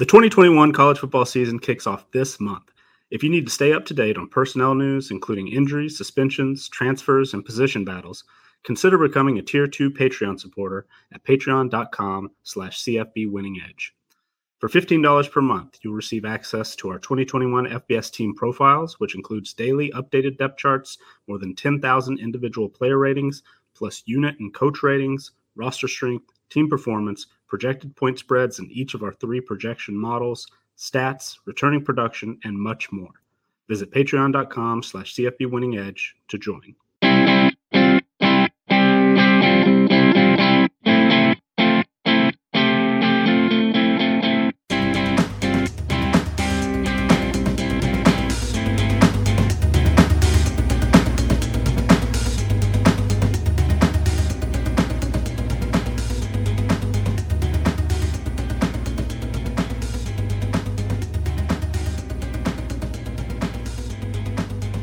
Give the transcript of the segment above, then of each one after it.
The 2021 college football season kicks off this month. If you need to stay up to date on personnel news, including injuries, suspensions, transfers, and position battles, consider becoming a Tier 2 Patreon supporter at patreon.com slash cfbwinningedge. For $15 per month, you'll receive access to our 2021 FBS team profiles, which includes daily updated depth charts, more than 10,000 individual player ratings, plus unit and coach ratings, roster strength, team performance, projected point spreads in each of our three projection models, stats, returning production, and much more. Visit patreon.com slash cfbwinningedge to join.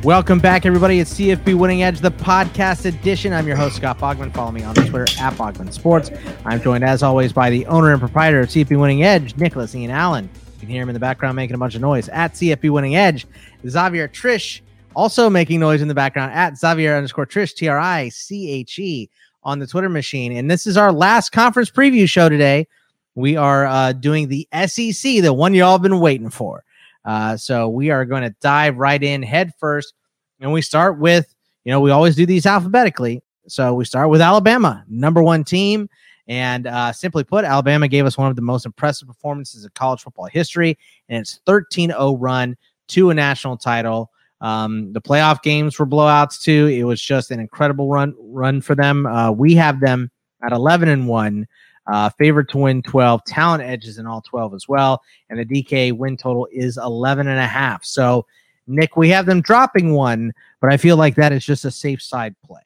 Welcome back, everybody. It's CFB Winning Edge, the podcast edition. I'm your host, Scott Bogman. Follow me on Twitter at Bogman Sports. I'm joined, as always, by the owner and proprietor of CFB Winning Edge, Nicholas Ian Allen. You can hear him in the background making a bunch of noise at CFB Winning Edge. Xavier Triche also making noise in the background at Xavier underscore Triche, T R I C H E, on the Twitter machine. And this is our last conference preview show today. We are uh, doing the SEC, the one you all have been waiting for. Uh, so we are going to dive right in head first. And we start with, you know, we always do these alphabetically. So we start with Alabama, number one team. And uh, simply put, Alabama gave us one of the most impressive performances in college football history, and it's 13 0 run to a national title. Um, the playoff games were blowouts too. It was just an incredible run run for them. Uh, we have them at 11 and one, uh, favored to win 12. Talent edges in all 12 as well, and the DK win total is 11 and a half. So Nick, we have them dropping one, but I feel like that is just a safe side play.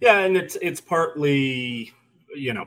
Yeah, and it's it's partly you know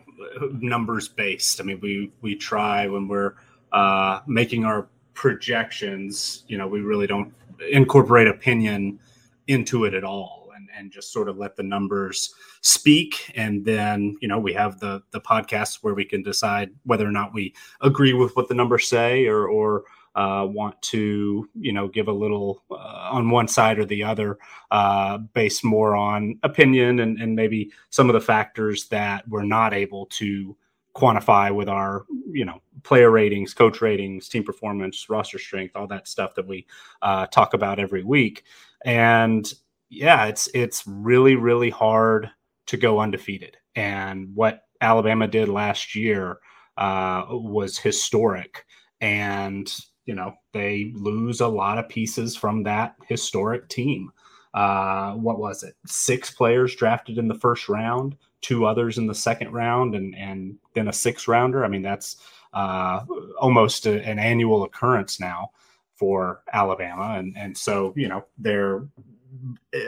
numbers based. I mean, we we try when we're uh, making our projections. You know, we really don't incorporate opinion into it at all, and and just sort of let the numbers speak. And then you know we have the the podcast where we can decide whether or not we agree with what the numbers say or or uh, want to, you know, give a little uh, on one side or the other, uh, based more on opinion and, and maybe some of the factors that we're not able to quantify with our, you know, player ratings, coach ratings, team performance, roster strength, all that stuff that we uh, talk about every week. And yeah, it's it's really really hard to go undefeated. And what Alabama did last year uh, was historic. And you know they lose a lot of pieces from that historic team. Uh, what was it? Six players drafted in the first round, two others in the second round, and and then a six rounder. I mean, that's uh, almost a, an annual occurrence now for Alabama, and and so you know they're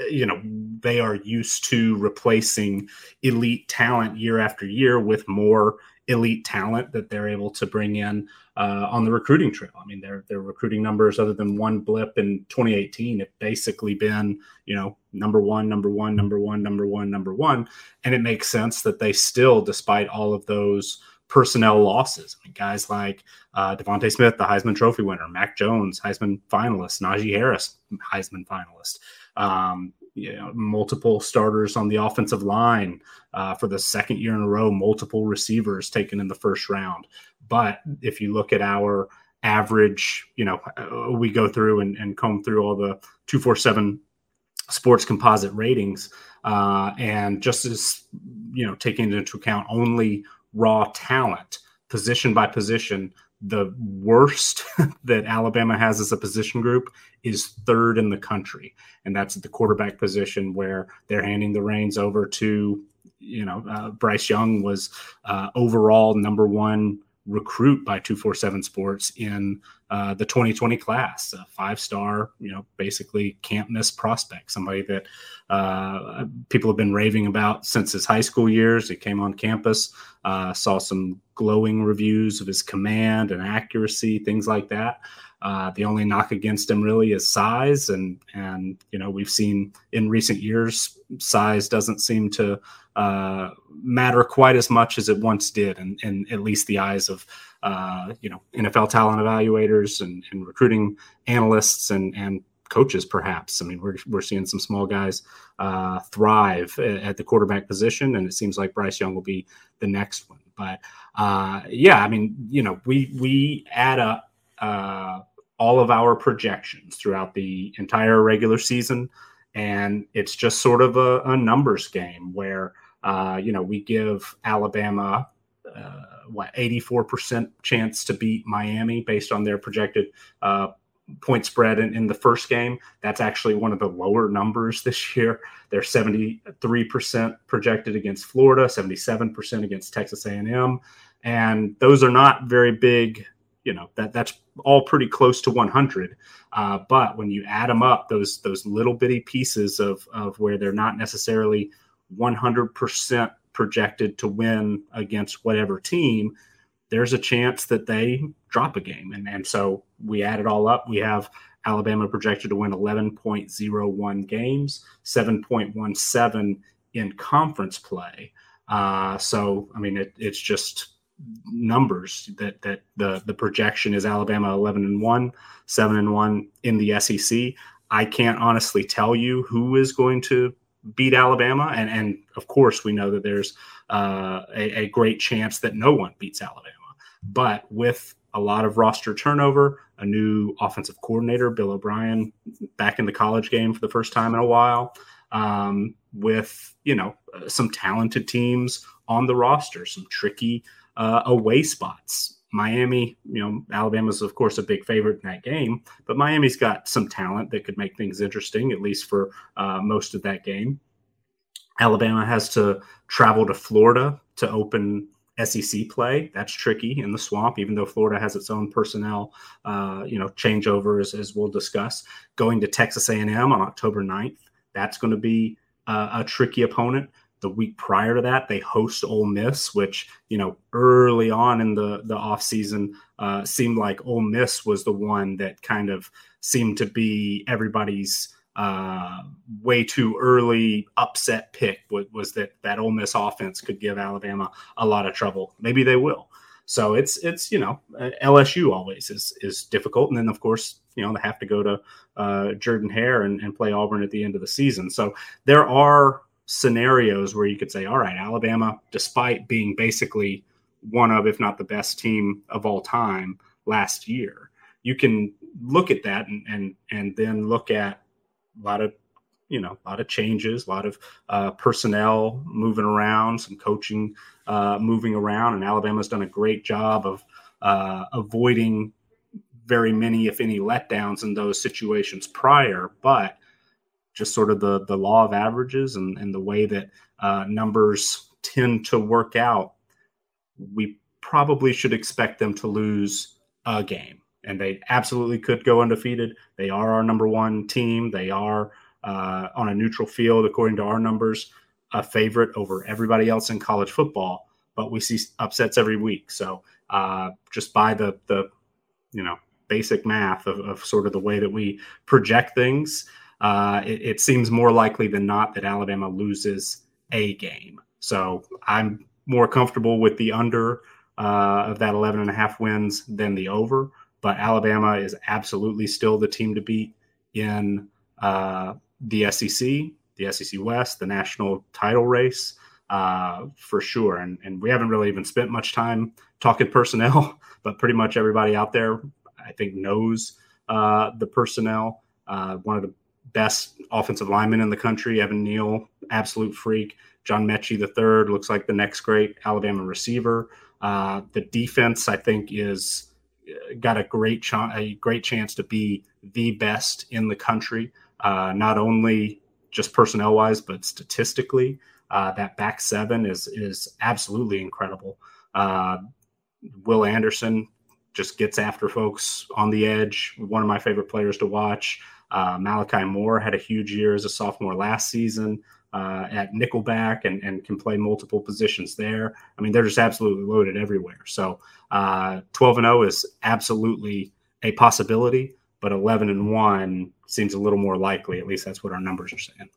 you know they are used to replacing elite talent year after year with more elite talent that they're able to bring in uh, on the recruiting trail. I mean, their their recruiting numbers, other than one blip in 2018, have basically been you know number one, number one, number one, number one, number one, and it makes sense that they still, despite all of those personnel losses, I mean, guys like uh, DeVonta Smith, the Heisman Trophy winner, Mac Jones, Heisman finalist, Najee Harris, Heisman finalist. Um, you know, multiple starters on the offensive line uh, for the second year in a row, multiple receivers taken in the first round. But if you look at our average, you know, uh, we go through and, and comb through all the 247 sports composite ratings uh, and just as, you know, taking into account only raw talent, position by position, the worst that Alabama has as a position group is third in the country, and that's at the quarterback position where they're handing the reins over to, you know, uh, Bryce Young was uh, overall number one recruit by 247 Sports in uh, the 2020 class. A five star, you know, basically can't miss prospect, somebody that uh, people have been raving about since his high school years. He came on campus, uh, saw some glowing reviews of his command and accuracy, things like that. Uh, the only knock against him really is size, and and you know we've seen in recent years size doesn't seem to uh, matter quite as much as it once did, in, in at least the eyes of uh, you know NFL talent evaluators and, and recruiting analysts and and coaches perhaps. I mean we're, we're seeing some small guys uh, thrive at the quarterback position and it seems like bryce young will be the next one. But uh, yeah i mean you know we we add up uh, all of our projections throughout the entire regular season and it's just sort of a, a numbers game where uh, you know we give Alabama uh, what 84% chance to beat Miami based on their projected uh, point spread in, in, the first game. That's actually one of the lower numbers this year. They're 73% projected against Florida, 77% against Texas A&M, and those are not very big you know that that's all pretty close to 100 uh, but when you add them up those those little bitty pieces of of where they're not necessarily 100% projected to win against whatever team there's a chance that they drop a game. And and so we add it all up. We have alabama projected to win 11.01 games 7.17 in conference play. Uh, so i mean it, it's just numbers that that the the projection is Alabama 11 and 1, 7 and 1 in the SEC. I can't honestly tell you who is going to beat Alabama and and of course we know that there's uh, a, a great chance that no one beats Alabama. But with a lot of roster turnover, a new offensive coordinator, Bill O'Brien, back in the college game for the first time in a while, um, with you know some talented teams on the roster, some tricky uh, away spots. Miami, you know, Alabama's of course a big favorite in that game, but Miami's got some talent that could make things interesting, at least for uh, most of that game. Alabama has to travel to Florida to open SEC play. That's tricky in the swamp, even though Florida has its own personnel, uh, you know, changeovers as we'll discuss. Going to Texas A&M on October 9th, that's going to be uh, a tricky opponent the week prior to that they host Ole Miss, which you know early on in the the off season uh, seemed like Ole Miss was the one that kind of seemed to be everybody's uh, way too early upset pick. Was, was that that Ole Miss offense could give Alabama a lot of trouble? Maybe they will. So it's it's you know LSU always is is difficult, and then of course you know they have to go to uh, Jordan Hare and, and play Auburn at the end of the season. So there are scenarios where you could say, all right, Alabama, despite being basically one of, if not the best team of all time last year, you can look at that and and and then look at a lot of you know a lot of changes, a lot of uh, personnel moving around, some coaching uh, moving around, and Alabama's done a great job of uh, avoiding very many, if any, letdowns in those situations prior. But just sort of the the law of averages and, and the way that uh, numbers tend to work out, we probably should expect them to lose a game. And they absolutely could go undefeated. They are our number one team. They are uh, on a neutral field, according to our numbers, a favorite over everybody else in college football. But we see upsets every week. So uh, just by the the you know basic math of, of sort of the way that we project things, uh, it, it, seems more likely than not that Alabama loses a game. So I'm more comfortable with the under uh, of that 11 and a half wins than the over. But Alabama is absolutely still the team to beat in uh, the SEC, the SEC West, the national title race. Uh, for sure. And, and we haven't really even spent much time talking personnel, but pretty much everybody out there, I think, knows uh, the personnel. One of the best offensive lineman in the country. Evan Neal, absolute freak. John the third looks like the next great Alabama receiver. Uh, the defense, I think, is uh, got a great ch- a great chance to be the best in the country. Uh, not only just personnel wise, but statistically, uh, that back seven is is absolutely incredible. Uh, Will Anderson just gets after folks on the edge. One of my favorite players to watch. Uh, Malachi Moore had a huge year as a sophomore last season uh, at Nickelback and, and can play multiple positions there. I mean, they're just absolutely loaded everywhere. So uh, 12 and 0 is absolutely a possibility, but 11 and 1 seems a little more likely. At least that's what our numbers are saying.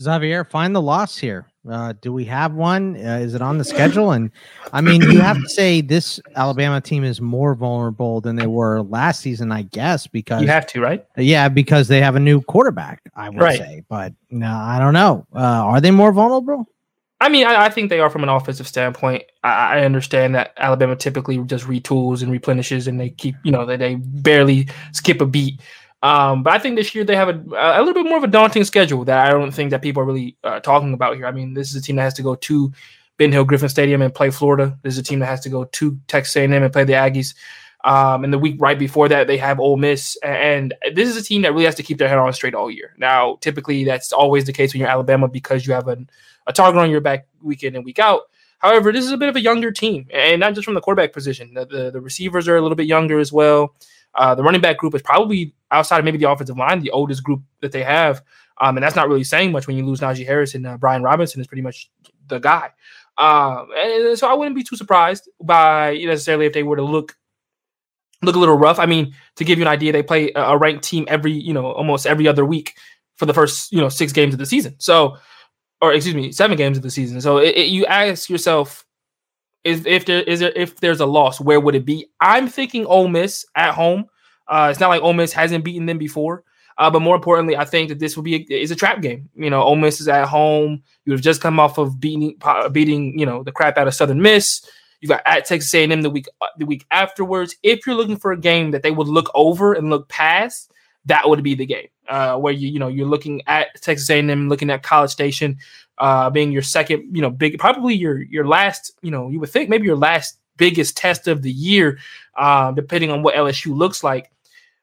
Xavier, find the loss here. Uh, do we have one? Uh, is it on the schedule? And I mean, you have to say this Alabama team is more vulnerable than they were last season, I guess, because you have to, right? Yeah, because they have a new quarterback. I would right. say, but no, I don't know. Uh, are they more vulnerable? I mean, I, I, think they are from an offensive standpoint. I, I, understand that Alabama typically just retools and replenishes, and they keep, you know, that they barely skip a beat. Um, but I think this year they have a, a little bit more of a daunting schedule that I don't think that people are really uh, talking about here. I mean, this is a team that has to go to Ben Hill Griffin Stadium and play Florida. This is a team that has to go to Texas A&M and play the Aggies. Um, and the week right before that, they have Ole Miss, and this is a team that really has to keep their head on straight all year. Now, typically, that's always the case when you're Alabama because you have a, a target on your back week in and week out. However, this is a bit of a younger team, and not just from the quarterback position. The, the, the receivers are a little bit younger as well. Uh, the running back group is probably outside of maybe the offensive line, the oldest group that they have. Um, and that's not really saying much when you lose Najee Harris and uh, Brian Robinson is pretty much the guy. Um, and so I wouldn't be too surprised by necessarily if they were to look look a little rough. I mean, to give you an idea, they play a ranked team every you know almost every other week for the first you know six games of the season. So, or excuse me, seven games of the season. So it, it, you ask yourself, is if there is there if there's a loss, where would it be? I'm thinking Ole Miss at home. Uh, it's not like Ole Miss hasn't beaten them before. Uh, but more importantly, I think that this will be a, is a trap game. You know, Ole Miss is at home. You have just come off of beating beating you know the crap out of Southern Miss. You got at Texas A&M the week the week afterwards. If you're looking for a game that they would look over and look past, that would be the game. Uh, where you you know you're looking at Texas A&M, looking at College Station, uh, being your second, you know, big, probably your your last, you know, you would think maybe your last biggest test of the year, uh, depending on what LSU looks like.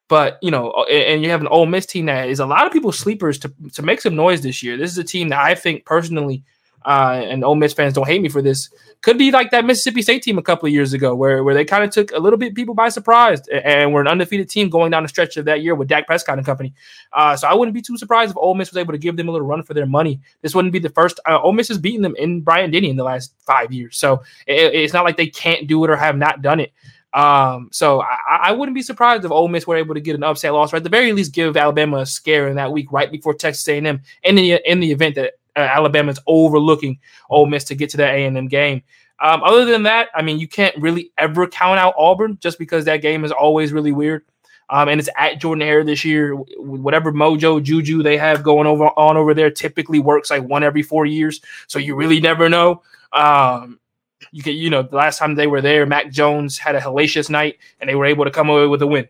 But you know, and you have an Ole Miss team that is a lot of people's sleepers to to make some noise this year. This is a team that I think personally uh, and Ole Miss fans don't hate me for this, could be like that Mississippi State team a couple of years ago, where where they kind of took a little bit people by surprise, and were an undefeated team going down the stretch of that year with Dak Prescott and company. Uh, so I wouldn't be too surprised if Ole Miss was able to give them a little run for their money. This wouldn't be the first. Uh, Ole Miss has beaten them in Bryant Denny in the last five years, so it, it's not like they can't do it or have not done it. Um, so I, I, wouldn't be surprised if Ole Miss were able to get an upset loss, or at the very least give Alabama a scare in that week right before Texas A&M, in the in the event that Alabama's overlooking Ole Miss to get to that A&M game. Um, other than that, I mean, you can't really ever count out Auburn just because that game is always really weird. Um, and it's at Jordan Hare this year. Whatever mojo juju they have going over on over there typically works like one every four years. So you really never know. Um, you can, you know, the last time they were there, Mac Jones had a hellacious night, and they were able to come away with a win.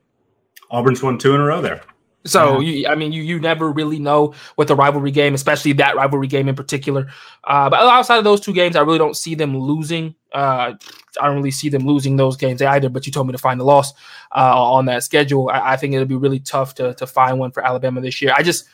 Auburn's won two in a row there. So yeah. you, I mean, you you never really know with the rivalry game, especially that rivalry game in particular. Uh, but outside of those two games, I really don't see them losing. Uh, I don't really see them losing those games either. But you told me to find the loss uh, on that schedule. I, I, think it'll be really tough to to find one for Alabama this year. I just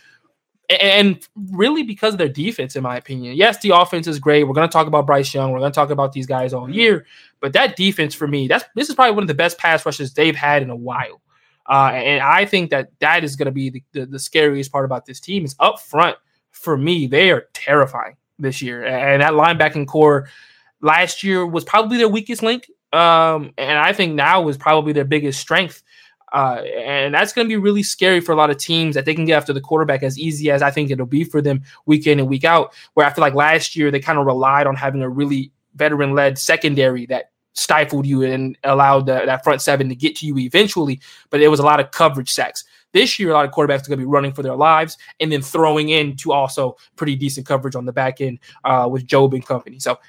and really because of their defense, in my opinion. Yes, the offense is great. We're going to talk about Bryce Young. We're going to talk about these guys all year. But that defense for me, that's this is probably one of the best pass rushes they've had in a while. Uh, and I think that that is going to be the, the, the, scariest part about this team is up front. For me, they are terrifying this year. And that linebacking core last year was probably their weakest link. Um, and I think now is probably their biggest strength. Uh, and that's going to be really scary for a lot of teams that they can get after the quarterback as easy as I think it'll be for them week in and week out. Where I feel like last year they kind of relied on having a really veteran led secondary that stifled you and allowed the, that front seven to get to you eventually. But it was a lot of coverage sacks. This year, a lot of quarterbacks are going to be running for their lives and then throwing into also pretty decent coverage on the back end uh, with Jobe and company. So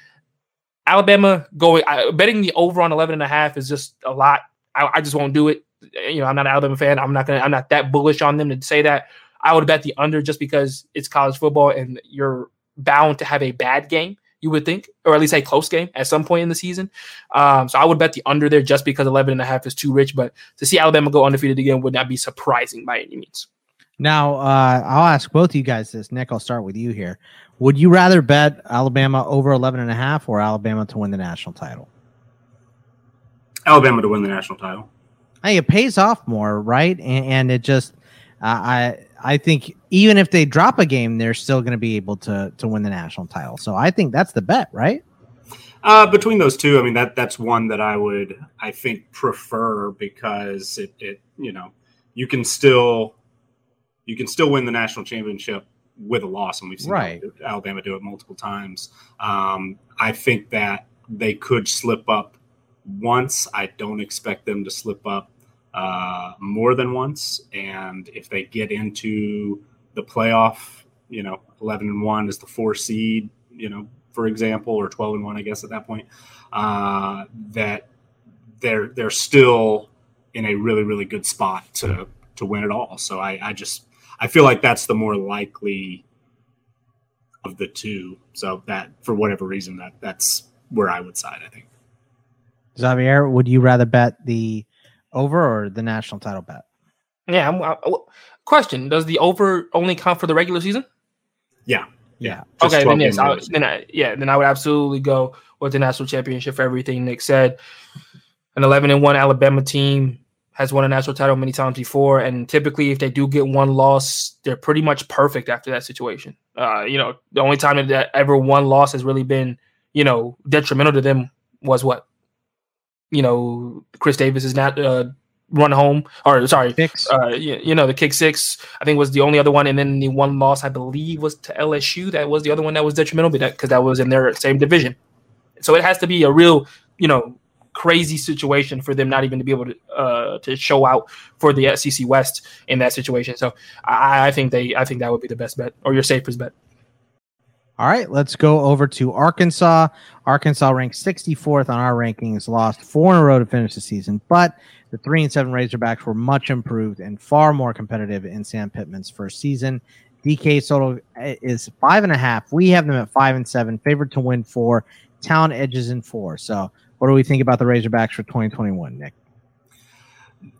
Alabama going I, betting the over on 11 and a half is just a lot. I, I just won't do it. You know, I'm not an Alabama fan. I'm not gonna. I'm not that bullish on them to say that. I would bet the under just because it's college football and you're bound to have a bad game you would think, or at least a close game at some point in the season. Um, so I would bet the under there just because 11 and a half is too rich. But to see Alabama go undefeated again would not be surprising by any means. Now, uh, I'll ask both of you guys this. Nick, I'll start with you here. Would you rather bet Alabama over 11 and a half or Alabama to win the national title? Alabama to win the national title. Hey, it pays off more, right? And, and it just, uh, I I think even if they drop a game, they're still going to be able to to win the national title. So I think that's the bet, right? Uh, between those two, I mean that that's one that I would I think prefer because it, it you know you can still you can still win the national championship with a loss, and we've seen Right. Alabama do it multiple times. Um, I think that they could slip up once. I don't expect them to slip up uh, more than once. And if they get into the playoff, you know, 11 and 1 is the four seed, you know, for example, or 12 and 1, I guess, at that point, uh, that they're they're still in a really, really good spot to to win it all. So I, I just I feel like that's the more likely of the two. So that for whatever reason that that's where I would side, I think. Xavier, would you rather bet the over or the national title bet? Yeah. I'm, I, question: Does the over only count for the regular season? Yeah. Yeah. Just okay, then yes, I, then I, yeah, then I would absolutely go with the national championship for everything Nick said. An 11 and one Alabama team has won a national title many times before, and typically, if they do get one loss, they're pretty much perfect after that situation. Uh, you know, the only time that- that ever one loss has really been, you know, detrimental to them was what, you know, Chris Davis is not uh, run home, or sorry, uh, you, you know, the kick six, I think was the only other one, and then the one loss I believe was to LSU. That was the other one that was detrimental, but that because that was in their same division. So it has to be a real, you know, crazy situation for them not even to be able to uh, to show out for the SEC West in that situation. So I, I think they, I think that would be the best bet or your safest bet. All right, let's go over to Arkansas. Arkansas ranked 64th on our rankings, lost four in a row to finish the season, but the three and seven Razorbacks were much improved and far more competitive in Sam Pittman's first season. DK total is five and a half. We have them at five and seven, favored to win four. Town edges in four. So, what do we think about the Razorbacks for 2021, Nick?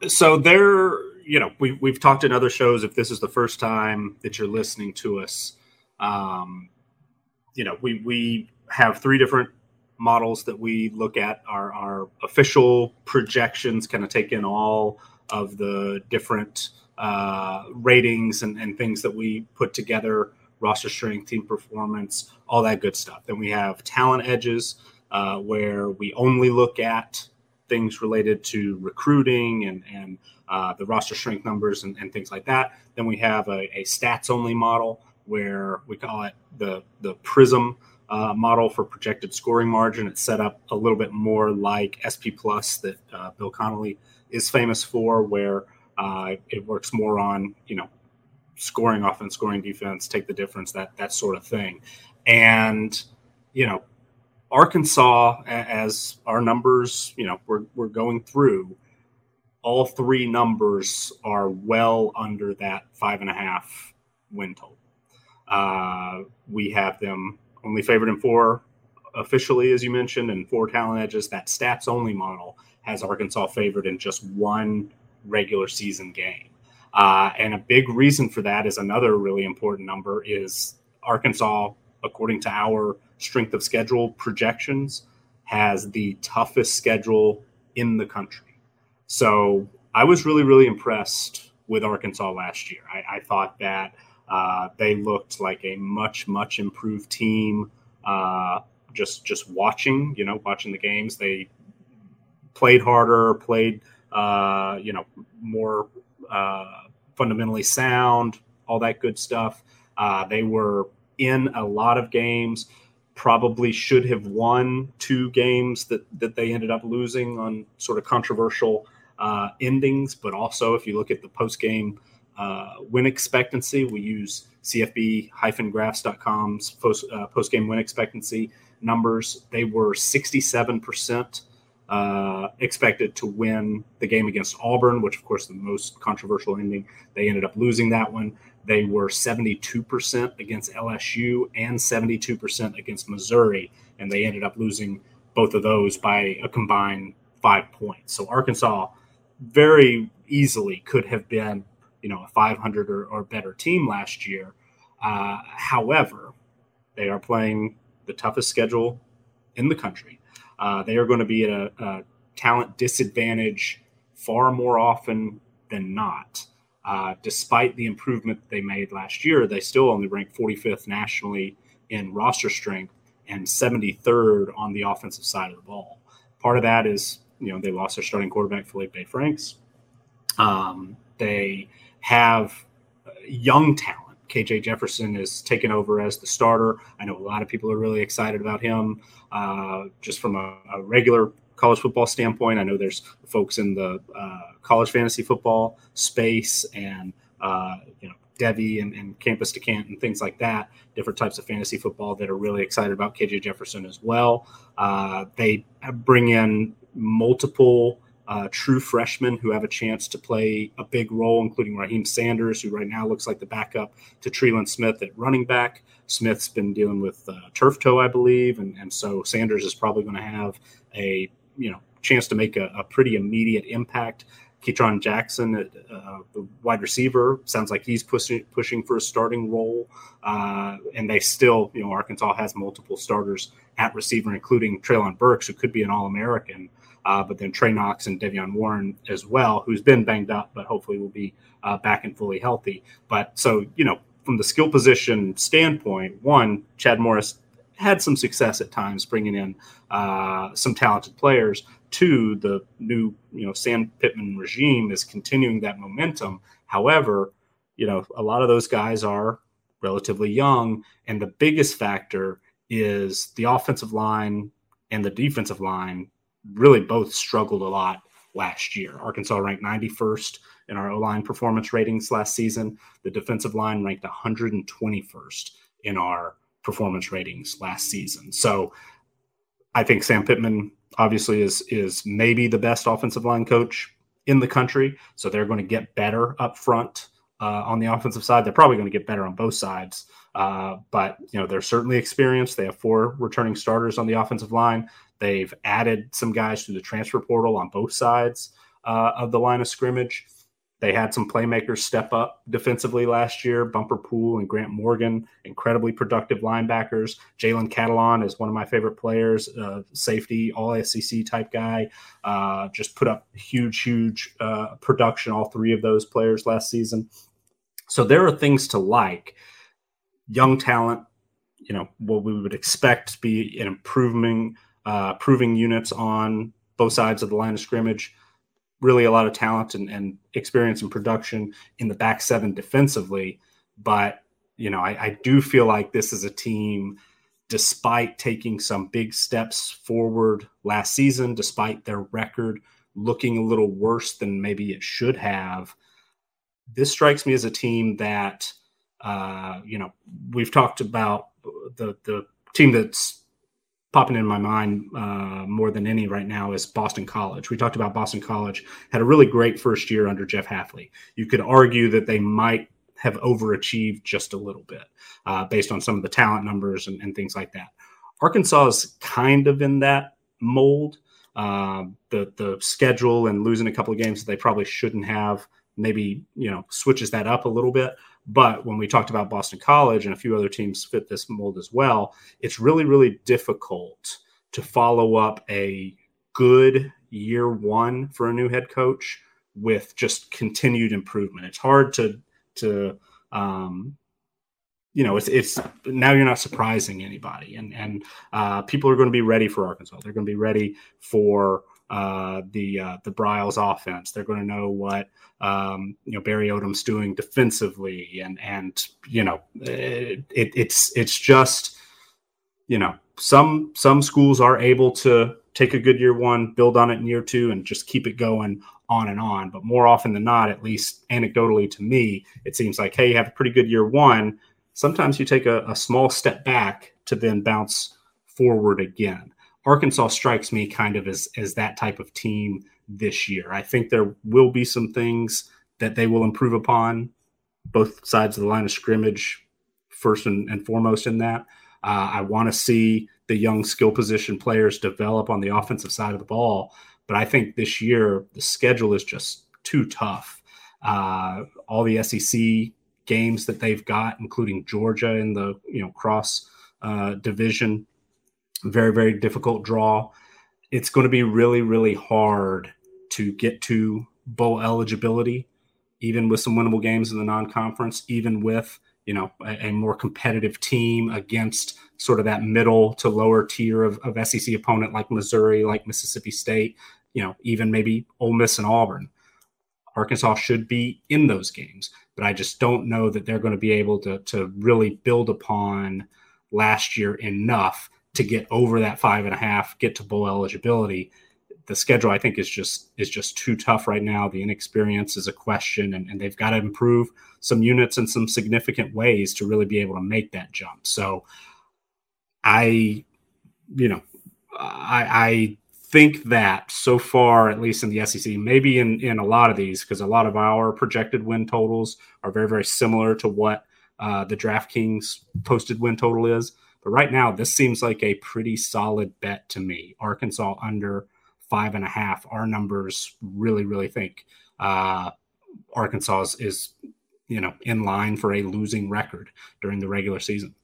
so they're you know we, we've talked in other shows if this is the first time that you're listening to us um, you know we we have three different models that we look at our, our official projections kind of take in all of the different uh, ratings and, and things that we put together roster strength team performance all that good stuff then we have talent edges uh, where we only look at things related to recruiting and, and uh, the roster strength numbers and, and things like that. Then we have a, a stats only model where we call it the, the Prism uh, model for projected scoring margin. It's set up a little bit more like SP Plus that uh, Bill Connelly is famous for, where uh, it works more on, you know, scoring offense, scoring defense, take the difference, that, that sort of thing. And, you know, Arkansas, as our numbers, you know, we're, we're going through, all three numbers are well under that five and a half win total. Uh, we have them only favored in four officially, as you mentioned, and four talent edges. That stats only model has Arkansas favored in just one regular season game. Uh, and a big reason for that is another really important number is Arkansas, according to our strength of schedule projections, has the toughest schedule in the country. So I was really, really impressed with Arkansas last year. I, I thought that uh, they looked like a much, much improved team. Uh, just, just watching, you know, watching the games, they played harder, played, uh, you know, more uh, fundamentally sound, all that good stuff. Uh, they were in a lot of games. Probably should have won two games that that they ended up losing on sort of controversial endings. But also, if you look at the post game uh, win expectancy, we use CFB-graphs.com's post uh, post game win expectancy numbers. They were sixty seven percent uh, expected to win the game against Auburn, which of course the most controversial ending. They ended up losing that one. They were 72% against LSU and 72% against Missouri, and they ended up losing both of those by a combined five points. So Arkansas very easily could have been, you know, a 500 or, or better team last year. Uh, however, they are playing the toughest schedule in the country. Uh, they are going to be at a, a talent disadvantage far more often than not. Uh, despite the improvement they made last year, they still only ranked 45th nationally in roster strength and 73rd on the offensive side of the ball. Part of that is, you know, they lost their starting quarterback, Feleipe Franks. Um, they have young talent KJ Jefferson is taken over as the starter. I know a lot of people are really excited about him, uh, just from a, a, regular college football standpoint. I know there's folks in the uh, college fantasy football space and uh, you know Devy and, and, Campus to Cant and things like that, different types of fantasy football that are really excited about KJ Jefferson as well. Uh, they bring in multiple uh, true freshmen who have a chance to play a big role, including Raheim Sanders, who right now looks like the backup to Trelon Smith at running back. Smith's been dealing with uh, turf toe, I believe, and, and so Sanders is probably going to have a you know chance to make a, a pretty immediate impact. Ketron Jackson, uh, the wide receiver, sounds like he's pushing pushing for a starting role. Uh, and they still, you know, Arkansas has multiple starters at receiver, including Treylon Burks, who could be an All American. Uh, but then Trey Knox and De'Vion Warren as well, who's been banged up, but hopefully will be uh, back and fully healthy. But so, you know, from the skill position standpoint, one, Chad Morris had some success at times bringing in uh, some talented players. Two, the new you know Sam Pittman regime is continuing that momentum. However, you know a lot of those guys are relatively young, and the biggest factor is the offensive line and the defensive line really both struggled a lot last year. Arkansas ranked 91st in our O line performance ratings last season. The defensive line ranked 121st in our performance ratings last season. So I think Sam Pittman obviously is is maybe the best offensive line coach in the country. So they're going to get better up front uh, on the offensive side. They're probably going to get better on both sides. Uh, but you know they're certainly experienced. They have four returning starters on the offensive line. They've added some guys to the transfer portal on both sides uh, of the line of scrimmage. They had some playmakers step up defensively last year. Bumper Pool and Grant Morgan, incredibly productive linebackers. Jalen Catalon is one of my favorite players, uh, safety, all SEC type guy. Uh, just put up huge, huge uh, production, all three of those players last season. So there are things to like. Young talent, you know, what we would expect to be an improving, uh, proving units on both sides of the line of scrimmage really a lot of talent and, and experience and production in the back seven defensively. But, you know, I, I do feel like this is a team, despite taking some big steps forward last season, despite their record looking a little worse than maybe it should have, this strikes me as a team that, uh, you know, we've talked about the the team that's popping in my mind uh, more than any right now is Boston College. We talked about Boston College had a really great first year under Jeff Hafley. You could argue that they might have overachieved just a little bit uh, based on some of the talent numbers and, and, things like that. Arkansas is kind of in that mold. Uh, the the schedule and losing a couple of games that they probably shouldn't have maybe you know switches that up a little bit. But when we talked about Boston College and a few other teams fit this mold as well, it's really, really difficult to follow up a good year one for a new head coach with just continued improvement. It's hard to to um, you know, it's it's now you're not surprising anybody, and and uh, people are going to be ready for Arkansas. They're going to be ready for uh, the uh, the Briles offense. They're going to know what um, you know Barry Odom's doing defensively, and and you know it, it, it's it's just you know some some schools are able to take a good year one, build on it in year two, and just keep it going on and on. But more often than not, at least anecdotally to me, it seems like hey, you have a pretty good year one. Sometimes you take a, a small step back to then bounce forward again. Arkansas strikes me kind of as as that type of team this year. I think there will be some things that they will improve upon, both sides of the line of scrimmage, first and, and foremost in that. Uh, I want to see the young skill position players develop on the offensive side of the ball, but I think this year the schedule is just too tough. Uh, all the SEC games that they've got, including Georgia in the you know cross uh, division very, very difficult draw. It's going to be really, really hard to get to bowl eligibility, even with some winnable games in the non-conference, even with you know a, a, more competitive team against sort of that middle to lower tier of, of SEC opponent like Missouri, like Mississippi State, you know, even maybe Ole Miss and Auburn. Arkansas should be in those games, but I just don't know that they're going to be able to to really build upon last year enough to get over that five and a half, get to bowl eligibility. The schedule, I think, is just is just too tough right now. The inexperience is a question, and, and they've got to improve some units in some significant ways to really be able to make that jump. So, I, you know, I, I think that so far, at least in the SEC, maybe in in a lot of these, because a lot of our projected win totals are very very similar to what uh, the DraftKings posted win total is. But right now, this seems like a pretty solid bet to me. Arkansas under five and a half. Our numbers really, really think uh, Arkansas is, you know, in line for a losing record during the regular season.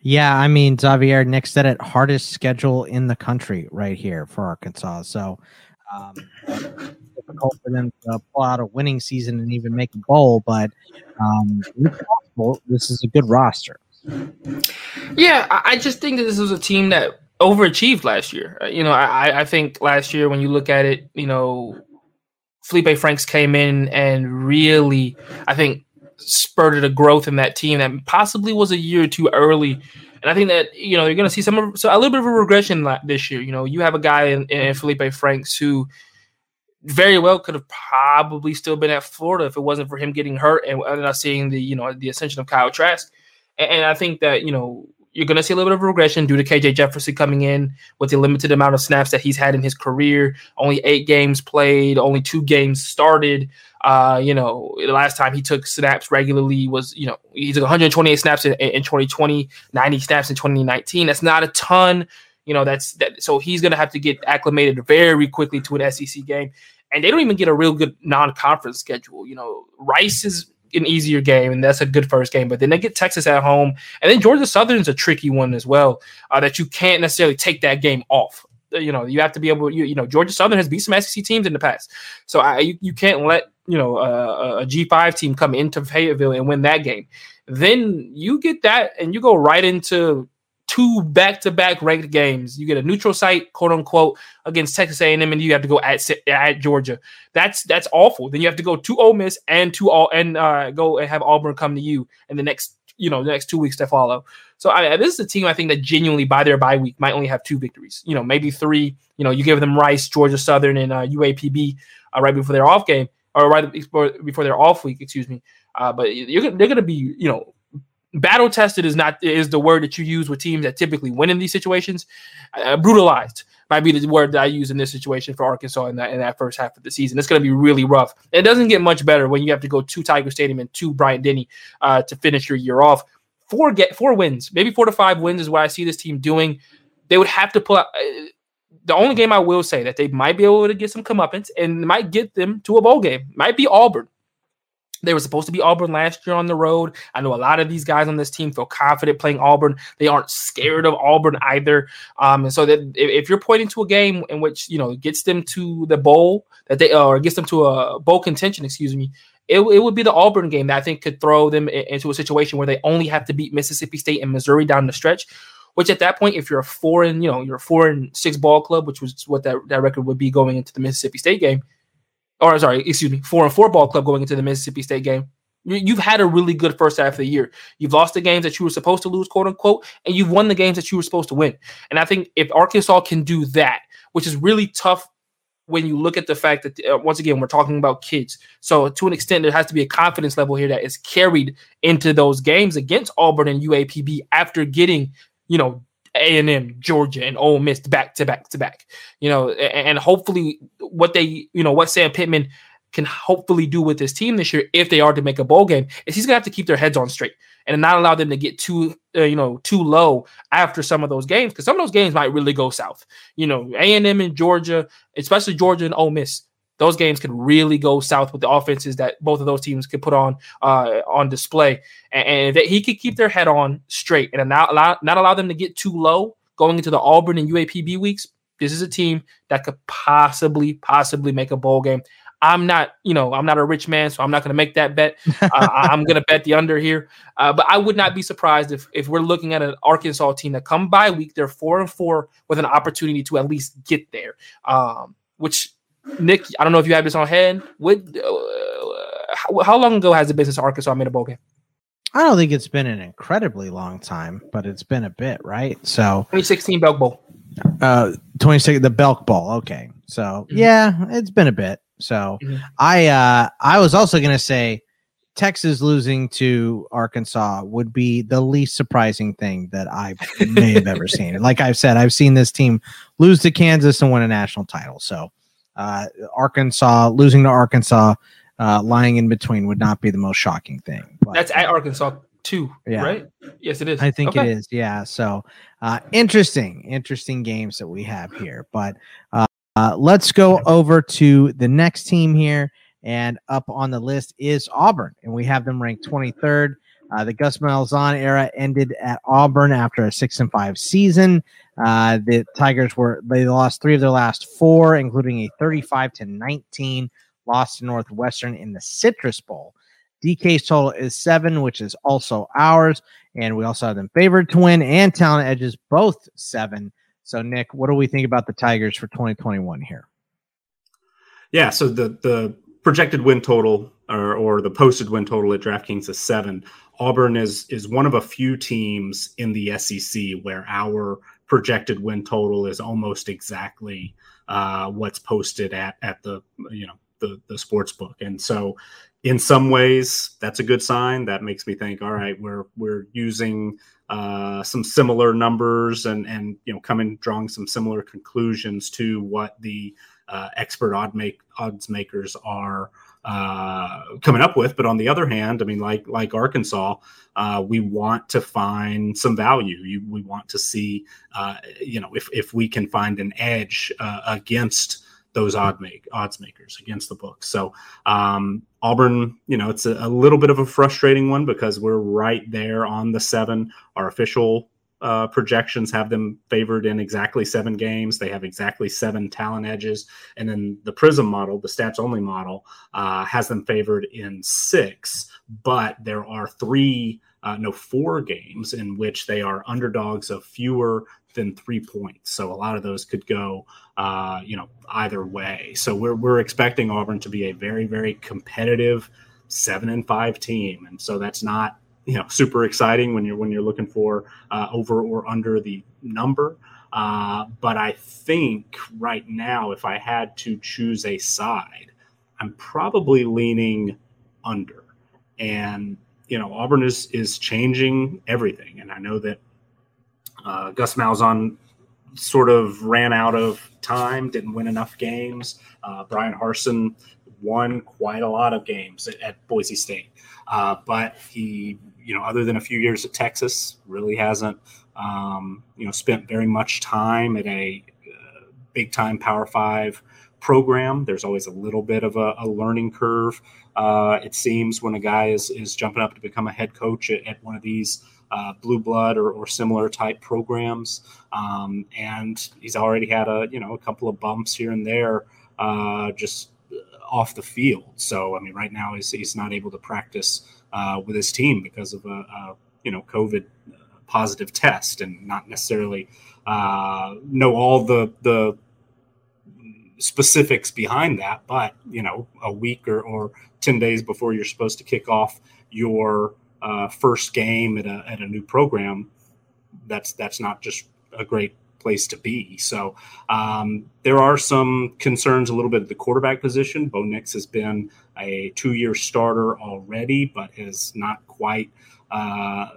Yeah, I mean, Xavier, Nick said it hardest schedule in the country right here for Arkansas. So um, difficult for them to pull out a winning season and even make a bowl, but um, possible. This is a good roster. Yeah, I just think that this was a team that overachieved last year. Uh, you know, I, I think last year when you look at it, you know, Feleipe Franks came in and really, I think, spurted a growth in that team that possibly was a year too early. And I think that you know you're going to see some so a little bit of a regression this year. You know, you have a guy in, in Feleipe Franks who very well could have probably still been at Florida if it wasn't for him getting hurt and, not seeing the you know the ascension of Kyle Trask. And, I think that you know you're going to see a little bit of regression due to KJ Jefferson coming in with the limited amount of snaps that he's had in his career. Only eight games played, only two games started. Uh, you know, the last time he took snaps regularly was, you know, he took 128 snaps in, in 2020, 90 snaps in 2019. That's not a ton. You know, that's that. So he's going to have to get acclimated very quickly to an SEC game. And they don't even get a real good non conference schedule. You know, Rice is an easier game, and that's a good first game. But then they get Texas at home, and then Georgia Southern's a tricky one as well. Uh, that you can't necessarily take that game off. Uh, you know, you have to be able. You, you know, Georgia Southern has beat some SEC teams in the past, so I, you, you can't let you know a, a G five team come into Fayetteville and win that game. Then you get that, and you go right into two back-to-back ranked games. You get a neutral site, quote unquote, against Texas A&M, and you have to go at at Georgia. That's that's awful. Then you have to go to Ole Miss and to all and uh, go and have Auburn come to you in the next you know the next two weeks to follow. So I, this is a team I think that genuinely by their bye week might only have two victories. You know, maybe three. You know, you give them Rice, Georgia Southern, and uh, UAPB uh, right before their off game or right before, their off week. Excuse me. Uh, but you're, they're going to be you know battle tested is not is the word that you use with teams that typically win in these situations. Uh, brutalized might be the word that I use in this situation for Arkansas in that in that first half of the season. It's going to be really rough. It doesn't get much better when you have to go to Tiger Stadium and to Bryant Denny uh, to finish your year off. Four get four wins, maybe four to five wins is what I see this team doing. They would have to pull out. Uh, the only game I will say that they might be able to get some comeuppance and might get them to a bowl game might be Auburn. They were supposed to be Auburn last year on the road. I know a lot of these guys on this team feel confident playing Auburn. They aren't scared of Auburn either. Um, and so that if, if, you're pointing to a game in which you know gets them to the bowl that they or gets them to a bowl contention, excuse me, it, it would be the Auburn game that I think could throw them into a situation where they only have to beat Mississippi State and Missouri down the stretch. Which at that point, if you're a four and you know you're a and six ball club, which was what that, that record would be going into the Mississippi State game, or sorry, excuse me, four and four ball club going into the Mississippi State game. You've had a really good first half of the year. You've lost the games that you were supposed to lose, quote unquote, and you've won the games that you were supposed to win. And I think if Arkansas can do that, which is really tough when you look at the fact that uh, once again we're talking about kids so to an extent there has to be a confidence level here that is carried into those games against auburn and uapb after getting you know a&M, Georgia, and Ole Miss back to back to back. You know, and hopefully what they, you know, what Sam Pittman can hopefully do with his team this year, if they are to make a bowl game, is he's gonna have to keep their heads on straight and not allow them to get too, uh, you know, too low after some of those games because some of those games might really go south. You know, A&M and Georgia, especially Georgia and Ole Miss, those games could really go south with the offenses that both of those teams could put on uh, on display, and, and that he could keep their head on straight and not allow not allow them to get too low going into the Auburn and UAPB weeks. This is a team that could possibly possibly make a bowl game. I'm not, you know, I'm not a rich man, so I'm not going to make that bet. Uh, I'm going to bet the under here. Uh, but I would not be surprised if if we're looking at an Arkansas team that come by week, they're four and four with an opportunity to at least get there. Um, which Nick, I don't know if you have this on hand. What, uh, how, how long ago has it been since Arkansas made a bowl game? I don't think it's been an incredibly long time, but it's been a bit, right? So 2016 Belk Bowl. Uh, 26 the Belk Bowl. Okay, so mm-hmm. yeah, it's been a bit. So mm-hmm. I uh I was also gonna say Texas losing to Arkansas would be the least surprising thing that I may have ever seen. Like I've said, I've seen this team lose to Kansas and win a national title. So uh, Arkansas losing to Arkansas, uh, lying in between would not be the most shocking thing. But, That's at Arkansas too, yeah. right? Yes, it is. I think okay. it is. Yeah. So uh, interesting, interesting games that we have here. But uh, uh, let's go over to the next team here. And up on the list is Auburn, and we have them ranked 23rd. Uh, the Gus Malzahn era ended at Auburn after a six and five season. Uh, the Tigers were they lost three of their last four, including a 35 to 19 loss to Northwestern in the Citrus Bowl. DK's total is seven, which is also ours, and we also have them favored to win and talent edges both seven. So, Nick, what do we think about the Tigers for 2021 here? Yeah, so the the projected win total or, or the posted win total at DraftKings is seven. Auburn is is one of a few teams in the SEC where our projected win total is almost exactly uh, what's posted at at the you know the the sports book, and so in some ways that's a good sign. That makes me think, all right, we're we're using uh, some similar numbers and and you know coming drawing some similar conclusions to what the uh, expert odd make odds makers are uh, coming up with. But on the other hand, I mean, like like Arkansas, uh, we want to find some value. You, we want to see, uh, you know, if if we can find an edge uh, against those odd make odds makers against the book. So um, Auburn, you know, it's a, a little bit of a frustrating one because we're right there on the seven. Our official uh, projections have them favored in exactly seven games. They have exactly seven talent edges. And then the Prism model, the stats only model, uh, has them favored in six. But there are three, uh, no, four games in which they are underdogs of fewer than three points. So a lot of those could go, uh, you know, either way. So we're, we're expecting Auburn to be a very, very competitive seven and five team. And so that's not you know super exciting when you're when you're looking for uh, over or under the number. Uh, but I think right now, if I had to choose a side, I'm probably leaning under. And you know, Auburn is is changing everything, and I know that uh, Gus Malzahn sort of ran out of time, didn't win enough games. Uh, Bryan Harsin won quite a lot of games at, at Boise State, uh, but he you know, other than a few years at Texas, really hasn't, um, you know, spent very much time at a uh, big time Power Five program. There's always a little bit of a, a learning curve. Uh, it seems when a guy is is jumping up to become a head coach at, at one of these uh, blue blood or, or, similar type programs, um, and he's already had a you know a couple of bumps here and there, uh, just off the field. So I mean, right now he's he's not able to practice uh, with his team because of a, a you know COVID positive test and not necessarily uh, know all the the specifics behind that. But you know, a week or, or ten days before you're supposed to kick off your uh, first game at a at a new program, that's that's not just a great place to be. So um, there are some concerns a little bit at the quarterback position. Bo Nix has been a two year starter already, but has not quite uh,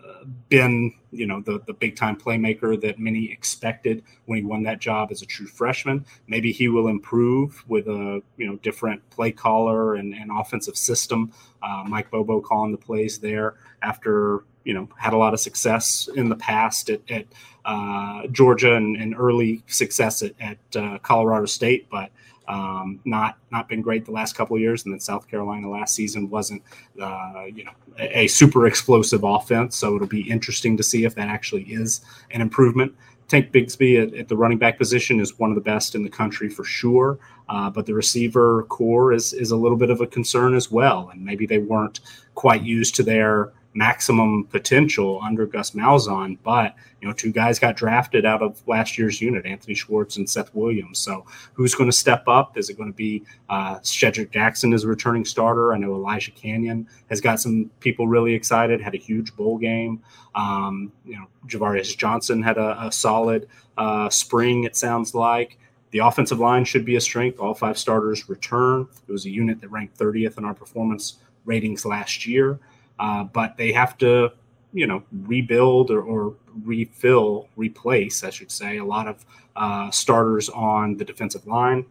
been, you know, the, the big time playmaker that many expected when he won that job as a true freshman. Maybe he will improve with a, you know, different play caller and, and offensive system. Uh, Mike Bobo calling the plays there after, you know, had a lot of success in the past at, at uh, Georgia and, and, early success at, at uh, Colorado State, but um, not not been great the last couple of years. And then South Carolina last season wasn't uh, you know a, a, super explosive offense. So it'll be interesting to see if that actually is an improvement. Tank Bigsby at, at the running back position is one of the best in the country for sure. Uh, but the receiver corps is is a little bit of a concern as well, and maybe they weren't quite used to their maximum potential under Gus Malzahn, but you know, two guys got drafted out of last year's unit, Anthony Schwartz and Seth Williams. So, who's going to step up? Is it going to be uh, Shedrick Jackson as a returning starter? I know Elijah Canion has got some people really excited. Had a huge bowl game. Um, you know, Javarius Johnson had a, a solid uh, spring. It sounds like. The offensive line should be a strength. All five starters return. It was a unit that ranked 30th in our performance ratings last year. Uh, but they have to, you know, rebuild or, or, refill, replace, I should say, a lot of uh, starters on the defensive line.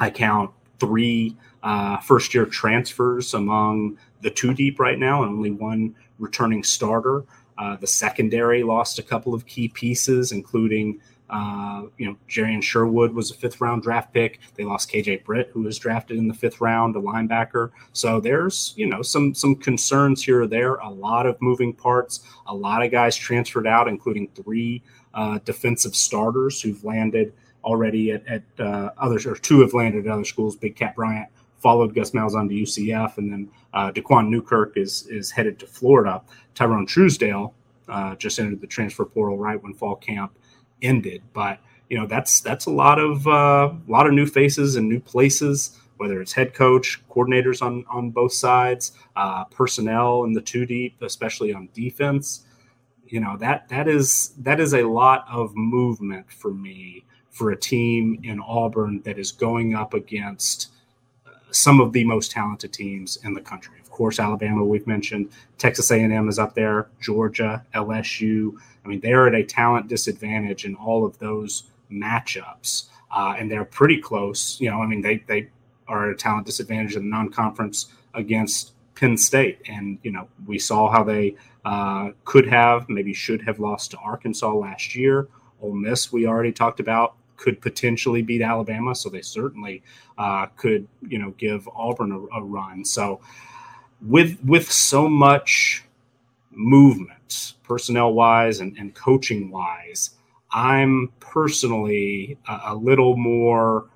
I count three uh, first year transfers among the two deep right now, and only one returning starter. Uh, the secondary lost a couple of key pieces, including uh, you know, Jamien Sherwood was a fifth round draft pick. They lost KJ Britt, who was drafted in the fifth round, a linebacker. So there's, you know, some some concerns here or there. A lot of moving parts. A lot of guys transferred out, including three uh, defensive starters who've landed already at, at uh, others, or two have landed at other schools. Big Cat Bryant followed Gus Malzahn to UCF, and then uh, Daquan Newkirk is is headed to Florida. Tyrone Truesdale uh, just entered the transfer portal right when fall camp ended. But you know that's that's a lot of uh, a lot of new faces and new places. Whether it's head coach, coordinators on on both sides, uh, personnel in the two deep, especially on defense, you know that that is that is a lot of movement for me for a team in Auburn that is going up against uh, some of the most talented teams in the country. Course, Alabama we've mentioned, Texas A&M is up there, Georgia, LSU, I mean, they're at a talent disadvantage in all of those matchups, uh, and they're pretty close. You know, I mean, they they are at a talent disadvantage in the non-conference against Penn State, and you know, we saw how they uh, could have, maybe should have lost to Arkansas last year. Ole Miss, we already talked about, could potentially beat Alabama, so they certainly uh, could, you know, give Auburn a, a run. So, with with so much movement, personnel wise and, and coaching wise, I'm personally a, a, little more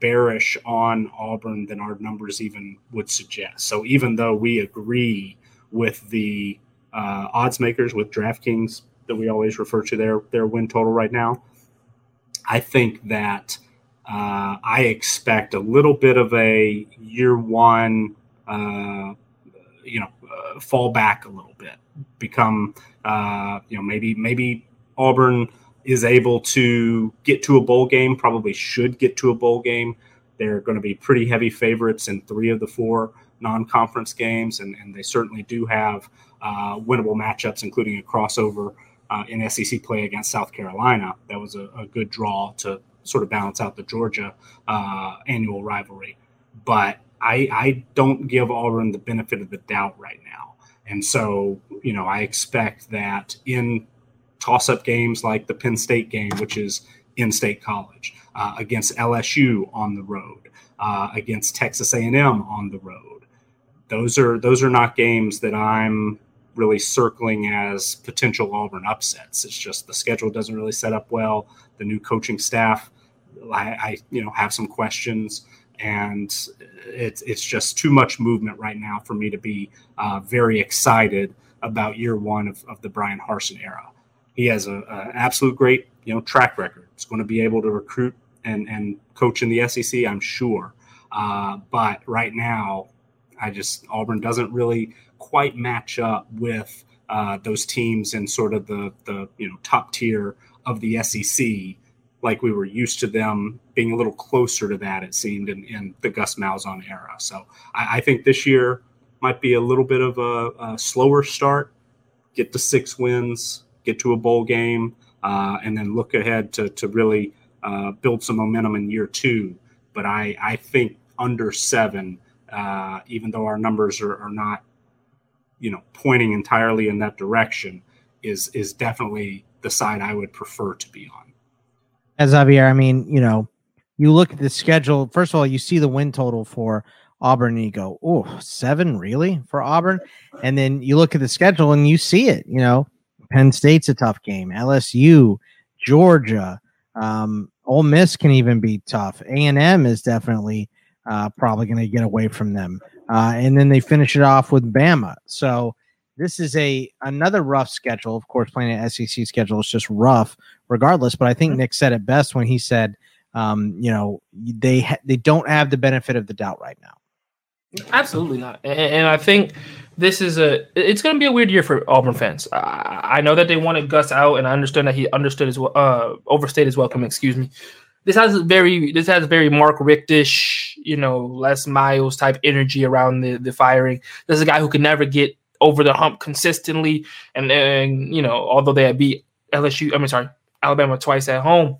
bearish on Auburn than our numbers even would suggest. So even though we agree with the uh, odds makers with DraftKings that we always refer to their their win total right now, I think that uh, I expect a little bit of a year one, uh, you know, uh, fall back a little bit become uh, you know maybe maybe Auburn is able to get to a bowl game. Probably should get to a bowl game. They're going to be pretty heavy favorites in three of the four non-conference games, and, and they certainly do have uh, winnable matchups, including a crossover uh, in SEC play against South Carolina. That was a, a, good draw to sort of balance out the Georgia uh, annual rivalry. But I, I don't give Auburn the benefit of the doubt right now. And so, you know, I expect that in toss up games like the Penn State game, which is in state college, uh, against LSU on the road, uh, against Texas A&M on the road. Those are those are not games that I'm really circling as potential Auburn upsets. It's just the schedule doesn't really set up well. The new coaching staff, I, I you know have some questions and it's it's just too much movement right now for me to be uh, very excited about year one of, of the Bryan Harsin era. He has an absolute great you know track record. He's going to be able to recruit and and coach in the SEC, I'm sure. Uh, but right now, I just Auburn doesn't really quite match up with uh, those teams in sort of the the you know top tier of the SEC like we were used to them being a little closer to that, it seemed, in, in the Gus Malzahn era. So I, I, think this year might be a little bit of a, a, slower start, get to six wins, get to a bowl game, uh, and then look ahead to, to really uh, build some momentum in year two. But I, I think under seven, uh, even though our numbers are, are not, you know, pointing entirely in that direction, is is definitely the side I would prefer to be on as Xavier, I mean, you know, you look at the schedule. First of all, you see the win total for Auburn and you go, oh, seven really for Auburn? And then you look at the schedule and you see it. You know, Penn State's a tough game. LSU, Georgia, um, Ole Miss can even be tough. A and M is definitely uh, probably going to get away from them. Uh, and then they finish it off with Bama. So this is a another rough schedule. Of course, playing an SEC schedule is just rough, regardless. But I think Nick said it best when he said, um, you know, they ha- they don't have the benefit of the doubt right now. Absolutely not. And, and I think this is a it's going to be a weird year for Auburn fans. I, I, know that they wanted Gus out, and I understand that he understood his uh overstayed his welcome. Excuse me. This has very this has very Mark Richtish, you know, Les Miles type energy around the the firing. This is a guy who could never get over the hump consistently, and and you know, although they had beat LSU, I mean, sorry, Alabama twice at home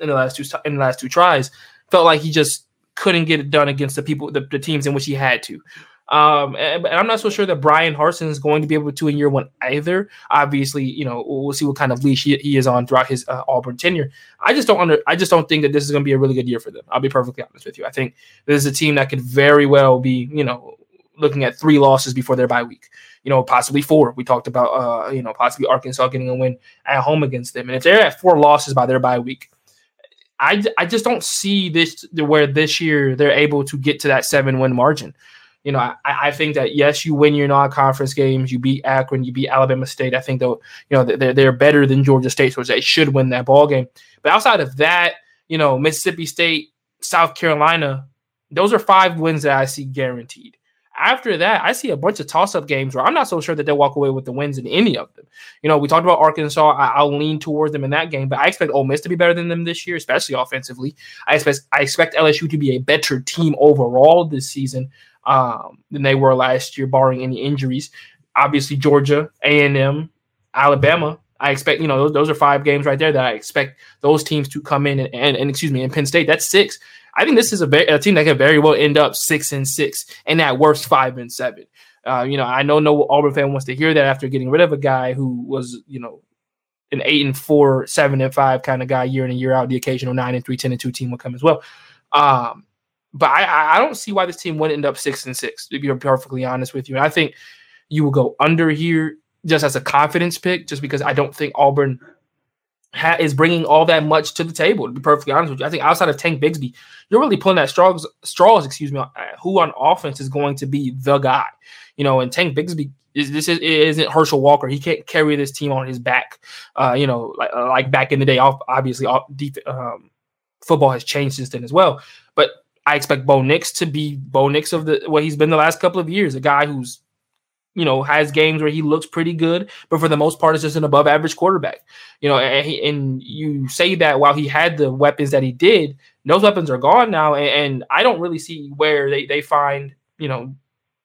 in the last two in the last two tries, felt like he just couldn't get it done against the people, the, the teams in which he had to. Um, and, and, I'm not so sure that Bryan Harsin is going to be able to in year one either. Obviously, you know, we'll see what kind of leash he, he is on throughout his uh, Auburn tenure. I just don't under, I just don't think that this is going to be a really good year for them. I'll be perfectly honest with you. I think this is a team that could very well be, you know, looking at three losses before their bye week. You know, possibly four. We talked about, uh, you know, possibly Arkansas getting a win at home against them. And if they're at four losses by their bye week, I, I just don't see this where this year they're able to get to that seven win margin. You know, I, I think that yes, you win your non-conference games, you beat Akron, you beat Alabama State. I think though, you know, they're they're better than Georgia State, so they should win that ball game. But outside of that, you know, Mississippi State, South Carolina, those are five wins that I see guaranteed. After that, I see a bunch of toss-up games where I'm not so sure that they'll walk away with the wins in any of them. You know, we talked about Arkansas. I, will lean towards them in that game, but I expect Ole Miss to be better than them this year, especially offensively. I expect I expect LSU to be a better team overall this season um, than they were last year, barring any injuries. Obviously, Georgia, A and M, Alabama. I expect you know those, those, are five games right there that I expect those teams to come in and, and, and excuse me, in Penn State that's six. I think this is a, a, team that can very well end up six and six, and at worst five and seven. Uh, you know, I know no Auburn fan wants to hear that after getting rid of a guy who was, you know, an eight and four, seven and five kind of guy year in and year out. The occasional nine and three, 10 and two team will come as well. Um, but I, I don't see why this team wouldn't end up six and six, to be perfectly honest with you. And I think you will go under here just as a confidence pick, just because I don't think Auburn ha- is bringing all that much to the table. To be perfectly honest with you, I think outside of Tank Bigsby, you're really pulling that straws. Straws, excuse me. Uh, who on offense is going to be the guy? You know, and Tank Bigsby is this is, isn't Herschel Walker. He can't carry this team on his back. Uh, you know, like uh, like back in the day. Off, Obviously, deep, um, football has changed since then as well. But I expect Bo Nix to be Bo Nix of the what he's been the last couple of years, a guy who's you know, has games where he looks pretty good, but for the most part, it's just an above average quarterback. You know, and, he, and you say that while he had the weapons that he did, those weapons are gone now, and, and I don't really see where they, they find, you know,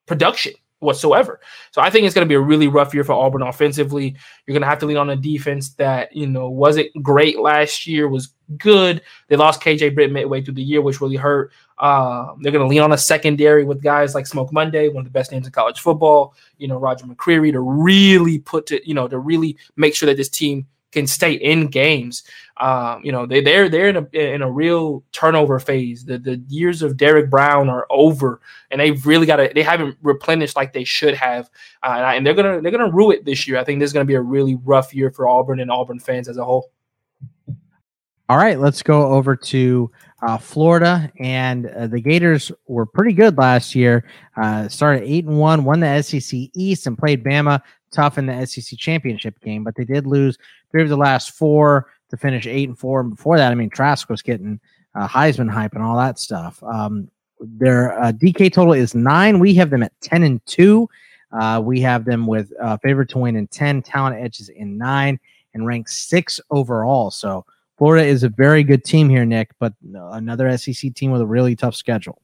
production whatsoever. So I think it's going to be a really rough year for Auburn offensively. You're going to have to lean on a defense that, you know, wasn't great last year, was good. They lost KJ Britt midway through the year, which really hurt. Uh, they're going to lean on a secondary with guys like Smoke Monday, one of the best names in college football, you know, Roger McCreary to really put to, you know, to really make sure that this team can stay in games. Um, you know, they they're they're in a in a real turnover phase. The the years of Derrick Brown are over, and they've really got to they haven't replenished like they should have, uh, and they're gonna they're gonna rue it this year. I think this is gonna be a really rough year for Auburn and Auburn fans as a whole. All right, let's go over to uh, Florida, and uh, the Gators were pretty good last year. Uh, started eight and one, won the SEC East, and played Bama tough in the SEC championship game. But they did lose three of the last four to finish eight and four. And before that, I mean, Trask was getting uh, Heisman hype and all that stuff. Um, their uh, DK total is nine. We have them at ten and two. Uh, we have them with favorite to win in ten, talent edges in nine, and ranked six overall. So Florida is a very good team here, Nick, but another SEC team with a really tough schedule.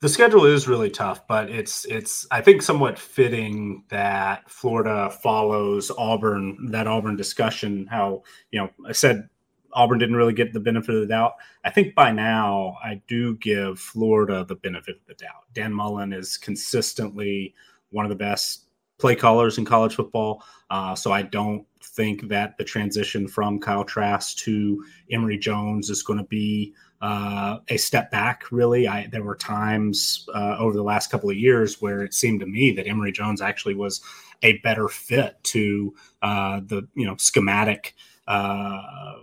The schedule is really tough, but it's it's I think somewhat fitting that Florida follows Auburn that Auburn discussion. How you know I said Auburn didn't really get the benefit of the doubt. I think by now I do give Florida the benefit of the doubt. Dan Mullen is consistently one of the best play callers in college football. Uh, so I don't think that the transition from Kyle Trask to Emory Jones is going to be uh, a step back. Really, I, there were times uh, over the last couple of years where it seemed to me that Emory Jones actually was a better fit to uh, the you know schematic uh,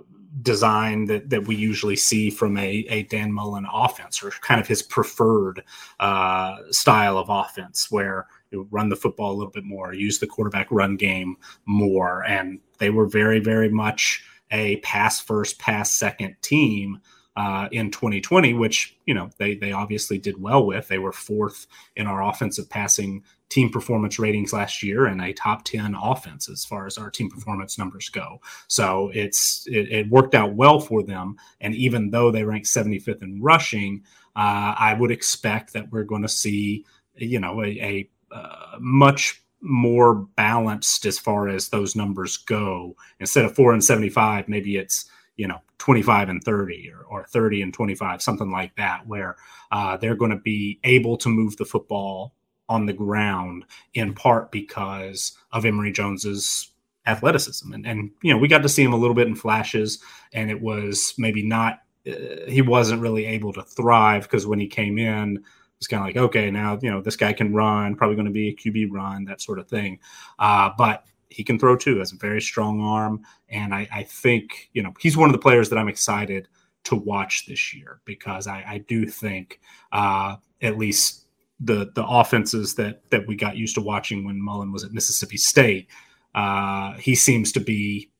design that, that we usually see from a, a Dan Mullen offense, or kind of his preferred uh, style of offense, where run the football a little bit more, use the quarterback run game more. And they were very, very much a pass first, pass second team. Uh, in 2020, which you know they they obviously did well with. They were fourth in our offensive passing team performance ratings last year and a top 10 offense as far as our team performance numbers go. So it's it, it worked out well for them. And even though they ranked 75th in rushing, uh, I would expect that we're going to see, you know, a, a uh, much more balanced as far as those numbers go. Instead of four and 75, maybe it's, you know, 25 and 30 or, or 30 and 25, something like that, where uh, they're going to be able to move the football on the ground in part because of Emory Jones's athleticism. And, and, you know, we got to see him a little bit in flashes, and it was maybe not, uh, he wasn't really able to thrive because when he came in, it's kind of like, okay, now, you know, this guy can run, probably going to be a QB run, that sort of thing. Uh, but he can throw too, has a very strong arm. And I, I, think, you know, he's one of the players that I'm excited to watch this year because I, I do think, uh, at least the the offenses that that we got used to watching when Mullen was at Mississippi State. Uh, he seems to be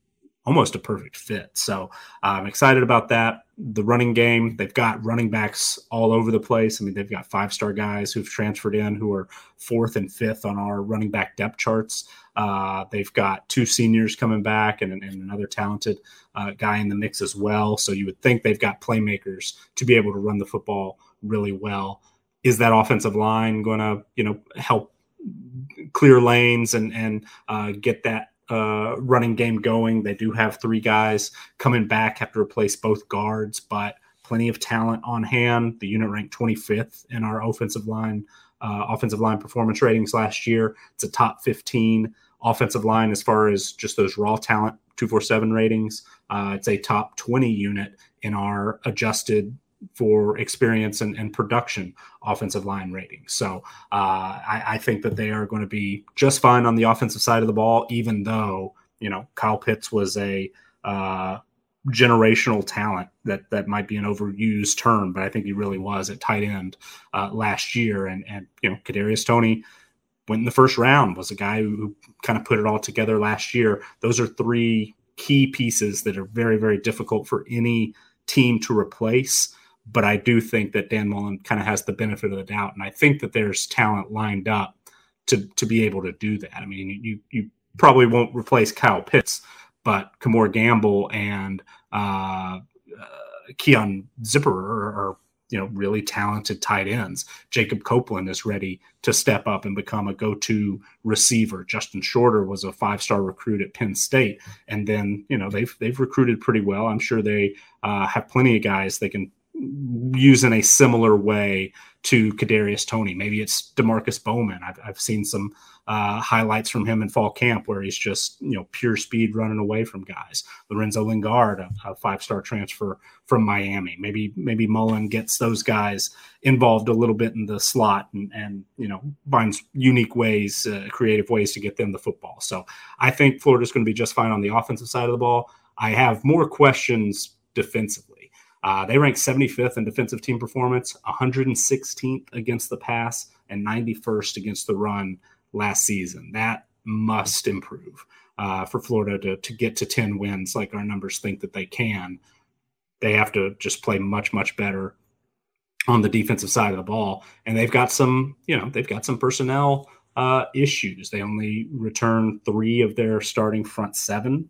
almost a perfect fit. So uh, I'm excited about that. The running game, they've got running backs all over the place. I mean, they've got five star guys who've transferred in who are fourth and fifth on our running back depth charts. Uh, they've got two seniors coming back and, and another talented uh, guy in the mix as well. So you would think they've got playmakers to be able to run the football really well is that offensive line going to you know help clear lanes and and uh, get that uh, running game going? They do have three guys coming back, have to replace both guards, but plenty of talent on hand. The unit ranked 25th in our offensive line uh, offensive line performance ratings last year. It's a top 15 offensive line as far as just those raw talent 247 ratings. Uh, it's a top 20 unit in our adjusted for experience and, and production offensive line ratings. So uh, I, I, think that they are going to be just fine on the offensive side of the ball, even though, you know, Kyle Pitts was a uh, generational talent that that might be an overused term, but I think he really was at tight end uh, last year. And, and, you know, Kadarius Toney went in the first round, was a guy who kind of put it all together last year. Those are three key pieces that are very, very difficult for any team to replace but I do think that Dan Mullen kind of has the benefit of the doubt, and I think that there's talent lined up to to be able to do that. I mean, you you probably won't replace Kyle Pitts, but Kemore Gamble and uh, uh, Keon Zipperer are, are, you know really talented tight ends. Jacob Copeland is ready to step up and become a go-to receiver. Justin Shorter was a five-star recruit at Penn State, and then you know they've they've recruited pretty well. I'm sure they uh, have plenty of guys they can use in a similar way to Kadarius Toney. Maybe it's Demarkcus Bowman. I've, I've seen some uh, highlights from him in fall camp where he's just you know pure speed running away from guys. Lorenzo Lingard, a, a five star transfer from Miami. Maybe maybe Mullen gets those guys involved a little bit in the slot and and you know finds unique ways, uh, creative ways to get them the football. So I think Florida's going to be just fine on the offensive side of the ball. I have more questions defensively. Uh, they rank 75th in defensive team performance, 116th against the pass, and 91st against the run last season. That must improve uh, for Florida to, to get to 10 wins like our numbers think that they can. They have to just play much, much better on the defensive side of the ball. And they've got some, you know, they've got some personnel uh, issues. They only return three of their starting front seven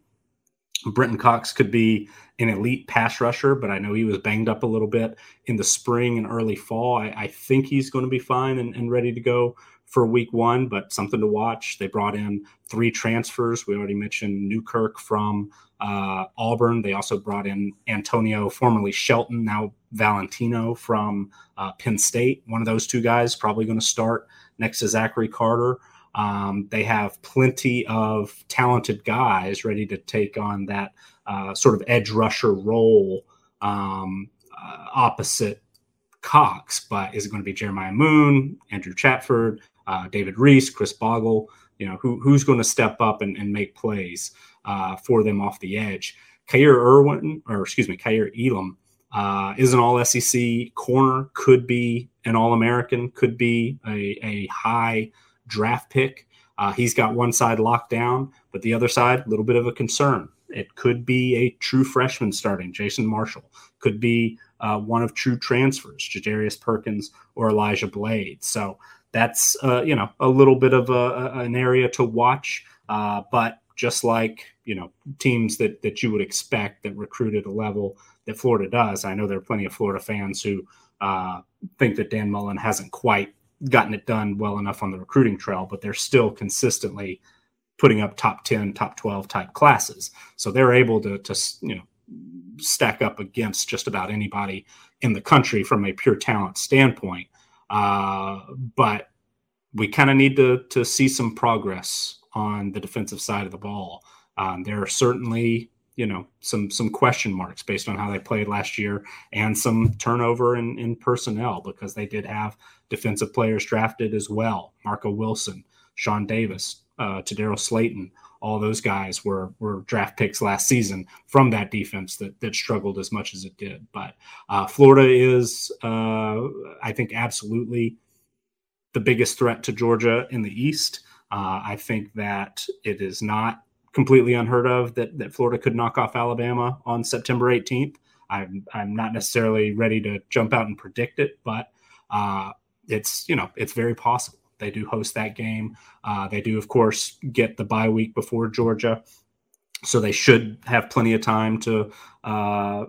Brenton Cox could be an elite pass rusher, but I know he was banged up a little bit in the spring and early fall. I, I think he's going to be fine and, and, ready to go for week one, but something to watch. They brought in three transfers. We already mentioned Newkirk from uh, Auburn. They also brought in Antonio, formerly Shelton, now Valentino from uh, Penn State. One of those two guys probably going to start next to Zachary Carter. Um, they have plenty of talented guys ready to take on that uh, sort of edge rusher role um, uh, opposite Cox. But is it going to be Jeremiah Moon, Andrew Chatfield, uh, David Reese, Khris Bogle? You know, who, who's going to step up and, and make plays uh, for them off the edge? Kaiir Irwin, or excuse me, Kaiir Elam uh, is an all SEC corner, could be an All American, could be a, a high draft pick. Uh, he's got one side locked down, but the other side, a little bit of a concern. It could be a true freshman starting, Jason Marshall. Could be uh, one of true transfers, Jadarius Perkins or Elijah Blade. So that's uh, you know a little bit of a, an area to watch. Uh, but just like you know teams that that you would expect that recruit at a level that Florida does, I know there are plenty of Florida fans who uh, think that Dan Mullen hasn't quite gotten it done well enough on the recruiting trail, but they're still consistently putting up top 10, top 12 type classes. So they're able to, to you know, stack up against just about anybody in the country from a pure talent standpoint. Uh, but we kind of need to, to see some progress on the defensive side of the ball. Um, there are certainly, you know, some some question marks based on how they played last year, and some turnover in, in personnel because they did have defensive players drafted as well. Marco Wilson, Sean Davis, uh, Daryl Slayton. all those guys were were draft picks last season from that defense that that struggled as much as it did. But uh, Florida is, uh, I think, absolutely the biggest threat to Georgia in the East. Uh, I think that it is not completely unheard of that that Florida could knock off Alabama on September 18th. I'm I'm not necessarily ready to jump out and predict it, but uh, it's you know it's very possible. They do host that game. Uh, they do, of course, get the bye week before Georgia, so they should have plenty of time to, uh,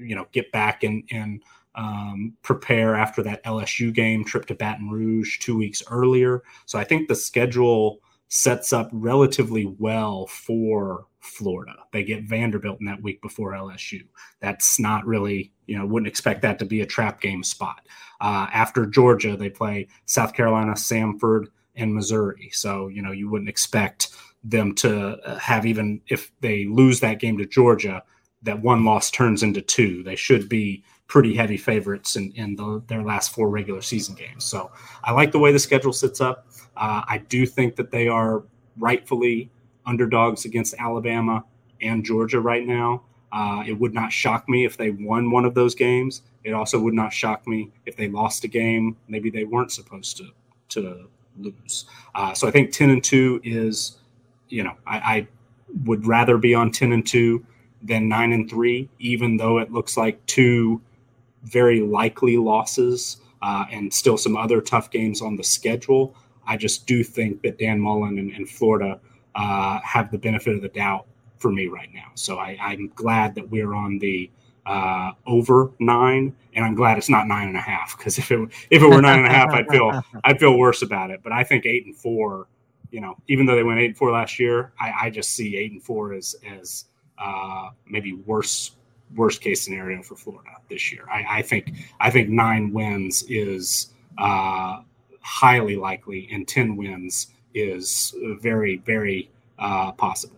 you know, get back and and um, prepare after that LSU game trip to Baton Rouge two weeks earlier. So I think the schedule sets up relatively well for Florida. They get Vanderbilt in that week before LSU. That's not really, you know, wouldn't expect that to be a trap game spot. Uh, after Georgia, they play South Carolina, Samford, and Missouri. So, you know, you wouldn't expect them to uh, have even if they lose that game to Georgia, that one loss turns into two. They should be pretty heavy favorites in, in the, their last four regular season games. So I like the way the schedule sits up. Uh, I do think that they are rightfully underdogs against Alabama and Georgia right now. Uh, it would not shock me if they won one of those games. It also would not shock me if they lost a game maybe they weren't supposed to to lose. Uh, so I think ten and two is, you know, I, I, would rather be on ten and two than nine and three, even though it looks like two very likely losses uh, and still some other tough games on the schedule. I just do think that Dan Mullen and, and Florida uh, have the benefit of the doubt for me right now. So I, am glad that we're on the uh, over nine, and I'm glad it's not nine and a half because if it if it were nine and a half, I'd feel I'd feel worse about it. But I think eight and four, you know, even though they went eight and four last year, I, I just see eight and four as as uh, maybe worse worst case scenario for Florida this year. I, I think I think nine wins is uh, highly likely, and ten wins is very very uh, possible.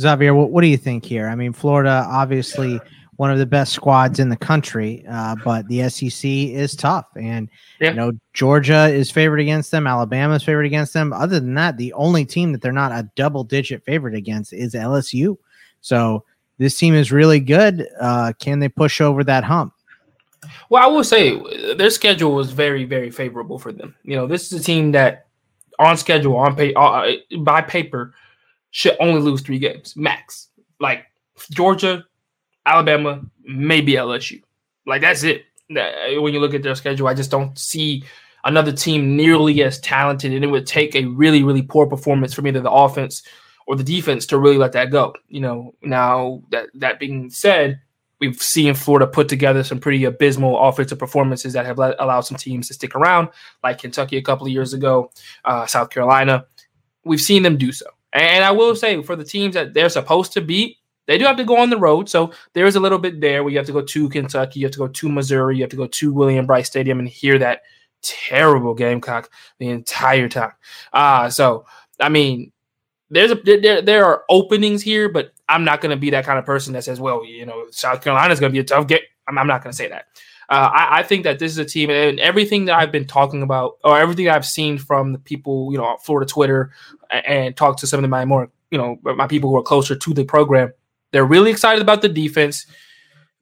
Xavier, what, what do you think here? I mean, Florida obviously one of the best squads in the country, uh, but the SEC is tough, and yeah. you know Georgia is favored against them, Alabama is favored against them. Other than that, the only team that they're not a double-digit favorite against is LSU. So this team is really good. Uh, can they push over that hump? Well, I will say their schedule was very, very favorable for them. You know, this is a team that on schedule, on pay, uh, by paper, should only lose three games max. Like Georgia, Alabama, maybe LSU. Like that's it. When you look at their schedule, I just don't see another team nearly as talented, and it would take a really, really poor performance from either the offense or the defense to really let that go. You know, now that that being said, we've seen Florida put together some pretty abysmal offensive performances that have let, allowed some teams to stick around, like Kentucky a couple of years ago, uh, South Carolina. We've seen them do so. And I will say, for the teams that they're supposed to beat, they do have to go on the road. So there is a little bit there where you have to go to Kentucky, you have to go to Missouri, you have to go to William Brice Stadium and hear that terrible Gamecock the entire time. Uh, so, I mean, there's a there, there are openings here, but I'm not going to be that kind of person that says, well, you know, South Carolina is going to be a tough game. I'm, I'm not going to say that. Uh, I, I, think that this is a team, and everything that I've been talking about, or everything I've seen from the people, you know, Florida Twitter, and, and talk to some of my more, you know, my people who are closer to the program, They're really excited about the defense.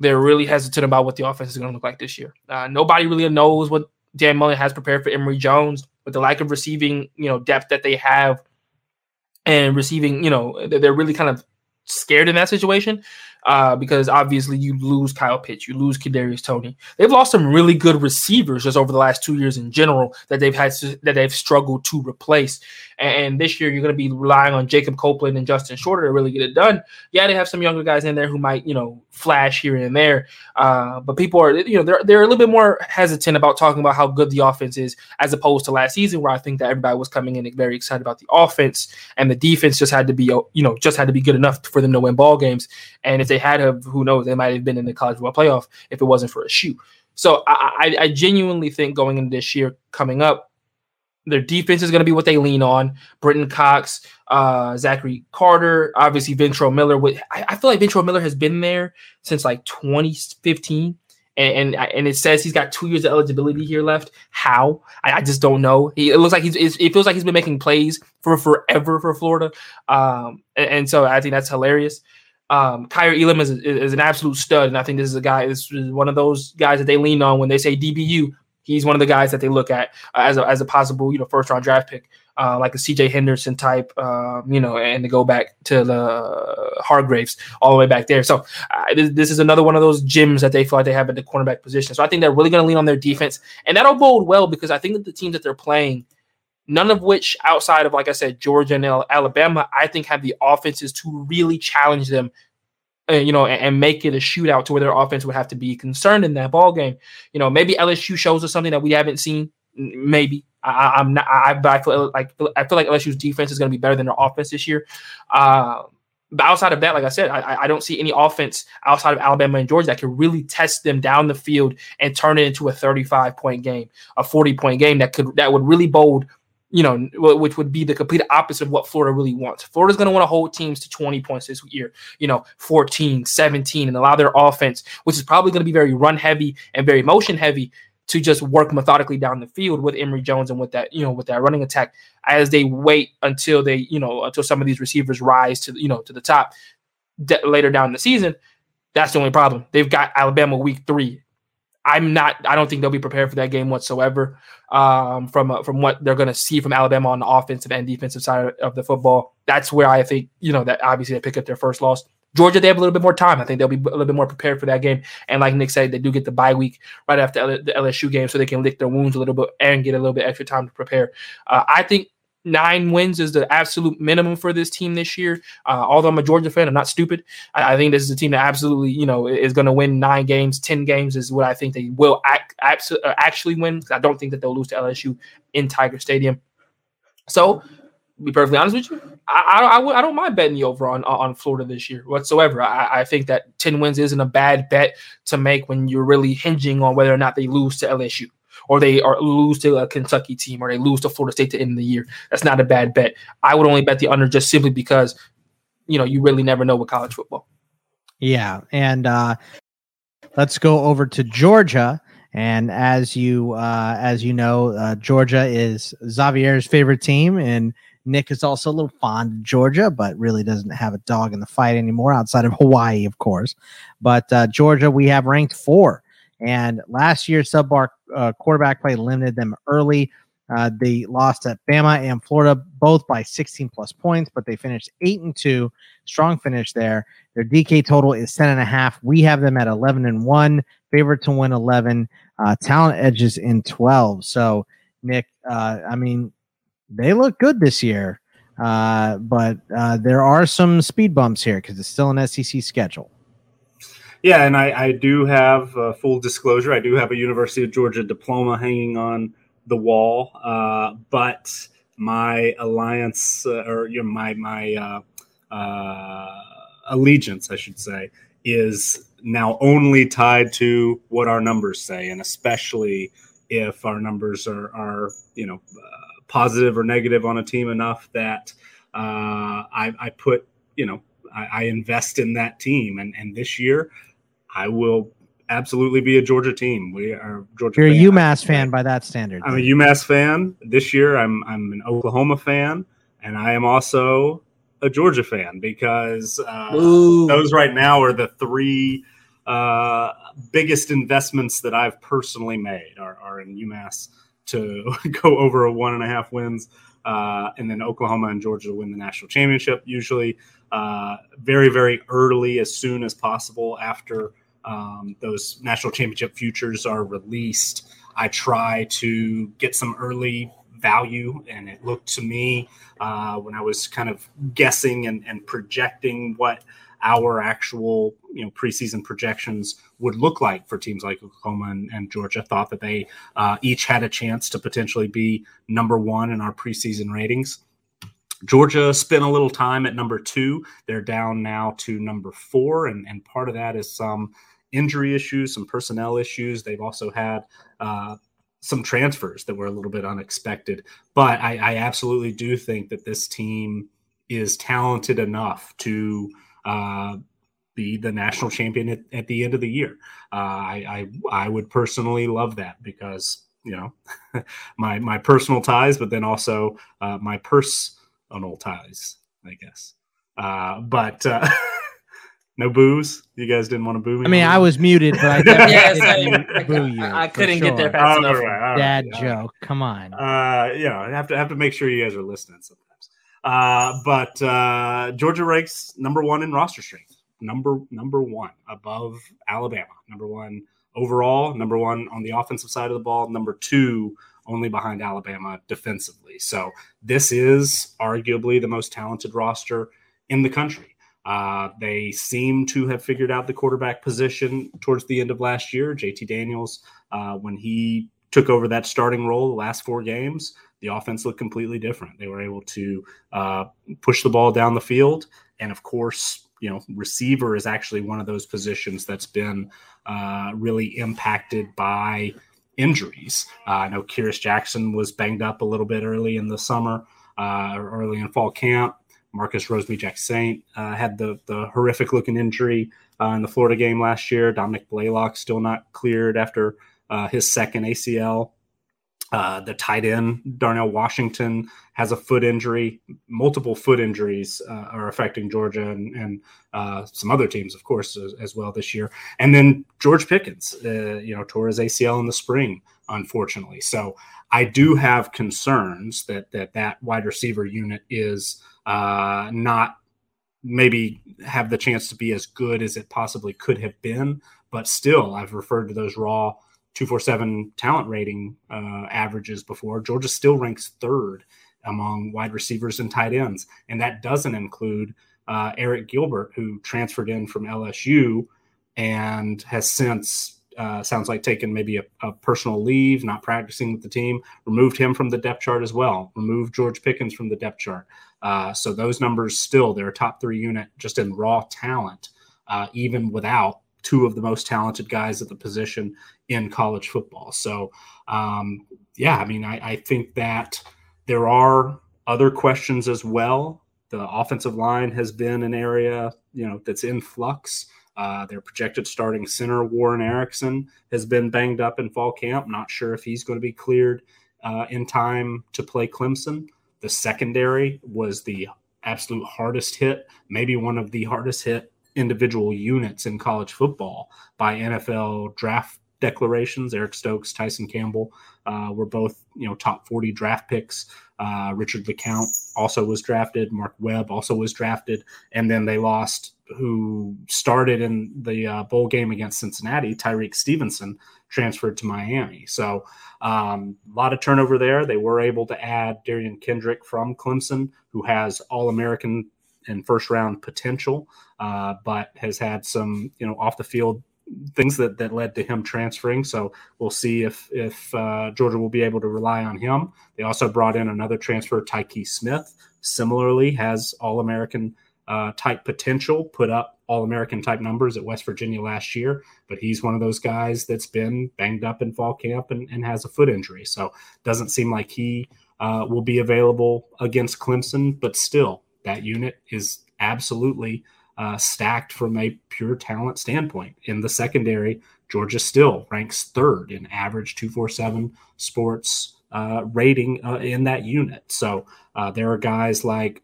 They're really hesitant about what the offense is going to look like this year. Uh, nobody really knows what Dan Mullen has prepared for Emory Jones with the lack of receiving, you know, depth that they have and receiving, you know, they're really kind of scared in that situation uh, because obviously you lose Kyle Pitts, you lose Kadarius Toney. They've lost some really good receivers just over the last two years in general that they've had to, that they've struggled to replace. And this year, you're going to be relying on Jacob Copeland and Justin Shorter to really get it done. Yeah, they have some younger guys in there who might, you know, flash here and there. Uh, but people are, you know, they're, they're a little bit more hesitant about talking about how good the offense is as opposed to last season, where I think that everybody was coming in very excited about the offense and the defense just had to be, you know, just had to be good enough for them to win ball games. And if they had have, who knows, they might have been in the college football playoff if it wasn't for a shoe. So I, I, I genuinely think going into this year coming up, their defense is going to be what they lean on. Brenton Cox, uh, Zachary Carter, obviously Ventrell Miller. With I, I, feel like Ventrell Miller has been there since like 2015, and and, and it says he's got two years of eligibility here left. How? I, I just don't know. He, it looks like he's it feels like he's been making plays for forever for Florida, um, and, and so I think that's hilarious. Um, Kaiir Elam is, is an absolute stud, and I think this is a guy. This is one of those guys that they lean on when they say DBU he's one of the guys that they look at uh, as a, as a possible you know first round draft pick, uh, like a C.J. Henderson type, uh, you know, and to go back to the Hargreaves all the way back there. So uh, this, this, is another one of those gems that they feel like they have at the cornerback position. So I think they're really going to lean on their defense, and that'll bode well because I think that the teams that they're playing. None of which, outside of like I said, Georgia and Alabama, I think have the offenses to really challenge them you know, and, and, make it a shootout to where their offense would have to be concerned in that ball game. You know, maybe LSU shows us something that we haven't seen. Maybe I, am not. I, I feel like I feel like LSU's defense is going to be better than their offense this year. Uh, but outside of that, like I said, I, I don't see any offense outside of Alabama and Georgia that can really test them down the field and turn it into a 35 point game, a 40 point game that could that would really bode you know, which would be the complete opposite of what Florida really wants. Florida's going to want to hold teams to 20 points this year, you know, 14, 17, and allow their offense, which is probably going to be very run heavy and very motion heavy, to just work methodically down the field with Emory Jones and with that, you know, with that running attack as they wait until they, you know, until some of these receivers rise to, you know, to the top later down the season. That's the only problem. They've got Alabama week three I'm not. I don't think they'll be prepared for that game whatsoever. Um, from uh, from what they're going to see from Alabama on the offensive and defensive side of the football, that's where I think you know that obviously they pick up their first loss. Georgia, they have a little bit more time. I think they'll be a little bit more prepared for that game. And like Nick said, they do get the bye week right after the LSU game, so they can lick their wounds a little bit and get a little bit extra time to prepare. Uh, I think nine wins is the absolute minimum for this team this year. Uh, although I'm a Georgia fan, I'm not stupid. I, I think this is a team that absolutely, you know, is going to win nine games, ten games is what I think they will act, uh, actually win. I don't think that they'll lose to LSU in Tiger Stadium. So, be perfectly honest with you, I, I, I don't mind betting the over on on Florida this year whatsoever. I, I think that ten wins isn't a bad bet to make when you're really hinging on whether or not they lose to LSU or they are lose to a Kentucky team, or they lose to Florida State to end the year. That's not a bad bet. I would only bet the under just simply because, you know, you really never know with college football. Yeah, and uh, let's go over to Georgia. And as you uh, as you know, uh, Georgia is Xavier's favorite team, and Nick is also a little fond of Georgia, but really doesn't have a dog in the fight anymore outside of Hawaii, of course. But uh, Georgia, we have ranked four and last year, subbar uh, quarterback play limited them early. Uh, they lost at Bama and Florida both by 16 plus points, but they finished eight and two. Strong finish there. Their DK total is 10 and a half. We have them at 11 and one, favorite to win 11, uh, talent edges in 12. So, Nick, uh, I mean, they look good this year, uh, but uh, there are some speed bumps here because it's still an SEC schedule. Yeah, and I, I do have uh, full disclosure. I do have a University of Georgia diploma hanging on the wall, uh, but my alliance uh, or you know, my my uh, uh, allegiance, I should say, is now only tied to what our numbers say, and especially if our numbers are are you know uh, positive or negative on a team enough that I, I put you know I, invest in that team. And, and this year, I will absolutely be a Georgia team. We are Georgia. You're fan. a UMass fan by that standard. I'm a UMass fan. This year, I'm I'm an Oklahoma fan, and I am also a Georgia fan because uh, those right now are the three uh, biggest investments that I've personally made are, are in UMass to go over a one and a half wins, uh, and then Oklahoma and Georgia to win the national championship. Usually, uh, very very early, as soon as possible after um, those national championship futures are released. I try to get some early value, and it looked to me uh, when I was kind of guessing and, and projecting what our actual you know preseason projections would look like for teams like Oklahoma and, and Georgia. Thought that they uh, each had a chance to potentially be number one in our preseason ratings. Georgia spent a little time at number two. They're down now to number four, and, and part of that is some injury issues, some personnel issues. They've also had uh, some transfers that were a little bit unexpected. But I, I absolutely do think that this team is talented enough to uh, be the national champion at, at, the end of the year. Uh, I, I, I would personally love that because you know my my personal ties, but then also uh, my old ties, I guess. Uh, but uh, no booze. You guys didn't want to boo me. I mean, I was muted, but I yes, I, boo you. I couldn't sure. get there fast enough. Right, Dad right, joke. Come on. Uh, you know, I have to have to make sure you guys are listening sometimes. Uh, but uh, Georgia ranks number one in roster strength, number number one above Alabama, number one overall, number one on the offensive side of the ball, number two only behind Alabama defensively. So this is arguably the most talented roster in the country. Uh, they seem to have figured out the quarterback position towards the end of last year. JT Daniels, uh, when he took over that starting role the last four games, the offense looked completely different. They were able to uh, push the ball down the field. And of course, you know, receiver is actually one of those positions that's been uh, really impacted by injuries. Uh, I know Kearis Jackson was banged up a little bit early in the summer, uh, early in fall camp. Marcus Rosemy-Jacksaint uh, had the the horrific looking injury uh, in the Florida game last year. Dominick Blaylock still not cleared after uh, his second ACL. Uh, the tight end Darnell Washington has a foot injury. Multiple foot injuries uh, are affecting Georgia and, and uh, some other teams, of course, as, as, well this year. And then George Pickens, uh, you know, tore his ACL in the spring, unfortunately. So I do have concerns that that that wide receiver unit is uh, not maybe have the chance to be as good as it possibly could have been. But still, I've referred to those raw 247 talent rating uh, averages before. Georgia still ranks third among wide receivers and tight ends. And that doesn't include uh, Arik Gilbert, who transferred in from LSU and has since uh, sounds like taken maybe a, a, personal leave, not practicing with the team, removed him from the depth chart as well, removed George Pickens from the depth chart. Uh, so those numbers still, they're a top three unit just in raw talent, uh, even without two of the most talented guys at the position in college football. So, um, yeah, I mean, I, I think that there are other questions as well. The offensive line has been an area, you know, that's in flux. Uh, their projected starting center, Warren Ericson has been banged up in fall camp. Not sure if he's going to be cleared uh, in time to play Clemson. The secondary was the absolute hardest hit, maybe one of the hardest hit individual units in college football by NFL draft declarations. Eric Stokes, Tyson Campbell uh, were both you know top 40 draft picks. Uh, Richard LeCounte also was drafted. Mark Webb also was drafted, and then they lost who started in the uh, bowl game against Cincinnati. Tyrique Stevenson transferred to Miami. So um, a lot of turnover there. They were able to add Derion Kendrick from Clemson, who has All American and first round potential, uh, but has had some you know off the field things that that led to him transferring. So we'll see if if uh, Georgia will be able to rely on him. They also brought in another transfer, Tykee Smith. Similarly, has All American uh, type potential. Put up All American type numbers at West Virginia last year, but he's one of those guys that's been banged up in fall camp and, and has a foot injury. So doesn't seem like he uh, will be available against Clemson. But still, that unit is absolutely uh, stacked from a pure talent standpoint. In the secondary, Georgia still ranks third in average 247 sports uh, rating uh, in that unit. So uh, there are guys like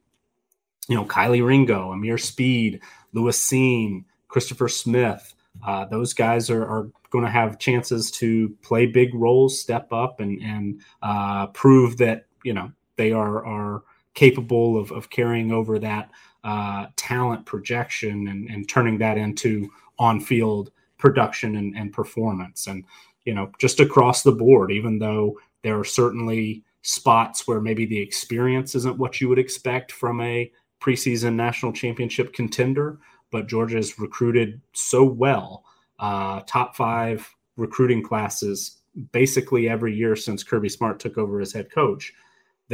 you know, Kelee Ringo, Ameer Speed, Lewis Cine, Christopher Smith. Uh, those guys are, are going to have chances to play big roles, step up, and and uh, prove that you know they are are capable of, of carrying over that uh, talent projection and, and turning that into on field production and, and performance. And you know, just across the board, even though there are certainly spots where maybe the experience isn't what you would expect from a preseason national championship contender, but Georgia has recruited so well, uh, top five recruiting classes basically every year since Kirby Smart took over as head coach.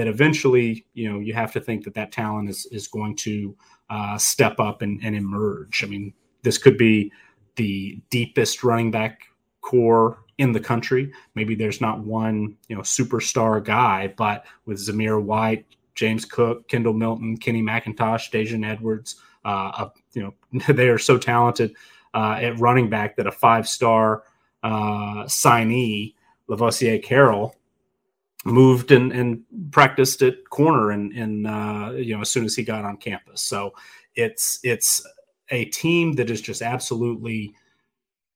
That eventually, you know, you have to think that that talent is is going to uh, step up and, and emerge. I mean, this could be the deepest running back corps in the country. Maybe there's not one, you know, superstar guy, but with Zamir White, James Cook, Kendall Milton, Kenny McIntosh, Daijun Edwards, uh, you know, they are so talented uh, at running back that a five-star uh, signee, Lovasea Carroll, moved and, and practiced at corner and, and uh, you know as soon as he got on campus. So it's it's a team that is just absolutely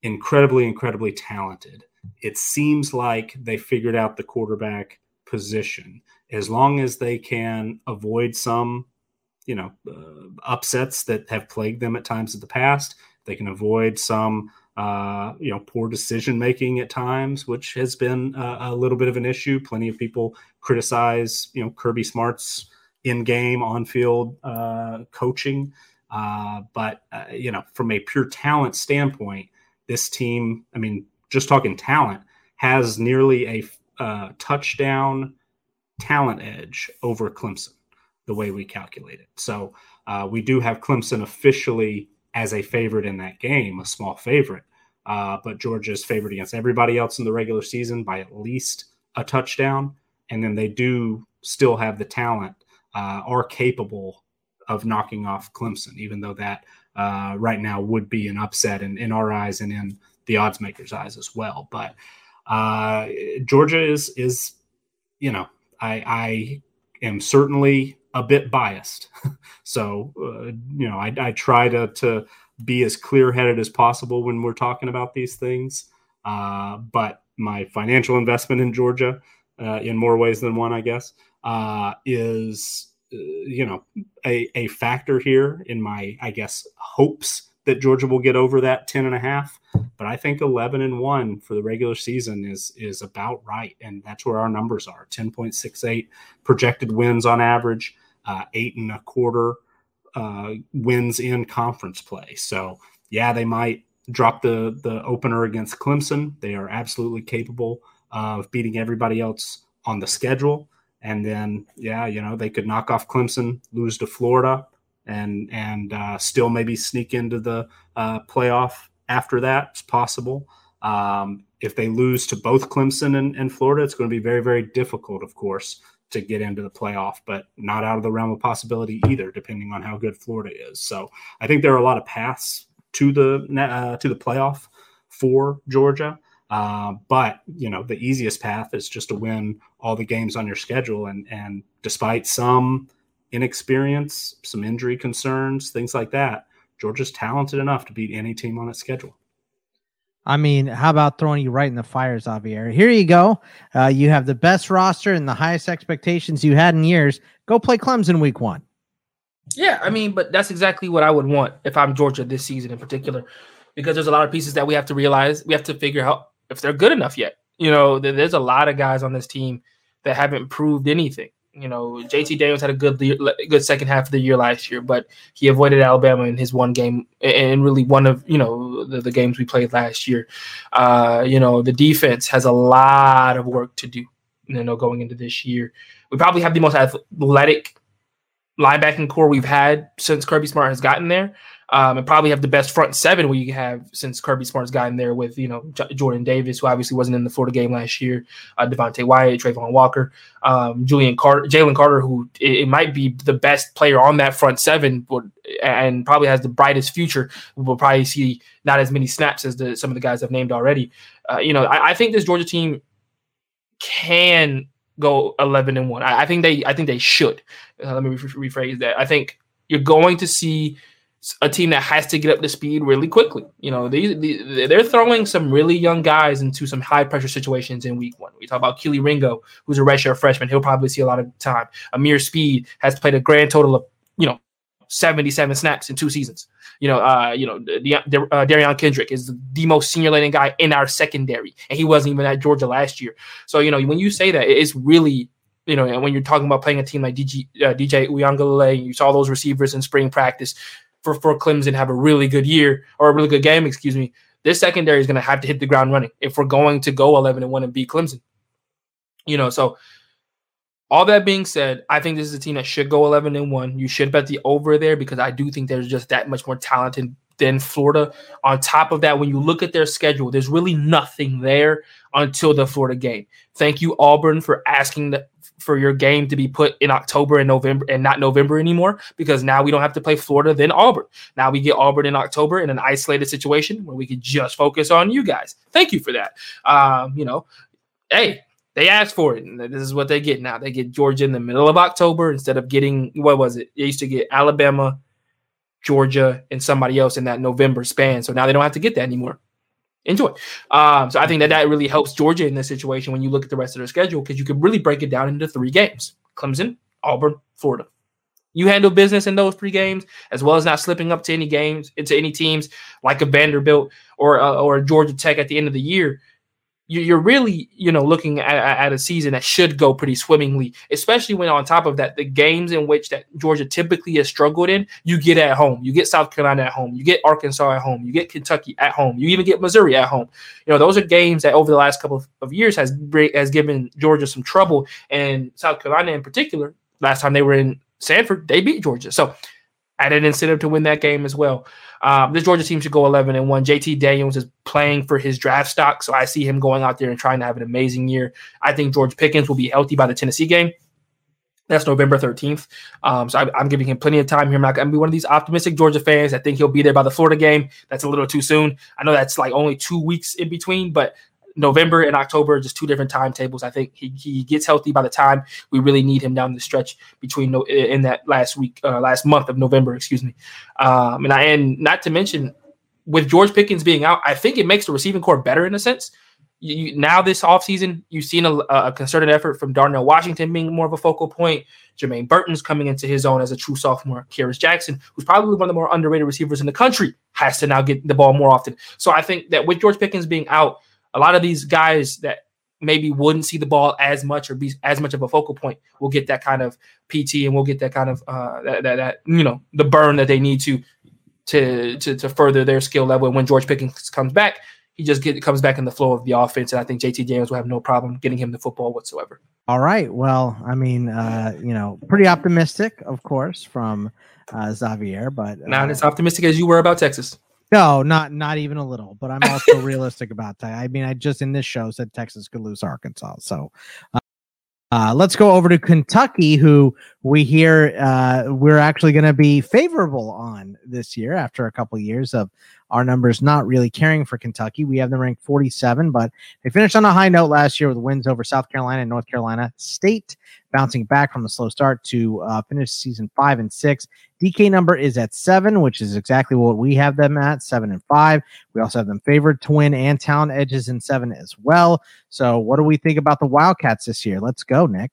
incredibly incredibly talented. It seems like they figured out the quarterback position as long as they can avoid some you know uh, upsets that have plagued them at times in the past. They can avoid some uh, you know poor decision making at times, which has been a, a little bit of an issue. Plenty of people criticize you know Kirby Smart's in game on field uh, coaching, uh, but uh, you know from a pure talent standpoint, this team, I mean, just talking talent, has nearly a uh, touchdown talent edge over Clemson the way we calculate it. So uh, we do have Clemson officially as a favorite in that game, a small favorite. Uh, but Georgia is favored against everybody else in the regular season by at least a touchdown. And then they do still have the talent, uh, are capable of knocking off Clemson, even though that uh, right now would be an upset in, in our eyes and in the odds makers' eyes as well. But uh, Georgia is is you know I, I am certainly a bit biased. so, uh, you know, I, I, try to, to be as clear headed as possible when we're talking about these things. Uh, but my financial investment in Georgia, uh, in more ways than one, I guess, uh, is, uh, you know, a, a factor here in my, I guess, hopes that Georgia will get over that 10 and a half. But I think 11 and one for the regular season is, is about right. And that's where our numbers are 10.68 projected wins on average uh, eight and a quarter uh, wins in conference play. So yeah, they might drop the the opener against Clemson. They are absolutely capable of beating everybody else on the schedule. And then yeah, you know they could knock off Clemson, lose to Florida, and and uh, still maybe sneak into the uh, playoff after that. It's possible. Um, if they lose to both Clemson and, and Florida, it's going to be very, very difficult, of course, to get into the playoff, but not out of the realm of possibility either, depending on how good Florida is. So I think there are a lot of paths to the uh, to the playoff for Georgia. Uh, but you know, the easiest path is just to win all the games on your schedule, and and despite some inexperience, some injury concerns, things like that, Georgia's talented enough to beat any team on its schedule. I mean, how about throwing you right in the fire, Xavier? Here you go. Uh, you have the best roster and the highest expectations you had in years. Go play Clemson week one. Yeah, I mean, but that's exactly what I would want if I'm Georgia this season in particular, because there's a lot of pieces that we have to realize. We have to figure out if they're good enough yet. You know, there's a lot of guys on this team that haven't proved anything. You know, JT Daniels had a good good second half of the year last year, but he avoided Alabama in his one game and really one of you know the, the games we played last year. Uh, you know, the defense has a lot of work to do. You know, going into this year, we probably have the most athletic linebacking corps we've had since Kirby Smart has gotten there um, and probably have the best front seven we have since Kirby Smart's gotten there with you know J- Jordan Davis, who obviously wasn't in the Florida game last year, uh, Devonte Wyatt, Travon Walker, um, Julian Carter, Jalen Carter, who it, it, might be the best player on that front seven, but, and probably has the brightest future. We'll probably see not as many snaps as the, some of the guys I've named already. Uh, you know, I, I think this Georgia team can go 11 and 1 I, I, think they i think they should uh, let me re- rephrase that i think You're going to see a team that has to get up to speed really quickly. You know, they, they they're throwing some really young guys into some high pressure situations in week one. We talk about Kelee Ringo, who's a redshirt freshman. He'll probably see a lot of time. Ameer Speed has played a grand total of you know 77 snaps in two seasons. You know, uh, you know, the, uh, Derion Kendrick is the most senior laning guy in our secondary, and he wasn't even at Georgia last year. So you know, when you say that, it's really you know, when you're talking about playing a team like DG, uh, DJ Uiagalelei, you saw those receivers in spring practice for, for Clemson have a really good year or a really good game, excuse me, this secondary is going to have to hit the ground running if we're going to go 11 and 1 and beat Clemson. You know, so all that being said, I think this is a team that should go 11 and 1. You should bet the over there because I do think there's just that much more talented than Florida. On top of that, when you look at their schedule, there's really nothing there until the Florida game. Thank you, Auburn, for asking the, for your game to be put in October and November and not November anymore because now we don't have to play Florida then Auburn. Now we get Auburn in October in an isolated situation where we can just focus on you guys. Thank you for that. Um, you know, hey, they asked for it, and this is what they get now. They get Georgia in the middle of October instead of getting what was it? They used to get Alabama, Georgia, and somebody else in that November span. So now they don't have to get that anymore enjoy. Um, so I think that that really helps Georgia in this situation when you look at the rest of their schedule because you can really break it down into three games: Clemson, Auburn, Florida. You handle business in those three games, as well as not slipping up to any games into any teams like a Vanderbilt or uh, or Georgia Tech at the end of the year you're really you know looking at, at, a season that should go pretty swimmingly especially when on top of that the games in which that georgia typically has struggled in you get at home. You get south carolina at home. You get arkansas at home. You get kentucky at home. You even get missouri at home. You know those are games that over the last couple of, of years has has given georgia some trouble. And south carolina in particular last time they were in sanford they beat georgia. So added incentive to win that game as well um, this Georgia team should go 11 and 1. JT Daniels is playing for his draft stock, so I see him going out there and trying to have an amazing year. I think George Pickens will be healthy by the Tennessee game. That's November 13th. Um, so I, am giving him plenty of time here. I'm not going to be one of these optimistic Georgia fans. I think he'll be there by the Florida game. That's a little too soon. I know that's like only two weeks in between, but November and October, just two different timetables. I think he, he gets healthy by the time we really need him down the stretch between no, in that last week, uh, last month of November, excuse me. Um, and I and not to mention with George Pickens being out, I think it makes the receiving corps better in a sense. You, now this offseason, you've seen a, a, concerted effort from Darnell Washington being more of a focal point. Jermaine Burton's coming into his own as a true sophomore. Kearis Jackson, who's probably one of the more underrated receivers in the country, has to now get the ball more often. So I think that with George Pickens being out, a lot of these guys that maybe wouldn't see the ball as much or be as much of a focal point will get that kind of PT and we'll get that kind of uh, that, that, that you know the burn that they need to to to to further their skill level. And when George Pickens comes back, he just get, comes back in the flow of the offense, and I think JT Daniels will have no problem getting him the football whatsoever. All right. Well, I mean, uh, you know, pretty optimistic, of course, from uh, Xavier, but uh, not as optimistic as you were about Texas. No, not not even a little. But I'm also realistic about that. I mean, I just in this show said Texas could lose Arkansas. So uh, uh, let's go over to Kentucky, who we hear uh, we're actually going to be favorable on this year after a couple years of our numbers not really caring for Kentucky. We have them ranked 47, but they finished on a high note last year with wins over South Carolina and North Carolina State, bouncing back from a slow start to uh, finish season five and six. DK number is at seven, which is exactly what we have them at seven and five. We also have them favored to win and talent edges in seven as well. So, what do we think about the Wildcats this year? Let's go, Nick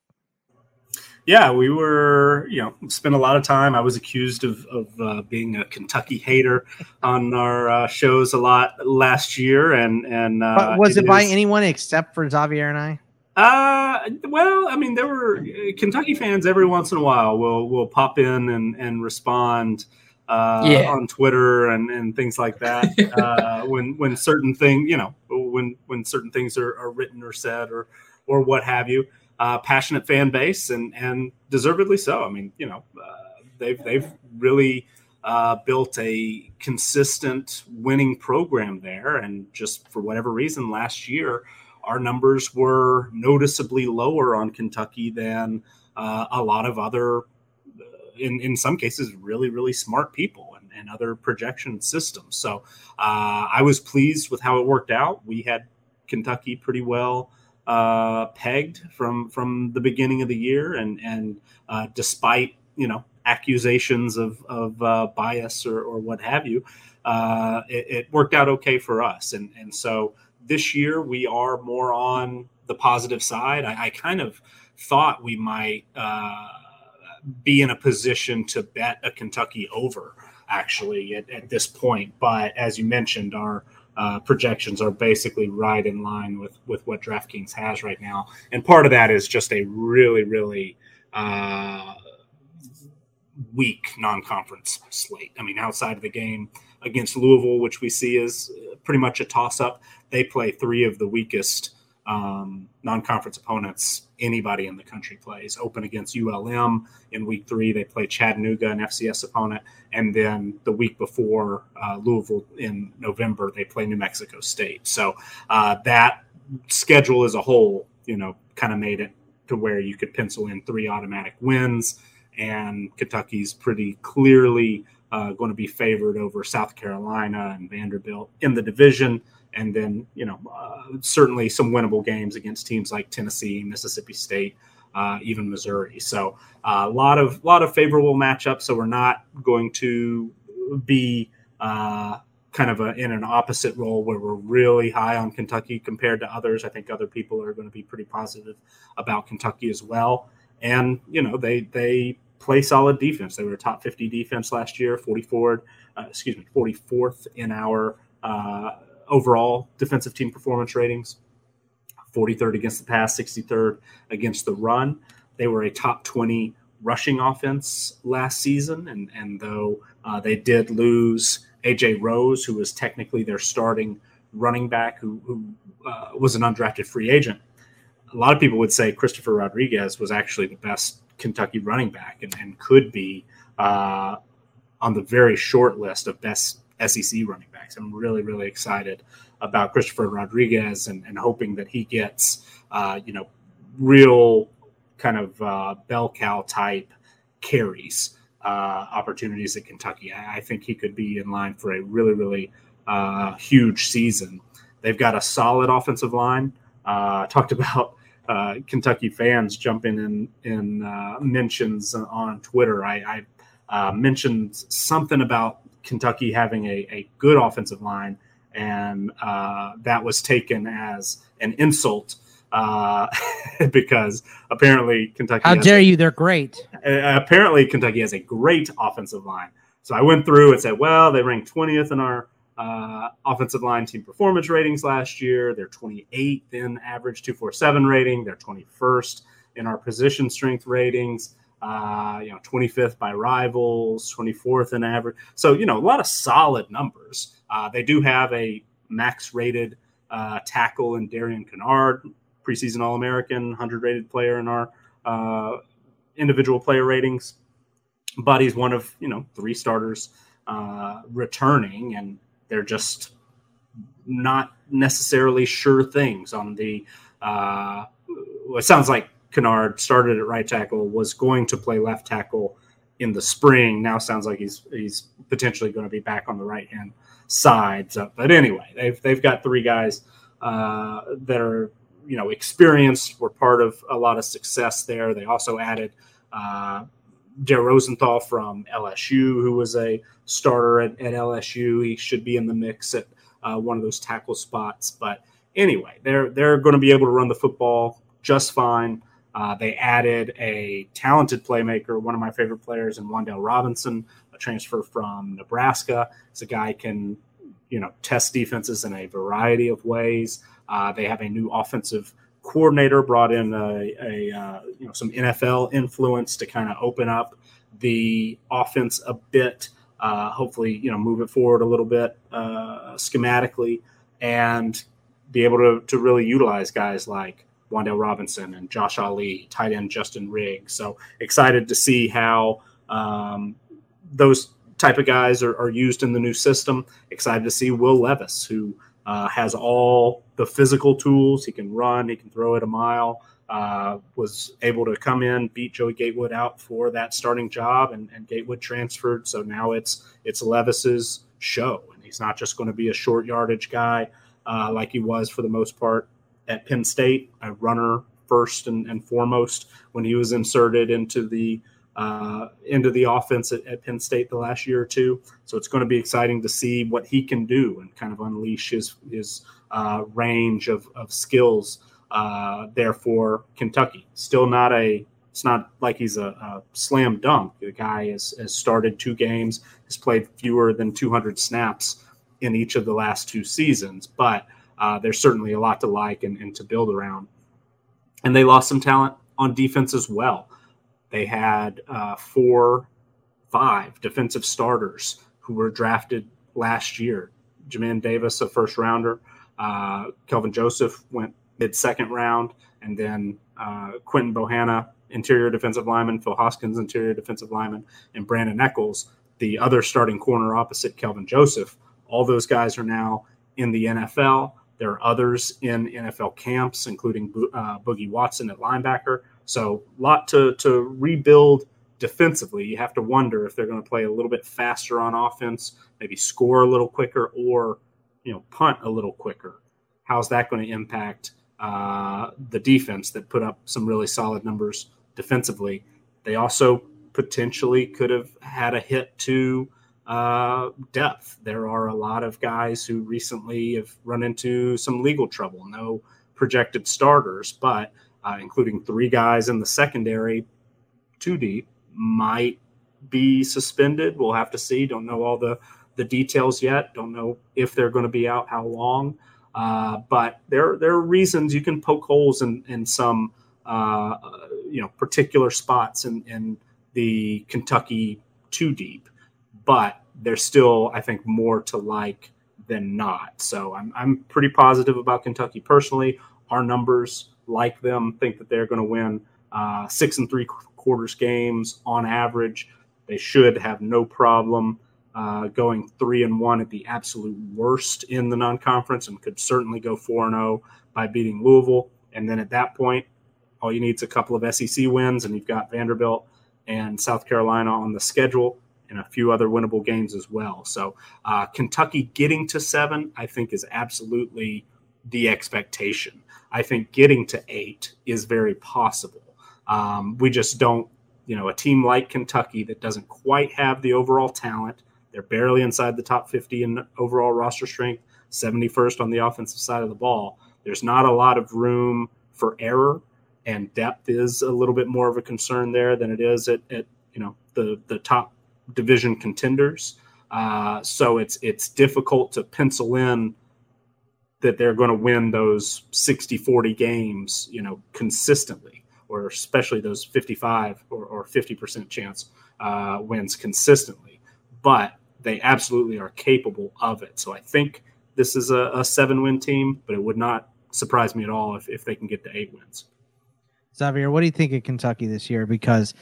yeah, we were, you know, spent a lot of time. I was accused of, of uh, being a Kentucky hater on our uh, shows a lot last year, and and uh, was it, it by is, anyone except for Xavier and I? Uh, well, I mean, there were uh, Kentucky fans every once in a while will will pop in and and respond. Uh, yeah. on Twitter and, and things like that. uh, when when certain thing, you know, when when certain things are, are written or said or or what have you uh, passionate fan base, and and deservedly so. I mean, you know, uh, they've they've really uh, built a consistent winning program there, and just for whatever reason, last year our numbers were noticeably lower on Kentucky than uh, a lot of other, uh, in in some cases, really really smart people and, and other projection systems. So uh, I was pleased with how it worked out. We had Kentucky pretty well uh, pegged from from the beginning of the year, and and uh, despite you know accusations of, of uh, bias or, or what have you, uh, it, it, worked out okay for us. And, and so this year we are more on the positive side. I, I kind of thought we might uh, be in a position to bet a Kentucky over actually at, at this point. But as you mentioned, our uh, projections are basically right in line with with what DraftKings has right now, and part of that is just a really really uh, weak non-conference slate. I mean, outside of the game against Louisville, which we see is pretty much a toss-up, they play three of the weakest um, non-conference opponents anybody in the country plays. Open against ULM in week three, they play Chattanooga, an FCS opponent, and then the week before uh, Louisville in November, they play New Mexico State. So uh, that schedule as a whole, you know, kind of made it to where you could pencil in three automatic wins, and Kentucky's pretty clearly uh, going to be favored over South Carolina and Vanderbilt in the division and then you know uh, certainly some winnable games against teams like Tennessee, Mississippi State, uh, even Missouri. So a uh, lot of lot of favorable matchups. So we're not going to be uh, kind of a, in an opposite role where we're really high on Kentucky compared to others. I think other people are going to be pretty positive about Kentucky as well. And you know they they play solid defense. They were a top 50 defense last year, 44, uh, excuse me, 44th in our uh, overall defensive team performance ratings 43rd against the pass, 63rd against the run. They were a top 20 rushing offense last season. And, and though uh, they did lose AJ Rose, who was technically their starting running back, who, who uh, was an undrafted free agent, a lot of people would say Christopher Rodriguez was actually the best Kentucky running back and, and could be uh, on the very short list of best SEC running backs. I'm really, really excited about Christopher Rodriguez and, and hoping that he gets, uh, you know, real kind of uh, bell cow type carries uh, opportunities at Kentucky. I, I, think he could be in line for a really, really uh, huge season. They've got a solid offensive line. Uh, talked about uh, Kentucky fans jumping in in uh, mentions on Twitter. I, I uh, mentioned something about Kentucky having a, a good offensive line, and uh, that was taken as an insult uh, because apparently Kentucky. How dare a, you? They're great. Uh, apparently, Kentucky has a great offensive line. So I went through and said, well, they ranked 20th in our uh, offensive line team performance ratings last year. They're 28th in average 247 rating. They're 21st in our position strength ratings uh, you know, 25th by rivals, 24th in average. So, you know, a lot of solid numbers. Uh, they do have a max rated uh, tackle in Darian Kinnard, preseason All American, 100 rated player in our uh, individual player ratings. But he's one of, you know, three starters uh, returning, and they're just not necessarily sure things on the. Uh, it sounds like Kinnard started at right tackle, was going to play left tackle in the spring. Now sounds like he's he's potentially going to be back on the right hand side. So, but anyway, they've they've got three guys uh, that are you know experienced. Were part of a lot of success there. They also added. Uh, Joe Rosenthal from LSU, who was a starter at, at LSU. He should be in the mix at uh, one of those tackle spots. But anyway, they're they're going to be able to run the football just fine. Uh, they added a talented playmaker, one of my favorite players, in Wan'Dale Robinson, a transfer from Nebraska. It's a guy can, you know, test defenses in a variety of ways. Uh, they have a new offensive coordinator, brought in a, a uh, you know some NFL influence to kind of open up the offense a bit. Uh, hopefully, you know, move it forward a little bit uh, schematically, and be able to to really utilize guys like Wan'Dale Robinson and Josh Ali, tight end Justin Riggs. So excited to see how um, those type of guys are, are, used in the new system. Excited to see Will Levis, who uh, has all the physical tools. He can run, he can throw it a mile. Uh, was able to come in, beat Joey Gatewood out for that starting job, and, and Gatewood transferred. So now it's it's Levis's show, and he's not just going to be a short yardage guy uh, like he was for the most part at Penn State, a runner first and, and foremost when he was inserted into the uh, into the offense at, at, Penn State the last year or two. So it's going to be exciting to see what he can do and kind of unleash his his uh, range of, of skills uh, there for Kentucky. Still not a it's not like he's a, a slam dunk. The guy has, has started two games, has played fewer than 200 snaps in each of the last two seasons, but uh, there's certainly a lot to like and, and to build around. And they lost some talent on defense as well. They had uh, four, five defensive starters who were drafted last year. Jamin Davis, a first rounder. Uh, Kelvin Joseph went mid second round. And then uh, Quinton Bohanna, interior defensive lineman, Phil Hoskins, interior defensive lineman, and Brandon Echols, the other starting corner opposite Kelvin Joseph. All those guys are now in the NFL. There are others in NFL camps, including uh, Boogie Watson at linebacker. So, a lot to, to rebuild defensively. You have to wonder if they're going to play a little bit faster on offense, maybe score a little quicker, or you know punt a little quicker. How's that going to impact uh, the defense that put up some really solid numbers defensively? They also potentially could have had a hit to uh, depth. There are a lot of guys who recently have run into some legal trouble. No projected starters, but uh, including three guys in the secondary, too deep, might be suspended. We'll have to see. Don't know all the the details yet. Don't know if they're going to be out, how long. Uh, but there there are reasons you can poke holes in in some uh, you know particular spots in in the Kentucky too deep, but there's still I think more to like than not. So I'm I'm pretty positive about Kentucky personally. Our numbers like them, think that they're going to win uh, six and three quarters games on average. They should have no problem uh, going three and one at the absolute worst in the non-conference, and could certainly go four and zero oh by beating Louisville. And then at that point, all you need is a couple of SEC wins, and you've got Vanderbilt and South Carolina on the schedule, and a few other winnable games as well. So uh, Kentucky getting to seven, I think, is absolutely the expectation. I think getting to eight is very possible. Um, we just don't, you know, a team like Kentucky that doesn't quite have the overall talent. They're barely inside the top 50 in overall roster strength, 71st on the offensive side of the ball. There's not a lot of room for error, and depth is a little bit more of a concern there than it is at, at you know the the top division contenders. Uh, so it's it's difficult to pencil in that they're going to win those 60 40 games, you know, consistently, or especially those 55 or, or 50% chance uh, wins consistently. But they absolutely are capable of it. So I think this is a, a seven win team, but it would not surprise me at all if, if they can get to eight wins. Xavier, what do you think of Kentucky this year? Because,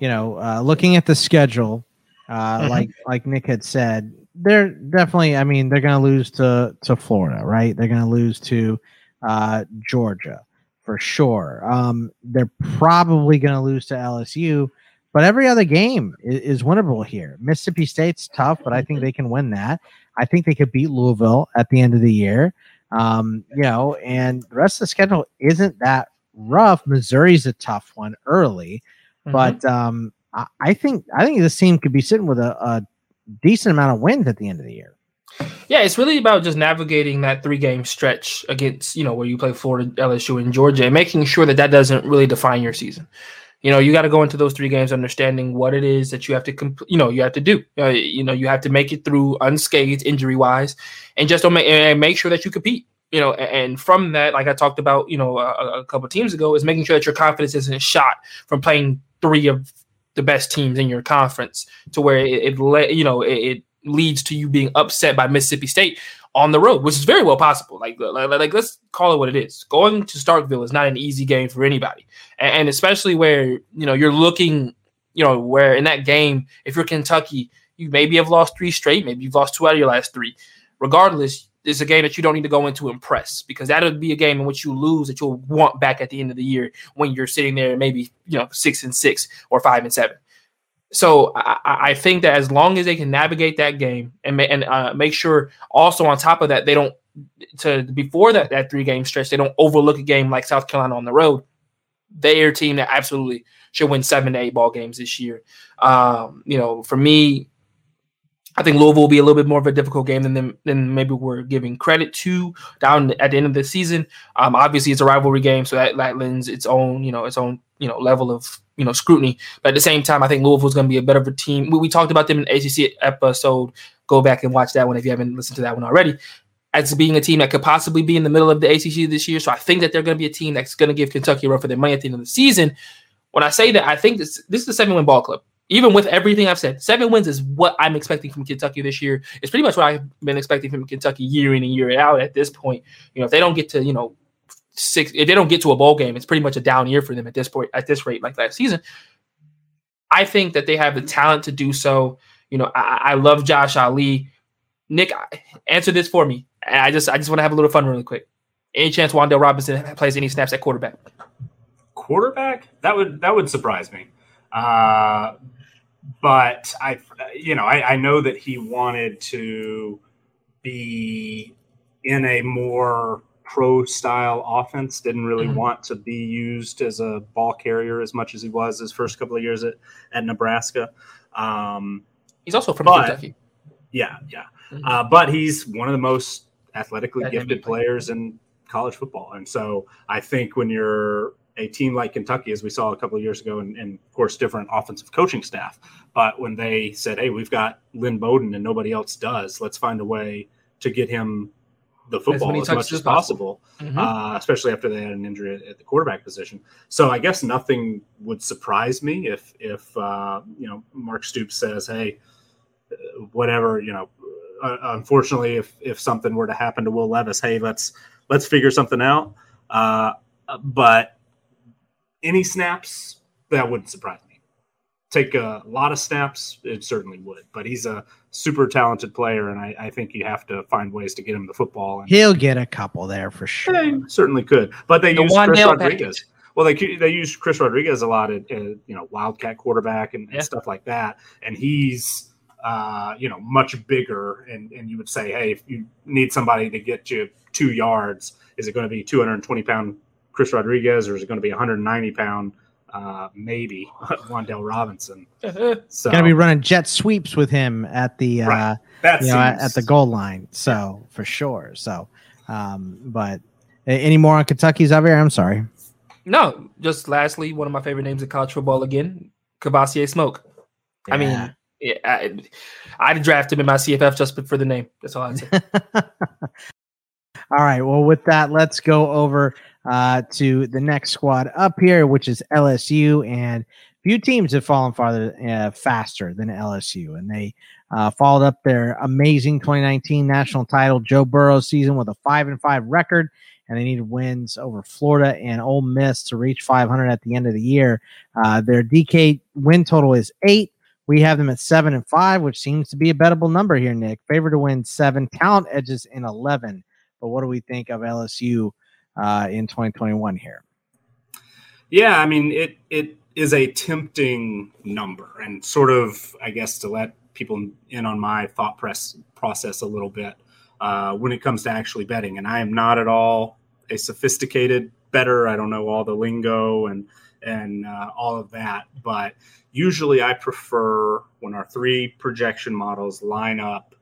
you know, uh, looking at the schedule, uh, mm-hmm. like like Nick had said, they're definitely. I mean, they're going to lose to to Florida, right? They're going to lose to uh, Georgia for sure. Um, they're probably going to lose to LSU, but every other game is, is, winnable here. Mississippi State's tough, but I think they can win that. I think they could beat Louisville at the end of the year. Um, you know, and the rest of the schedule isn't that rough. Missouri's a tough one early, mm-hmm. but um, I, think I think this team could be sitting with a, a decent amount of wins at the end of the year. Yeah, it's really about just navigating that three game stretch against, you know, where you play Florida, LSU, and Georgia, and making sure that that doesn't really define your season. You know, you got to go into those three games understanding what it is that you have to, comp- you know, you have to do. Uh, you know, you have to make it through unscathed, injury wise, and just don't make and make sure that you compete. You know, and from that, like I talked about, you know, a, a couple teams ago, is making sure that your confidence isn't shot from playing three of the best teams in your conference to where it, it you know it, it, leads to you being upset by Mississippi State on the road, which is very well possible. Like, like, like let's call it what it is. Going to Starkville is not an easy game for anybody, and, and especially where you know you're looking, you know, where in that game, if you're Kentucky, you maybe have lost three straight, maybe you've lost two out of your last three. Regardless, it's a game that you don't need to go into impress because that'll be a game in which you lose that you'll want back at the end of the year when you're sitting there maybe you know six and six or five and seven. So I, I think that as long as they can navigate that game and and uh, make sure also on top of that they don't to before that that three game stretch they don't overlook a game like South Carolina on the road. A team that absolutely should win seven to eight ball games this year. Um, you know, for me, I think Louisville will be a little bit more of a difficult game than than maybe we're giving credit to down at the end of the season. Um, obviously, it's a rivalry game, so that, that lends its own you know its own you know level of you know scrutiny. But at the same time, I think Louisville is going to be a better of a team. We, we talked about them in ACC episode. Go back and watch that one if you haven't listened to that one already. As being a team that could possibly be in the middle of the ACC this year, so I think that they're going to be a team that's going to give Kentucky a run for their money at the end of the season. When I say that, I think this this is a seven win ball club even with everything I've said, seven wins is what I'm expecting from Kentucky this year. It's pretty much what I've been expecting from Kentucky year in and year out at this point. You know, if they don't get to, you know, six, if they don't get to a bowl game, it's pretty much a down year for them at this point, at this rate, like last season. I think that they have the talent to do so. You know, I, I love Josh Ali. Nick, answer this for me. I just, I just want to have a little fun really quick. Any chance Wan'Dale Robinson plays any snaps at quarterback? Quarterback? That would that would surprise me. Uh, but I, you know, I, I know that he wanted to be in a more pro style offense. Didn't really mm-hmm. want to be used as a ball carrier as much as he was his first couple of years at, at Nebraska. Um, he's also from but, Kentucky. Yeah, yeah. Mm-hmm. Uh, but he's one of the most athletically that gifted players in college football. And so I think when you're a team like Kentucky, as we saw a couple of years ago, and, and, of course, different offensive coaching staff. But when they said, "Hey, we've got Lynn Bowden and nobody else does. Let's find a way to get him the football as, as much as possible, possible. Mm-hmm. Uh, especially after they had an injury at, the quarterback position." So I guess nothing would surprise me if if uh, you know Mark Stoops says, "Hey, whatever," you know. Uh, unfortunately, if if something were to happen to Will Levis, hey, let's let's figure something out. Uh, but any snaps, that wouldn't surprise me. Take a lot of snaps, it certainly would. But he's a super talented player, and I, I think you have to find ways to get him the football. And, He'll get a couple there for sure. Yeah, certainly could. But they the use Chris Rodriguez. Package. Well, they they use Chris Rodriguez a lot at, at you know Wildcat quarterback and, and stuff like that, and he's uh, you know much bigger. And and you would say, hey, if you need somebody to get you two yards, is it going to be 220 pound Chris Rodriguez, or is it going to be 190 pound? Uh, maybe Wan'Dale Robinson. So going to be running jet sweeps with him at the right. uh, you know, at the goal line. So for sure. So, um, but any more on Kentucky Xavier? I'm sorry. No, just lastly, one of my favorite names in college football again, Kavosiey Smoke. Yeah. I mean, yeah, I, I'd draft him in my CFF just for the name. That's all I'd say. all right. Well, with that, let's go over uh, to the next squad up here, which is LSU. And few teams have fallen farther uh, faster than LSU, and they uh, followed up their amazing 2019 national title Joe Burrow season with a five and five record. And they needed wins over Florida and Ole Miss to reach 500 at the end of the year. Uh, their DK win total is eight. We have them at seven and five, which seems to be a bettable number here, Nick. Favor to win seven, talent edges in 11. But what do we think of LSU uh, in 2021 here. Yeah, I mean it it is a tempting number, and sort of I guess to let people in on my thought press process a little bit uh, when it comes to actually betting. And I am not at all a sophisticated bettor. I don't know all the lingo and and uh, all of that, but usually I prefer when our three projection models line up,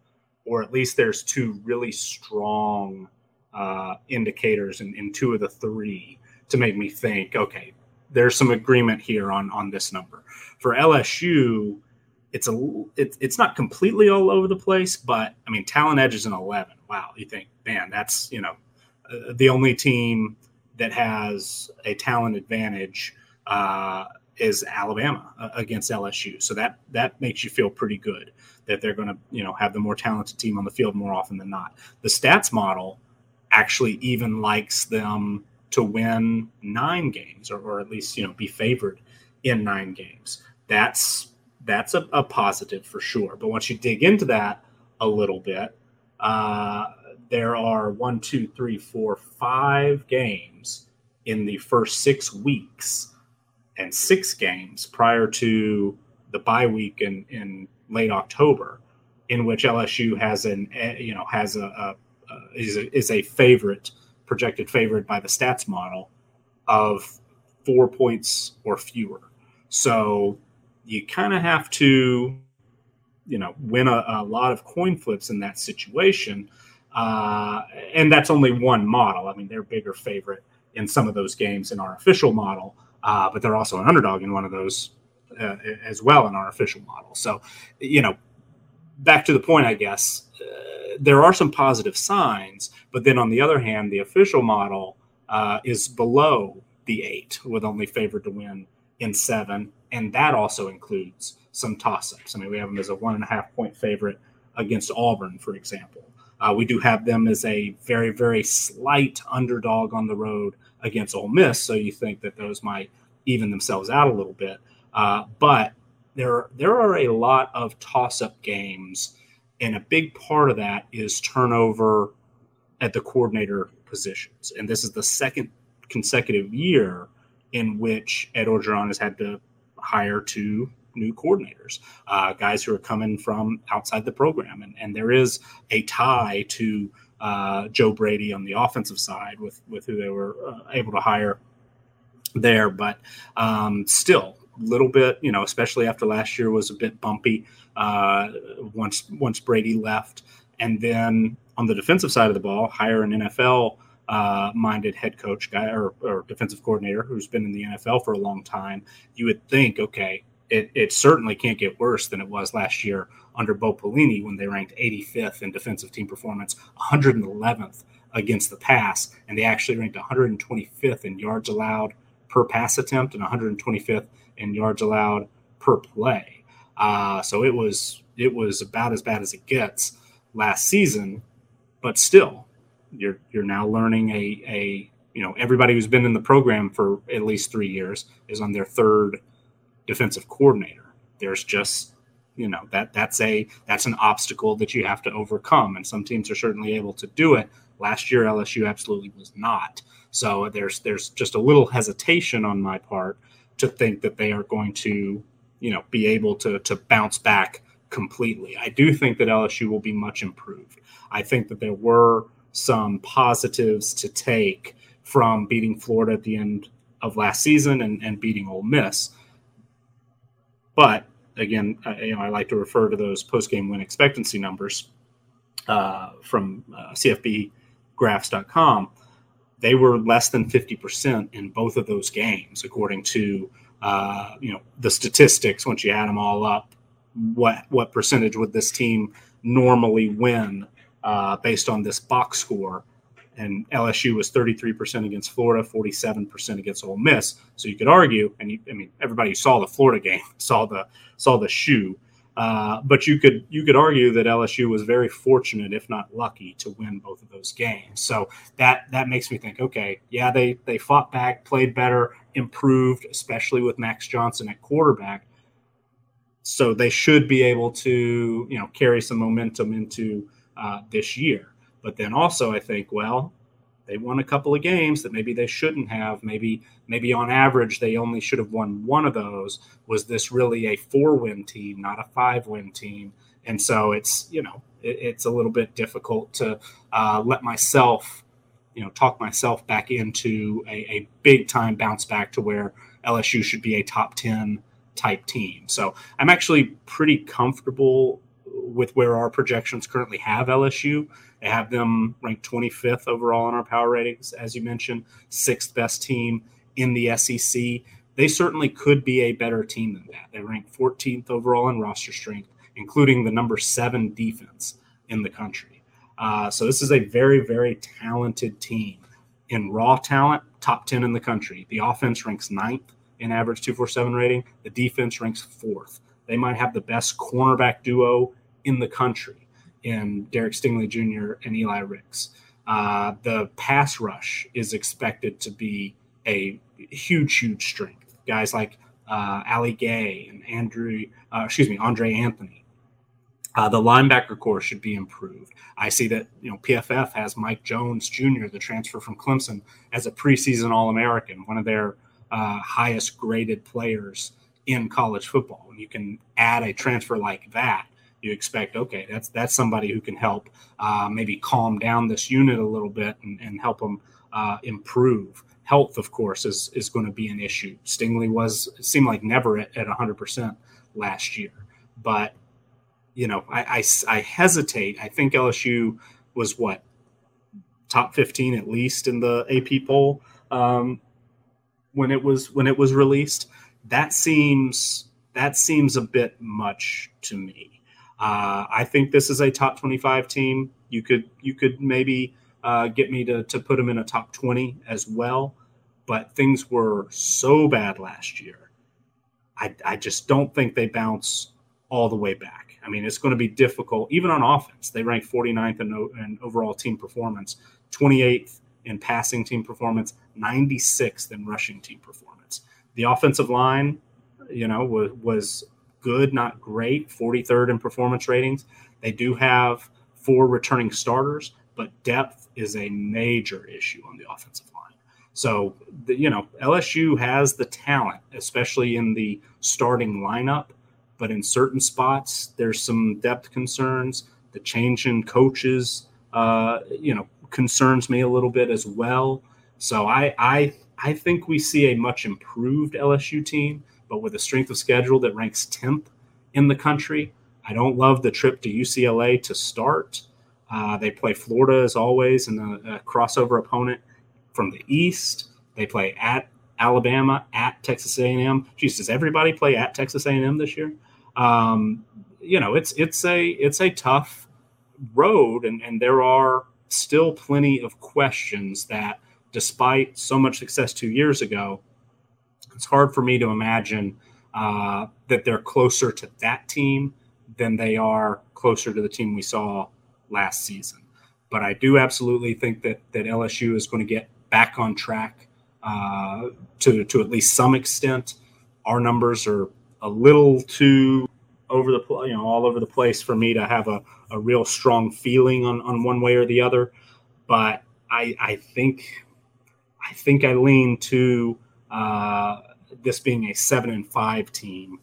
or at least there's two really strong uh, indicators in, in two of the three to make me think, okay, there's some agreement here on on this number. For LSU, it's a it, it's not completely all over the place, but I mean, talent edge is an 11. Wow, you think, man, that's you know uh, the only team that has a talent advantage uh, is Alabama uh, against LSU. So that that makes you feel pretty good that they're going to you know have the more talented team on the field more often than not. The stats model actually even likes them to win nine games or, or at least you know be favored in nine games. That's that's a, a positive for sure. But once you dig into that a little bit uh, there are one two three four five games in the first six weeks and six games prior to the bye week in, in late october in which lsu has an eh, you know has a, a is a, is a favorite, projected favorite by the stats model of four points or fewer. So you kind of have to, you know, win a, a, lot of coin flips in that situation. Uh, and that's only one model. I mean, they're bigger favorite in some of those games in our official model, uh, but they're also an underdog in one of those uh, as well in our official model. So, you know, back to the point, I guess, uh, there are some positive signs, but then on the other hand, the official model uh, is below the eight, with only favored to win in seven, and that also includes some toss-ups. I mean, we have them as a one and a half point favorite against Auburn, for example. Uh, we do have them as a very, very slight underdog on the road against Ole Miss, so you think that those might even themselves out a little bit. Uh, but there, there are a lot of toss-up games, and a big part of that is turnover at the coordinator positions. And this is the second consecutive year in which Ed Orgeron has had to hire two new coordinators, uh, guys who are coming from outside the program. And, and there is a tie to uh, Joe Brady on the offensive side with, with who they were uh, able to hire there. But um, still, little bit, you know, especially after last year was a bit bumpy uh, once once Brady left. And then on the defensive side of the ball, hire an NFL uh, minded head coach guy or, or, defensive coordinator who's been in the NFL for a long time, you would think, okay, it, it certainly can't get worse than it was last year under Bo Pelini when they ranked 85th in defensive team performance, 111th against the pass, and they actually ranked 125th in yards allowed per pass attempt and 125th in yards allowed per play. Uh, so it was it was about as bad as it gets last season, but still, you're you're now learning a a you know everybody who's been in the program for at least three years is on their third defensive coordinator. There's just you know that that's a that's an obstacle that you have to overcome, and some teams are certainly able to do it. Last year, LSU absolutely was not. So there's there's just a little hesitation on my part to think that they are going to you know be able to to bounce back completely. I do think that LSU will be much improved. I think that there were some positives to take from beating Florida at the end of last season and, and beating Ole Miss. But again, I, you know, I like to refer to those post-game win expectancy numbers uh, from uh, CFBgraphs.com. They were less than 50% in both of those games, according to uh, you know the statistics. Once you add them all up, what what percentage would this team normally win uh, based on this box score. And LSU was 33% against Florida, 47% against Ole Miss. So you could argue, and you, I mean, everybody who saw the Florida game saw the saw the shoe. Uh, but you could you could argue that LSU was very fortunate, if not lucky, to win both of those games. So that that makes me think, okay, yeah, they they fought back, played better, improved, especially with Max Johnson at quarterback. So they should be able to you know carry some momentum into uh, this year. But then also, I think, well, they won a couple of games that maybe they shouldn't have. Maybe, maybe on average, they only should have won one of those. Was this really a four-win team, not a five-win team? And so it's you know it, it's a little bit difficult to uh, let myself you know talk myself back into a, a big time bounce back to where LSU should be a top ten type team. So I'm actually pretty comfortable with where our projections currently have LSU. They have them ranked 25th overall in our power ratings, as you mentioned, sixth best team in the SEC. They certainly could be a better team than that. They rank 14th overall in roster strength, including the number seven defense in the country. Uh, so this is a very, very talented team. In raw talent, top 10 in the country. The offense ranks ninth in average 247 rating. The defense ranks fourth. They might have the best cornerback duo in the country in Derek Stingley Jr. and Eli Ricks. Uh, the pass rush is expected to be a huge, huge strength. Guys like uh, Ali Gaye and Andrew, uh, excuse me, Andre Anthony. Uh, the linebacker corps should be improved. I see that you know PFF has Mike Jones Jr., the transfer from Clemson, as a preseason All American, one of their uh, highest graded players in college football. When you can add a transfer like that you expect okay that's that's somebody who can help uh, maybe calm down this unit a little bit and, and help them uh, improve health, of course, is is going to be an issue. Stingley was seemed like never at, at 100% last year, but you know, I, I, I hesitate. I think LSU was what top 15 at least in the AP poll um, when it was when it was released. That seems that seems a bit much to me. Uh, I think this is a top 25 team. You could you could maybe uh, get me to to put them in a top 20 as well, but things were so bad last year. I, I just don't think they bounce all the way back. I mean, it's going to be difficult, even on offense. They rank 49th in, in overall team performance, 28th in passing team performance, 96th in rushing team performance. The offensive line, you know, was, was good, not great, 43rd in performance ratings. They do have four returning starters, but depth is a major issue on the offensive line. So, the, you know, LSU has the talent, especially in the starting lineup, but in certain spots, there's some depth concerns. The change in coaches, uh, you know, concerns me a little bit as well. So I, I, I think we see a much improved LSU team, but with a strength of schedule that ranks 10th in the country. I don't love the trip to UCLA to start. Uh, they play Florida as always, and a, a crossover opponent from the East. They play at Alabama, at Texas A&M. Geez, does everybody play at Texas A&M this year? Um, you know, it's it's a it's a tough road, and and there are still plenty of questions that, despite so much success two years ago, it's hard for me to imagine uh, that they're closer to that team than they are closer to the team we saw last season. But I do absolutely think that that LSU is going to get back on track uh, to to at least some extent. Our numbers are a little too over the you know all over the place for me to have a, a real strong feeling on, on one way or the other. But I I think I think I lean to uh, this being a seven and five team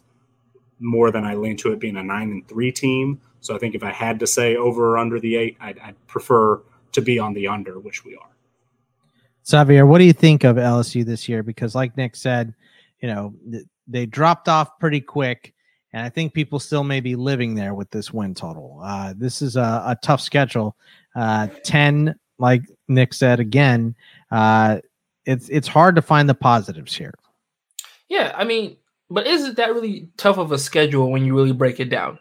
more than I lean to it being a nine and three team. So I think if I had to say over or under the eight, I'd, I'd prefer to be on the under, which we are. Xavier, what do you think of LSU this year? Because, like Nick said, you know they dropped off pretty quick, and I think people still may be living there with this win total. Uh, this is a, a tough schedule. Uh, Ten, like Nick said again, uh, it's it's hard to find the positives here. Yeah, I mean, but isn't that really tough of a schedule when you really break it down?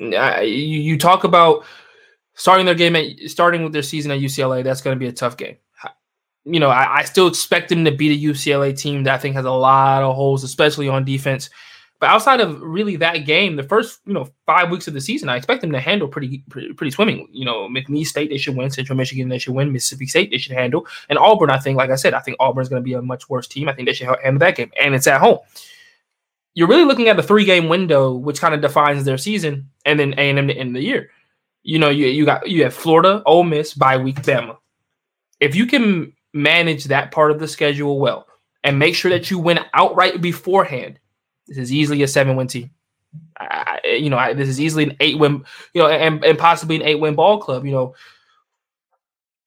Uh, you, you talk about starting their game at starting with their season at UCLA. That's going to be a tough game. You know, I, I, still expect them to beat a UCLA team that I think has a lot of holes, especially on defense. But outside of really that game, the first you know five weeks of the season, I expect them to handle pretty pretty, pretty swimmingly. You know, McNeese State they should win, Central Michigan they should win, Mississippi State they should handle, and Auburn. I think, like I said, I think Auburn's going to be a much worse team. I think they should handle that game, and it's at home you're really looking at the three game window, which kind of defines their season, and then A and M to end the year. You know, you you got you have Florida, Ole Miss, bye week, Bama. If you can manage that part of the schedule well and make sure that you win outright beforehand, this is easily a seven win team. I, you know, I, this is easily an eight win, you know, and, and possibly an eight win ball club. You know,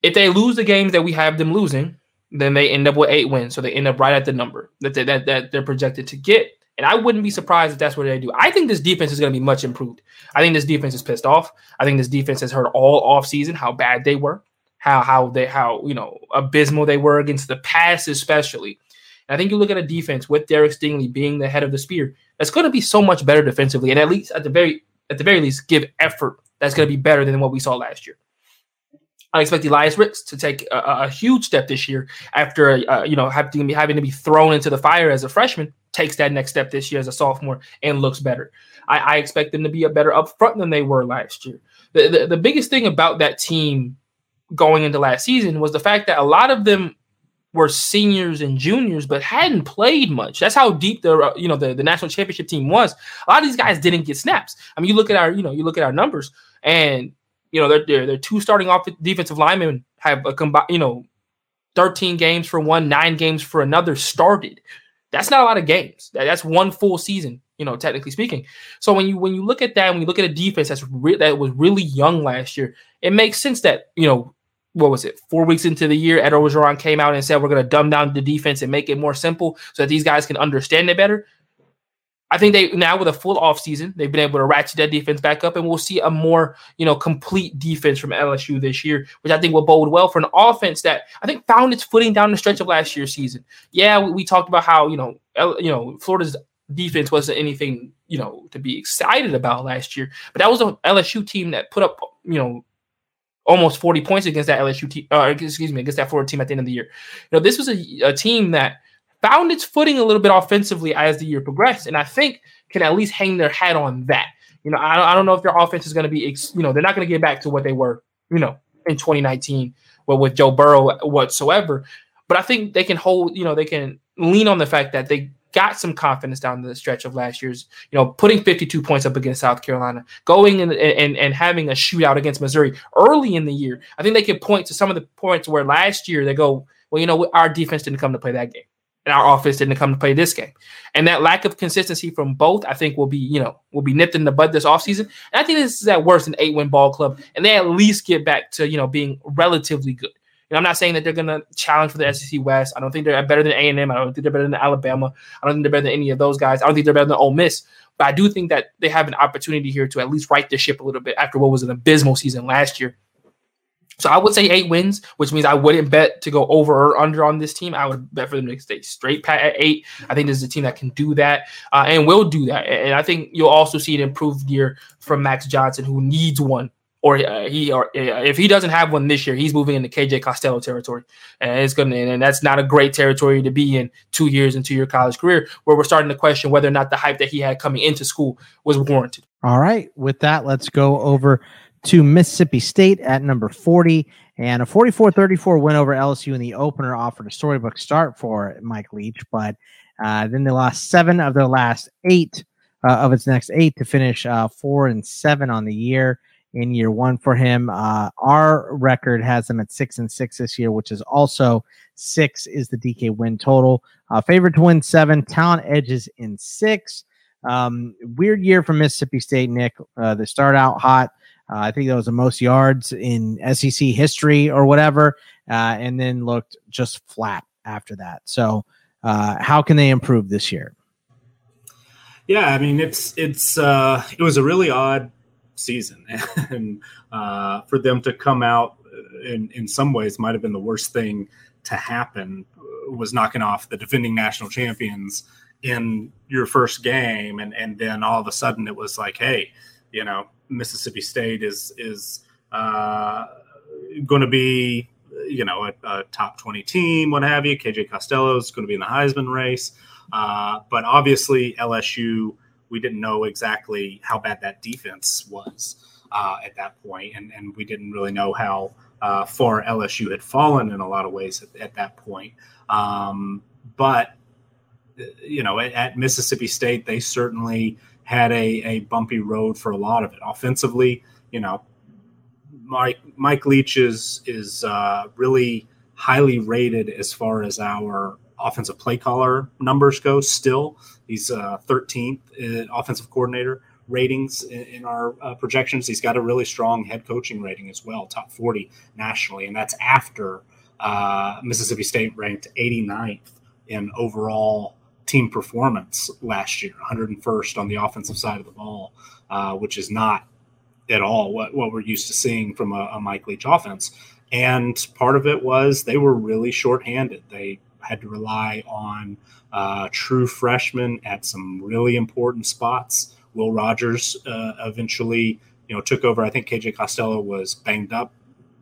if they lose the games that we have them losing, then they end up with eight wins. So they end up right at the number that they, that, that they're projected to get. And I wouldn't be surprised if that's what they do. I think this defense is going to be much improved. I think this defense is pissed off. I think this defense has heard all off season how bad they were, how how they how you know abysmal they were against the pass, especially. And I think you look at a defense with Derek Stingley being the head of the spear, that's going to be so much better defensively, and at least at the very at the very least give effort that's going to be better than what we saw last year. I expect Elias Ricks to take a, a huge step this year after uh, you know having to, be, having to be thrown into the fire as a freshman. Takes that next step this year as a sophomore and looks better. I, I expect them to be a better up front than they were last year. The, the, the biggest thing about that team going into last season was the fact that a lot of them were seniors and juniors, but hadn't played much. That's how deep the uh, you know the, the national championship team was. A lot of these guys didn't get snaps. I mean, you look at our you know you look at our numbers, and you know, they're, they're, two starting off defensive linemen have a combined, you know, 13 games for one, nine games for another started. That's not a lot of games. That's one full season, you know, technically speaking. So when you when you look at that, when you look at a defense that's re- that was really young last year, it makes sense that you know what was it, four weeks into the year, Ed Orgeron came out and said we're going to dumb down the defense and make it more simple so that these guys can understand it better. I think they now with a full offseason, they've been able to ratchet that defense back up, and we'll see a more you know complete defense from LSU this year, which I think will bode well for an offense that I think found its footing down the stretch of last year's season. Yeah, we, we talked about how you know L, you know Florida's defense wasn't anything you know to be excited about last year, but that was a LSU team that put up you know almost 40 points against that LSU team, uh, excuse me, against that Florida team at the end of the year. You know, this was a, a team that found its footing a little bit offensively as the year progressed, and I think can at least hang their hat on that. You know, I, I don't know if their offense is going to be, you know, they're not going to get back to what they were, you know, in 2019, well, with Joe Burrow whatsoever. But I think they can hold, you know, they can lean on the fact that they got some confidence down the stretch of last year's, you know, putting 52 points up against South Carolina, going and, and, and having a shootout against Missouri early in the year. I think they can point to some of the points where last year they go, well, you know, our defense didn't come to play that game and our offense didn't come to play this game. And that lack of consistency from both, I think, will be, you know, will be nipped in the bud this offseason. And I think this is at worst an eight win ball club, and they at least get back to, you know, being relatively good. Know, I'm not saying that they're going to challenge for the SEC West. I don't think they're better than A&M. I don't think they're better than Alabama. I don't think they're better than any of those guys. I don't think they're better than Ole Miss. But I do think that they have an opportunity here to at least right the ship a little bit after what was an abysmal season last year. So I would say eight wins, which means I wouldn't bet to go over or under on this team. I would bet for them to stay straight pat at eight. I think this is a team that can do that uh, and will do that. And I think you'll also see an improved year from Max Johnson, who needs one. Or uh, he, or uh, if he doesn't have one this year, he's moving into KJ Costello territory, and it's gonna, and that's not a great territory to be in two years into your college career, where we're starting to question whether or not the hype that he had coming into school was warranted. All right, with that, let's go over to Mississippi State at number 40. And a 44 34 win over LSU in the opener offered a storybook start for Mike Leach, but uh, then they lost seven of their last eight uh, of its next eight to finish uh, four and seven on the year in year one for him. Uh, our record has them at six and six this year, which is also six is the DK win total. Uh, favorite to win seven, talent edges in six. Um, weird year for Mississippi State, Nick. Uh, they start out hot. Uh, I think that was the most yards in SEC history or whatever, uh, and then looked just flat after that. So, uh, how can they improve this year? Yeah, I mean it's it's uh, it was a really odd season, and uh, for them to come out in in some ways might have been the worst thing to happen was knocking off the defending national champions in your first game, and and then all of a sudden it was like, hey, you know, Mississippi State is is uh, going to be you know a, a, top 20 team what have you. Kj costello is going to be in the heisman race. Uh, but obviously lsu we didn't know exactly how bad that defense was uh, at that point and, and we didn't really know how uh, far lsu had fallen in a lot of ways at, at that point um, but you know at, at mississippi state they certainly had a, a bumpy road for a lot of it. Offensively, you know, Mike Mike Leach is is uh, really highly rated as far as our offensive play caller numbers go. Still, he's uh, 13th offensive coordinator ratings in, in our uh, projections. He's got a really strong head coaching rating as well, top 40 nationally, and that's after uh, Mississippi State ranked 89th in overall team performance last year, 101st on the offensive side of the ball, uh, which is not at all what, what we're used to seeing from a, a Mike Leach offense. And part of it was they were really shorthanded. They had to rely on uh, true freshmen at some really important spots. Will Rogers uh, eventually, you know, took over. I think KJ Costello was banged up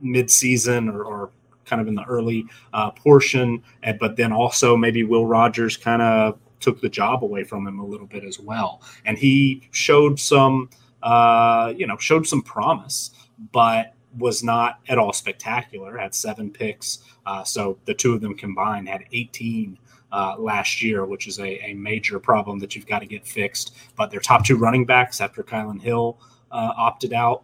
mid-season or, or kind of in the early uh, portion, but then also maybe Will Rogers kind of took the job away from him a little bit as well, and he showed some, uh, you know, showed some promise, but was not at all spectacular. Had seven picks, uh, so the two of them combined had 18 uh, last year, which is a, a, major problem that you've got to get fixed. But their top two running backs after Kylan Hill uh, opted out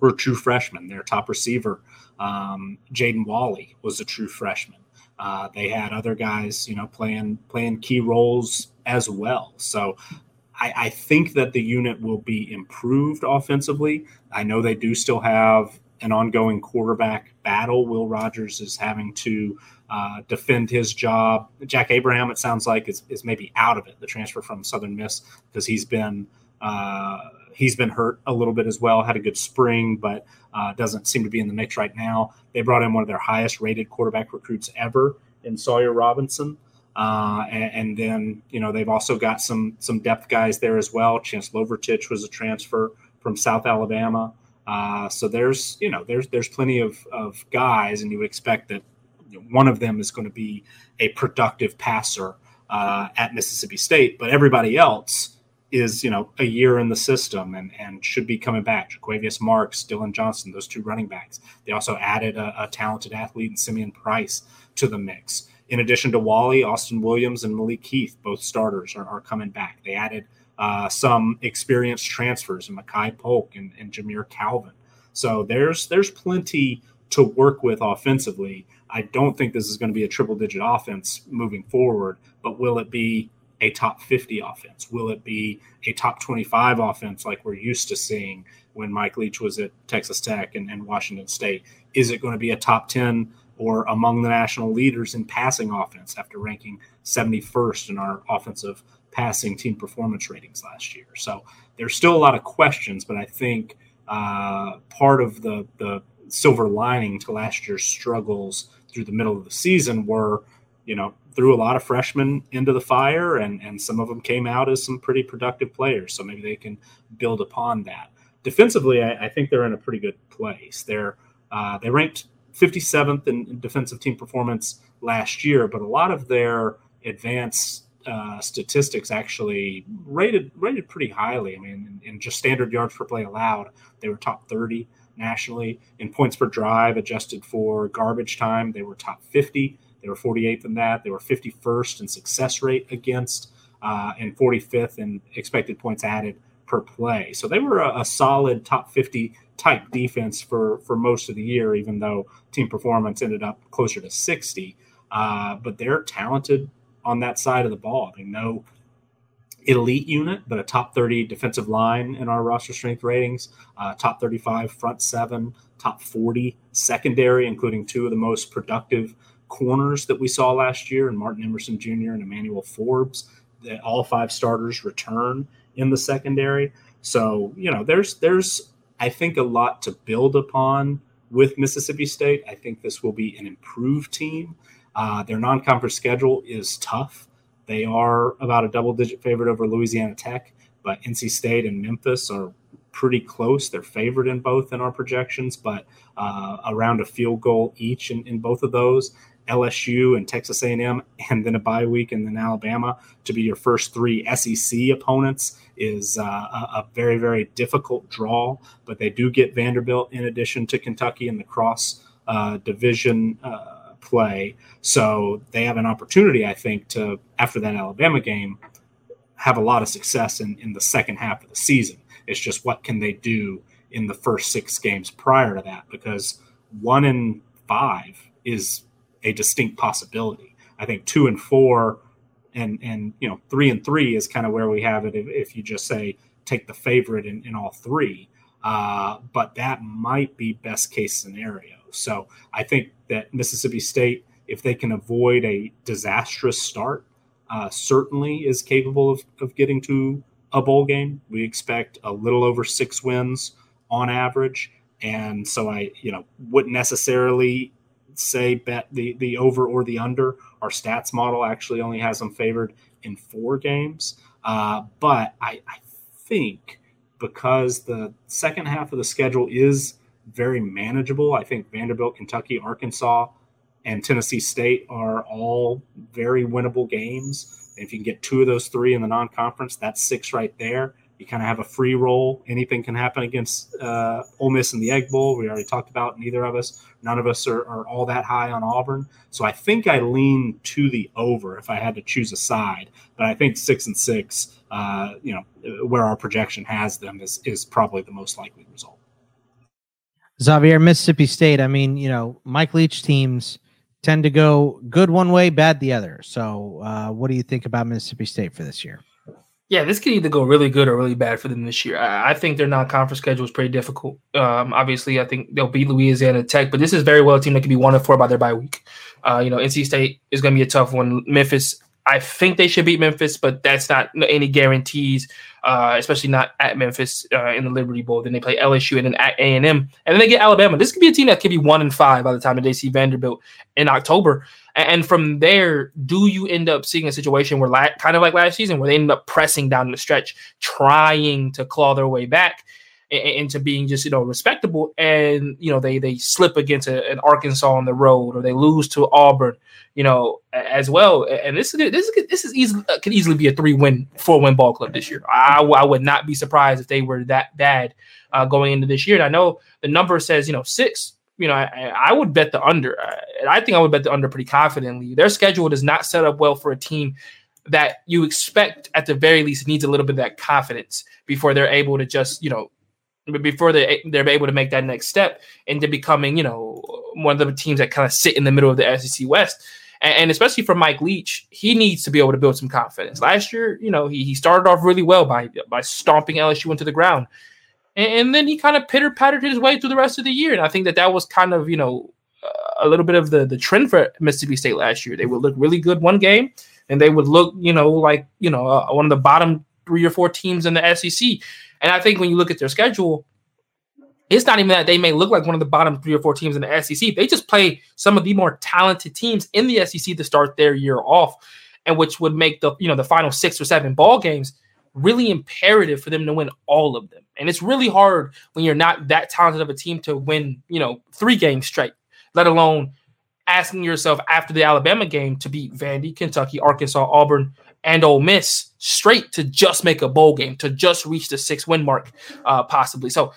were true freshmen. Their top receiver um, Jaden Walley was a true freshman. Uh, they had other guys, you know, playing playing key roles as well. So I, I, think that the unit will be improved offensively. I know they do still have an ongoing quarterback battle. Will Rogers is having to uh, defend his job. Jack Abraham, it sounds like, is, is maybe out of it. The transfer from Southern Miss because he's been uh, he's been hurt a little bit as well. Had a good spring, but uh, doesn't seem to be in the mix right now. They brought in one of their highest rated quarterback recruits ever in Sawyer Robinson. Uh, and, and, then you know they've also got some some depth guys there as well. Chance Lovertich was a transfer from South Alabama. Uh, so there's you know there's there's plenty of, of guys, and you would expect that one of them is going to be a productive passer uh, at Mississippi State. But everybody else is you know a year in the system and and should be coming back. Jo'quavious Marks, Dillon Johnson, those two running backs. They also added a, a talented athlete in Simeon Price to the mix. In addition to Walley, Austin Williams, and Malik Heath, both starters are, are coming back. They added uh, some experienced transfers in Makai Polk and, and Jamire Calvin. So there's there's plenty to work with offensively. I don't think this is going to be a triple digit offense moving forward, but will it be a top 50 offense? Will it be a top 25 offense like we're used to seeing when Mike Leach was at Texas Tech and, and Washington State? Is it going to be a top 10 or among the national leaders in passing offense after ranking 71st in our offensive passing team performance ratings last year. So there's still a lot of questions, but I think uh, part of the, the silver lining to last year's struggles through the middle of the season were, you know, threw a lot of freshmen into the fire, and, and some of them came out as some pretty productive players. So maybe they can build upon that. Defensively, I, I think they're in a pretty good place. They're uh, they ranked 57th in, defensive team performance last year, but a lot of their advanced uh, statistics actually rated rated pretty highly. I mean, in, in, just standard yards per play allowed, they were top 30 nationally. In points per drive, adjusted for garbage time, they were top 50. They were 48th in that. They were 51st in success rate against, uh, and 45th in expected points added per play. So they were a, a solid top 50 type defense for for most of the year, even though team performance ended up closer to 60. Uh, but they're talented on that side of the ball. They no elite unit, but a top 30 defensive line in our roster strength ratings, uh, top 35 front seven, top 40 secondary, including two of the most productive corners that we saw last year, and Martin Emerson Jr. and Emmanuel Forbes. All five starters return in the secondary. So you know, there's there's I think a lot to build upon with Mississippi State. I think this will be an improved team. Uh, their non-conference schedule is tough. They are about a double-digit favorite over Louisiana Tech, but NC State and Memphis are pretty close. They're favored in both in our projections, but uh, around a field goal each in, in both of those. LSU and Texas A&M, and then a bye week, and then Alabama to be your first three SEC opponents is uh, a, a, very very difficult draw. But they do get Vanderbilt in addition to Kentucky in the cross uh, division uh, play, so they have an opportunity, I think, to after that Alabama game, have a lot of success in, in the second half of the season. It's just what can they do in the first six games prior to that because one in five is a distinct possibility. I think two and four and and you know three and three is kind of where we have it if, if you just say take the favorite in, in all three. Uh, but that might be best case scenario. So I think that Mississippi State, if they can avoid a disastrous start, uh, certainly is capable of, of getting to a bowl game. We expect a little over six wins on average. And so I, you know, wouldn't necessarily say bet the the over or the under. Our stats model actually only has them favored in four games, uh, but I, I think because the second half of the schedule is very manageable. I think Vanderbilt, Kentucky, Arkansas, and Tennessee State are all very winnable games. if you can get two of those three in the non-conference, that's six right there you kind of have a free roll. Anything can happen against uh, Ole Miss in the Egg Bowl. We already talked about neither of us. None of us are, are, all that high on Auburn. So I think I lean to the over if I had to choose a side. But I think six and six, uh, you know, where our projection has them is is probably the most likely result. Xavier, Mississippi State. I mean, you know, Mike Leach teams tend to go good one way, bad the other. So, uh, what do you think about Mississippi State for this year? Yeah, this could either go really good or really bad for them this year. I, I think their non-conference schedule is pretty difficult. Um, obviously, I think they'll beat Louisiana Tech, but this is very well a team that could be one and four by their bye week. Uh, you know, NC State is going to be a tough one. Memphis, I think they should beat Memphis, but that's not any guarantees, uh, especially not at Memphis uh, in the Liberty Bowl. Then they play LSU and then at A and M, and then they get Alabama. This could be a team that could be one and five by the time that they see Vanderbilt in October. And from there, do you end up seeing a situation where, la- kind of like last season, where they end up pressing down the stretch, trying to claw their way back into being just you know respectable, and you know they they slip against a, an Arkansas on the road, or they lose to Auburn, you know, as well. And this is this is this is easily uh, could easily be a three win, four win ball club this year. I, I would not be surprised if they were that bad uh, going into this year. And I know the number says you know six you know, I, I would bet the under. And I think I would bet the under pretty confidently. Their schedule does not set up well for a team that you expect at the very least needs a little bit of that confidence before they're able to just, you know, before they they're able to make that next step into becoming, you know, one of the teams that kind of sit in the middle of the SEC West. And, and especially for Mike Leach, he needs to be able to build some confidence. Last year, you know, he, he started off really well by by stomping LSU into the ground and, then he kind of pitter pattered his way through the rest of the year. And I think that that was kind of you know a little bit of the the trend for Mississippi State last year. They would look really good one game, and they would look you know like you know uh, one of the bottom three or four teams in the SEC. And I think when you look at their schedule, it's not even that they may look like one of the bottom three or four teams in the SEC. They just play some of the more talented teams in the SEC to start their year off, and which would make the you know the final six or seven ball games really imperative for them to win all of them. And it's really hard when you're not that talented of a team to win, you know, three games straight, let alone asking yourself after the Alabama game to beat Vandy, Kentucky, Arkansas, Auburn, and Ole Miss straight to just make a bowl game, to just reach the six win mark, uh, possibly. So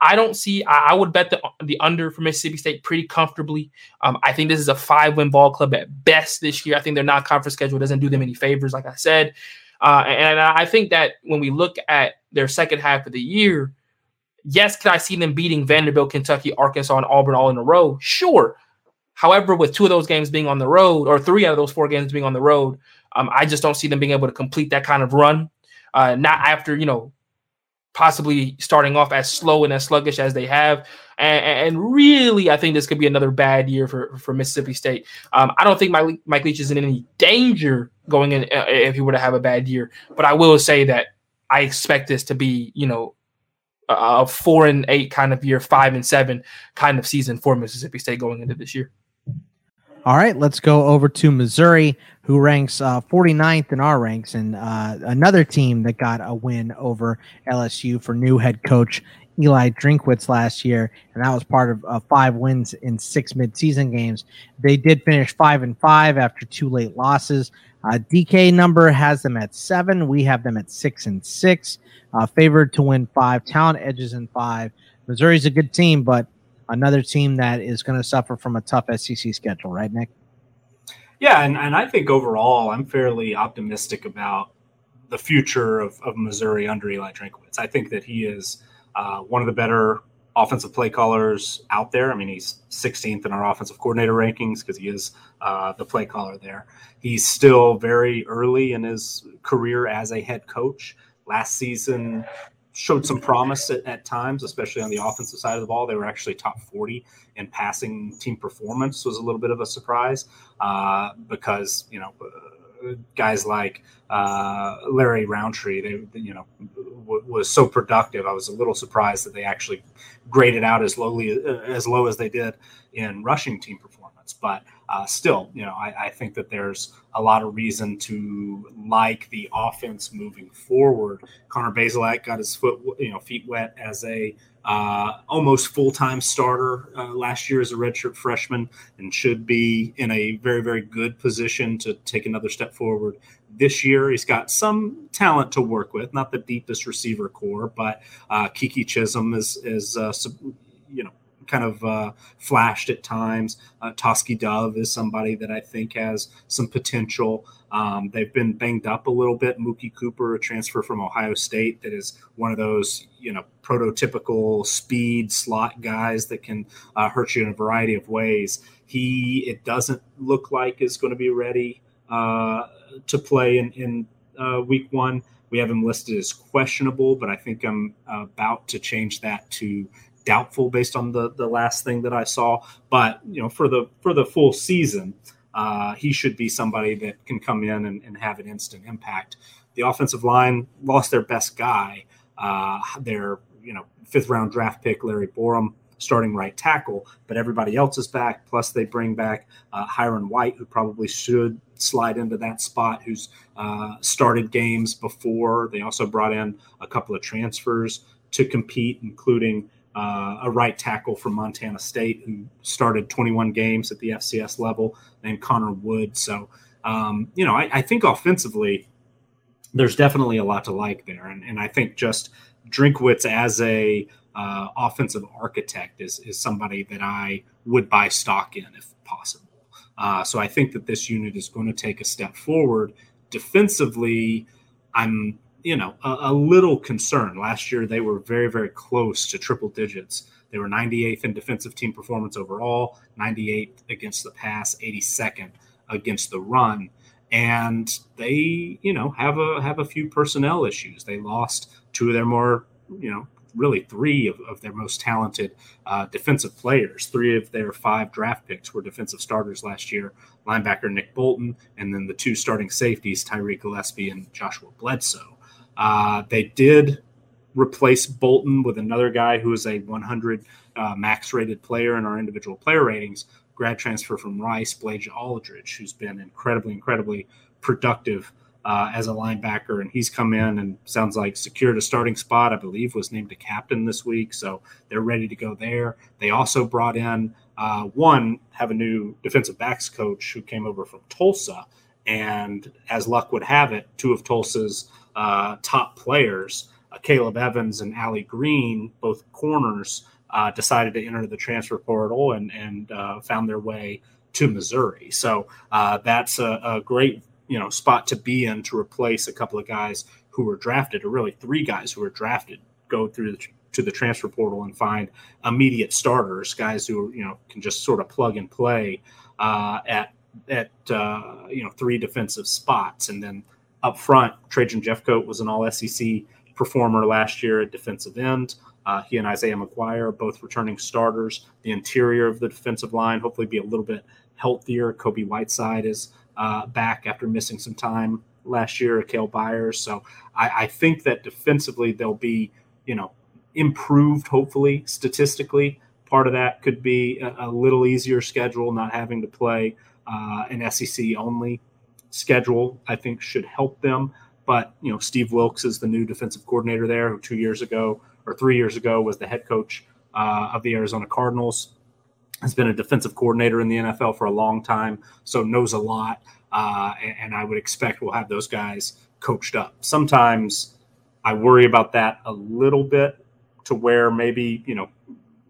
I don't see. I, would bet the the under for Mississippi State pretty comfortably. Um, I think this is a five win ball club at best this year. I think their non conference schedule doesn't do them any favors, like I said. Uh, and I think that when we look at their second half of the year, yes, can I see them beating Vanderbilt, Kentucky, Arkansas, and Auburn all in a row? Sure. However, with two of those games being on the road, or three out of those four games being on the road, um, I just don't see them being able to complete that kind of run. Uh, not after you know possibly starting off as slow and as sluggish as they have. And, and really, I think this could be another bad year for, for Mississippi State. Um, I don't think Mike, Mike Leach is in any danger going in uh, if he were to have a bad year. But I will say that I expect this to be, you know, a four and eight kind of year, five and seven kind of season for Mississippi State going into this year. All right, let's go over to Missouri, who ranks uh, 49th in our ranks, and uh, another team that got a win over LSU for new head coach Eli Drinkwitz last year, and that was part of uh, five wins in six midseason games. They did finish five and five after two late losses. Uh, DK number has them at seven. We have them at six and six. Uh, favored to win five. Talent edges in five. Missouri's a good team, but another team that is going to suffer from a tough SEC schedule, right, Nick? Yeah, and, and I think overall, I'm fairly optimistic about the future of, of Missouri under Eli Drinkwitz. I think that he is uh, one of the better offensive play callers out there. I mean, he's 16th in our offensive coordinator rankings because he is uh, the play caller there. He's still very early in his career as a head coach. Last season, showed some promise at, at, times, especially on the offensive side of the ball. They were actually top 40 in passing team performance was a little bit of a surprise uh, because, you know, uh, guys like uh, Larry Rountree, they, you know, w- was so productive. I was a little surprised that they actually graded out as lowly uh, as low as they did in rushing team performance. But uh, still, you know, I, I, think that there's a lot of reason to like the offense moving forward. Connor Bazelak got his foot, you know, feet wet as a uh, almost full time starter uh, last year as a redshirt freshman, and should be in a very, very good position to take another step forward this year. He's got some talent to work with, not the deepest receiver corps, but uh, Keke Chism is is uh, you know kind of uh, flashed at times. Uh, Tauskie Dove is somebody that I think has some potential. Um, they've been banged up a little bit. Mookie Cooper, a transfer from Ohio State, that is one of those you know prototypical speed slot guys that can uh, hurt you in a variety of ways. He it doesn't look like is going to be ready uh, to play in, in uh, week one. We have him listed as questionable, but I think I'm about to change that to doubtful based on the the last thing that I saw. But you know, for the for the full season, uh, he should be somebody that can come in and, and, have an instant impact. The offensive line lost their best guy, uh, their you know fifth round draft pick Larry Borom, starting right tackle, but everybody else is back. Plus, they bring back uh, Hyrin White, who probably should slide into that spot, who's uh, started games before. They also brought in a couple of transfers to compete, including uh, a right tackle from Montana State who started 21 games at the FCS level named Connor Wood. So, um, you know, I, I, think offensively, there's definitely a lot to like there. And, and I think just Drinkwitz as a uh, offensive architect is, is somebody that I would buy stock in if possible. Uh, so I think that this unit is going to take a step forward. Defensively, I'm you know a, a, little concerned. Last year they were very very close to triple digits. They were 98th in defensive team performance overall, 98th against the pass, 82nd against the run, and they you know have a have a few personnel issues. They lost two of their more you know really three of, of their most talented uh, defensive players. Three of their five draft picks were defensive starters last year linebacker Nick Bolton, and then the two starting safeties, Tyree Gillespie and Joshua Bledsoe. Uh, they did replace Bolton with another guy who is a 100 uh, max rated player in our individual player ratings, grad transfer from Rice, Blaze Alldredge, who's been incredibly, incredibly productive uh, as a linebacker. And he's come in and sounds like secured a starting spot, I believe, was named a captain this week. So they're ready to go there. They also brought in uh, one, have a new defensive backs coach who came over from Tulsa. And as luck would have it, two of Tulsa's uh, top players, uh, Caleb Evans and Allie Green, both corners, uh, decided to enter the transfer portal and, and uh, found their way to Missouri. So uh, that's a, a, great you know spot to be in to replace a couple of guys who were drafted, or really three guys who were drafted, go through the, to the transfer portal and find immediate starters, guys who you know can just sort of plug and play uh, at at you know three defensive spots, and then up front, Trajan Jeffcoat was an all SEC performer last year at defensive end. Uh, he and Isaiah McGuire are both returning starters. The interior of the defensive line hopefully be a little bit healthier. Kobie Whiteside is uh, back after missing some time last year. Kale Byers. So I, I, think that defensively they'll be, you know, improved. Hopefully, statistically, part of that could be a, a little easier schedule, not having to play uh, an SEC only schedule, I think, should help them. But you know, Steve Wilks is the new defensive coordinator there, who two years ago or three years ago was the head coach uh, of the Arizona Cardinals. Has been a defensive coordinator in the NFL for a long time, so knows a lot. Uh, and, and I would expect we'll have those guys coached up. Sometimes I worry about that a little bit, to where maybe you know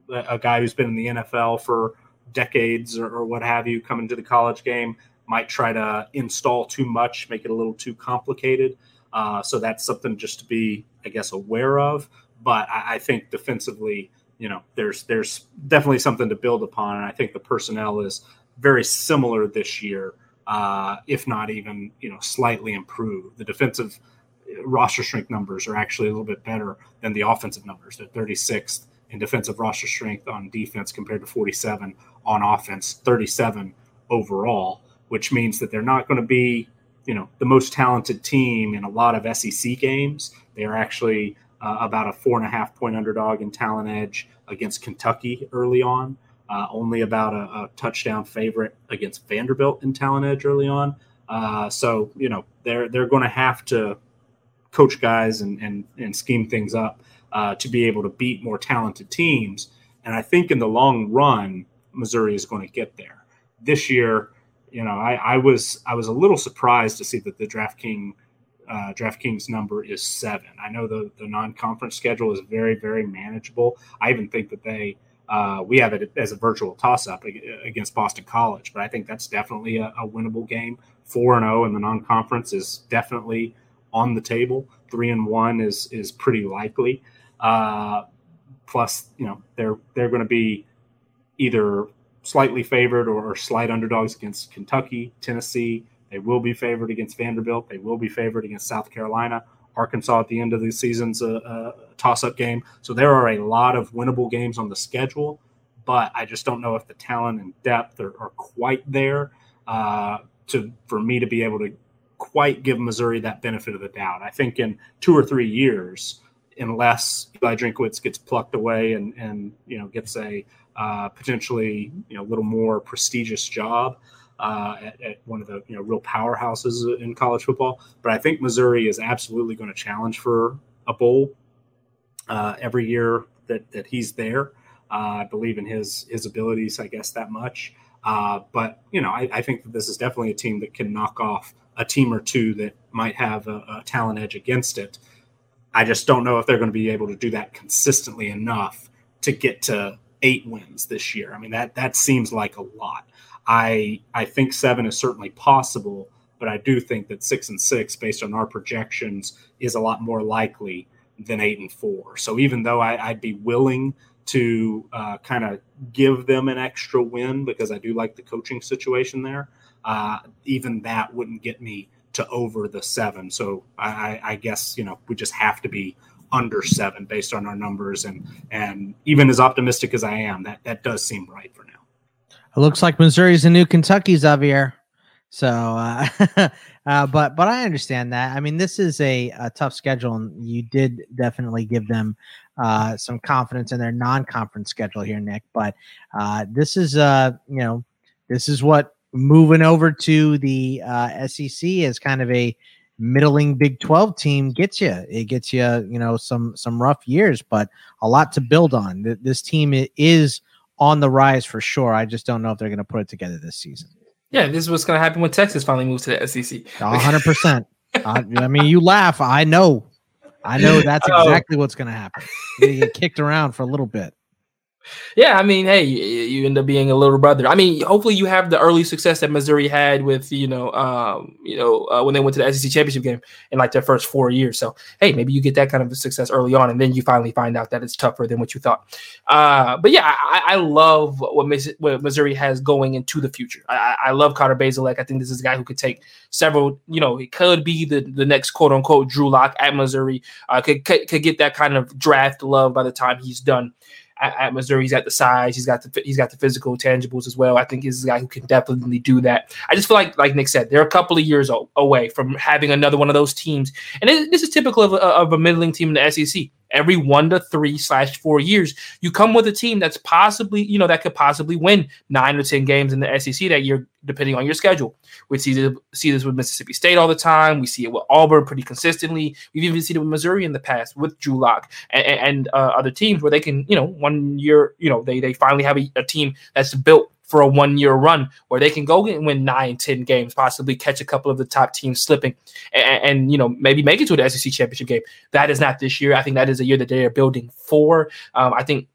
a guy who's been in the NFL for decades or, or what have you coming to the college game might try to install too much, make it a little too complicated. Uh, so that's something just to be, I guess, aware of. But I, I, think defensively, you know, there's there's definitely something to build upon, and I think the personnel is very similar this year, uh, if not even you know slightly improved. The defensive roster strength numbers are actually a little bit better than the offensive numbers. They're 36th in defensive roster strength on defense compared to 47 on offense, 37 overall which means that they're not going to be, you know, the most talented team in a lot of SEC games. They are actually uh, about a four and a half point underdog in talent edge against Kentucky early on. Uh, only about a, a, touchdown favorite against Vanderbilt in talent edge early on. Uh, so you know they're they're going to have to coach guys and and, and scheme things up uh, to be able to beat more talented teams. And I think in the long run, Missouri is going to get there. This year, you know, I, I was I was a little surprised to see that the DraftKings uh, DraftKings number is seven. I know the the non-conference schedule is very very manageable. I even think that they uh, we have it as a virtual toss-up against Boston College, but I think that's definitely a, a winnable game. Four and zero oh in the non-conference is definitely on the table. Three and one is is pretty likely. Uh, plus, you know, they're they're going to be either slightly favored or, slight underdogs against Kentucky, Tennessee. They will be favored against Vanderbilt. They will be favored against South Carolina. Arkansas at the end of the season's a, a toss-up game. So there are a lot of winnable games on the schedule, but I just don't know if the talent and depth are, are quite there uh, to for me to be able to quite give Missouri that benefit of the doubt. I think in two or three years, unless Eli Drinkwitz gets plucked away and and you know gets a uh, potentially you know a little more prestigious job uh, at, at, one of the you know real powerhouses in college football. But I think Missouri is absolutely going to challenge for a bowl uh, every year that that he's there. Uh, I believe in his his abilities, I guess that much. Uh, but you know, I, I, think that this is definitely a team that can knock off a team or two that might have a, a talent edge against it. I just don't know if they're going to be able to do that consistently enough to get to eight wins this year. I mean that that seems like a lot. I I think seven is certainly possible, but I do think that six and six, based on our projections, is a lot more likely than eight and four. So even though I, would be willing to uh, kind of give them an extra win because I do like the coaching situation there, uh, even that wouldn't get me to over the seven. So I, I guess you know we just have to be under seven based on our numbers and and even as optimistic as I am, that that does seem right for now. It looks like Missouri's a new Kentucky, Xavier. So, uh, uh, but but I understand that. I mean, this is a, a tough schedule, and you did definitely give them uh, some confidence in their non-conference schedule here, Nick. But uh, this is, uh, you know, this is what moving over to the uh, SEC is kind of a middling Big 12 team gets you. It gets you, you know, some some rough years, but a lot to build on. This team is on the rise for sure. I just don't know if they're going to put it together this season. Yeah, this is what's going to happen when Texas finally moves to the SEC. 100%. I mean, you laugh. I know. I know that's oh. exactly what's going to happen. You get kicked around for a little bit. Yeah, I mean, hey, you end up being a little brother. I mean, hopefully you have the early success that Missouri had with you know, um, you know, uh, when they went to the SEC championship game in like their first four years. So hey, maybe you get that kind of success early on, and then you finally find out that it's tougher than what you thought. Uh, but yeah, I, I love what, what, Missouri has going into the future. I, I love Carter Bazelak. I think this is a guy who could take several. You know, he could be the the next quote unquote Drew Lock at Missouri. Uh, could, could could get that kind of draft love by the time he's done at, at, Missouri. He's got the size, he's got the he's got the physical tangibles as well. I think he's a guy who can definitely do that. I just feel like, like Nick said, they're a couple of years away from having another one of those teams, and it, this is typical of, of a middling team in the SEC every one to three slash four years, you come with a team that's possibly, you know, that could possibly win nine or 10 games in the SEC that year, depending on your schedule. We see, this, see this with Mississippi State all the time. We see it with Auburn pretty consistently. We've even seen it with Missouri in the past with Drew Lock and, and uh, other teams where they can, you know, one year, you know, they, they finally have a, a team that's built for a one year run where they can go and win nine, 10 games, possibly catch a couple of the top teams slipping and, and, you know, maybe make it to the SEC championship game. That is not this year. I think that is a year that they are building for. Um, I think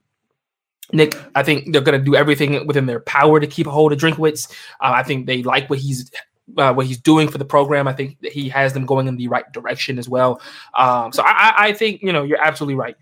Nick, I think they're going to do everything within their power to keep a hold of Drinkwitz. Uh, I think they like what he's uh, what he's doing for the program. I think he has them going in the right direction as well. Um, so I, I, think you know you're absolutely right.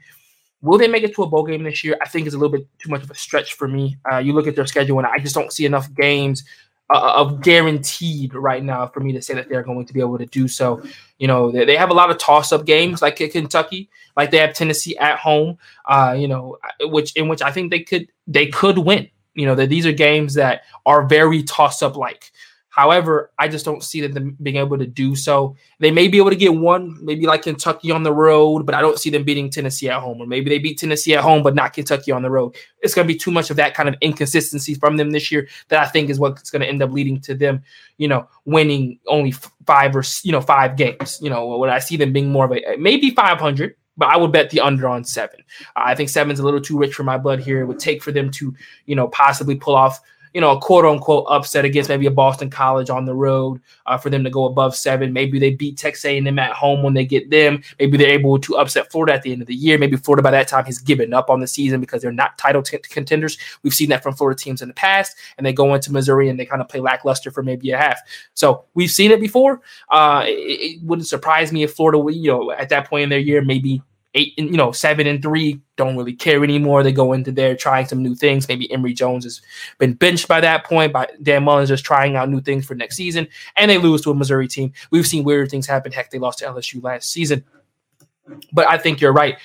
Will they make it to a bowl game this year? I think it's a little bit too much of a stretch for me. Uh, you look at their schedule, and I just don't see enough games uh, of guaranteed right now for me to say that they're going to be able to do so. You know, they, they have a lot of toss-up games like Kentucky, like they have Tennessee at home. Uh, you know, uh, which in which I think they could they could win. You know, that these are games that are very toss-up like. However, I just don't see them being able to do so. They may be able to get one, maybe like Kentucky on the road, but I don't see them beating Tennessee at home. Or maybe they beat Tennessee at home, but not Kentucky on the road. It's going to be too much of that kind of inconsistency from them this year that I think is what's going to end up leading to them, you know, winning only five or you know five games. You know, when I see them being more of a maybe 500 but I would bet the under on seven. Uh, I think seven's a little too rich for my blood here. It would take for them to, you know, possibly pull off you know, a quote unquote upset against maybe a Boston College on the road uh, for them to go above seven. Maybe they beat Texas A&M at home when they get them. Maybe they're able to upset Florida at the end of the year. Maybe Florida by that time has given up on the season because they're not title t- contenders. We've seen that from Florida teams in the past, and they go into Missouri and they kind of play lackluster for maybe a half. So we've seen it before. Uh, it, it wouldn't surprise me if Florida, you know, at that point in their year, maybe eight, and you know, seven and three, don't really care anymore. They go into there trying some new things. Maybe Emory Jones has been benched by that point, by Dan Mullins just trying out new things for next season, and they lose to a Missouri team. We've seen weird things happen. Heck, they lost to LSU last season. But I think you're right.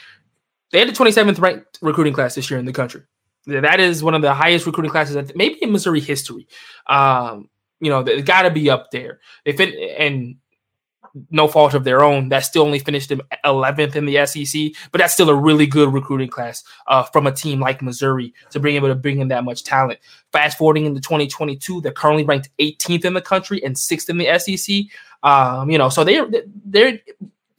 They had the 27th ranked recruiting class this year in the country. That is one of the highest recruiting classes, that maybe in Missouri history. Um, you know, they got to be up there. They fit, and no fault of their own. That still only finished in 11th in the SEC, but that's still a really good recruiting class uh, from a team like Missouri to bring able to bring in that much talent. Fast forwarding into 2022, they're currently ranked 18th in the country and sixth in the SEC. Um, you know, so they're they're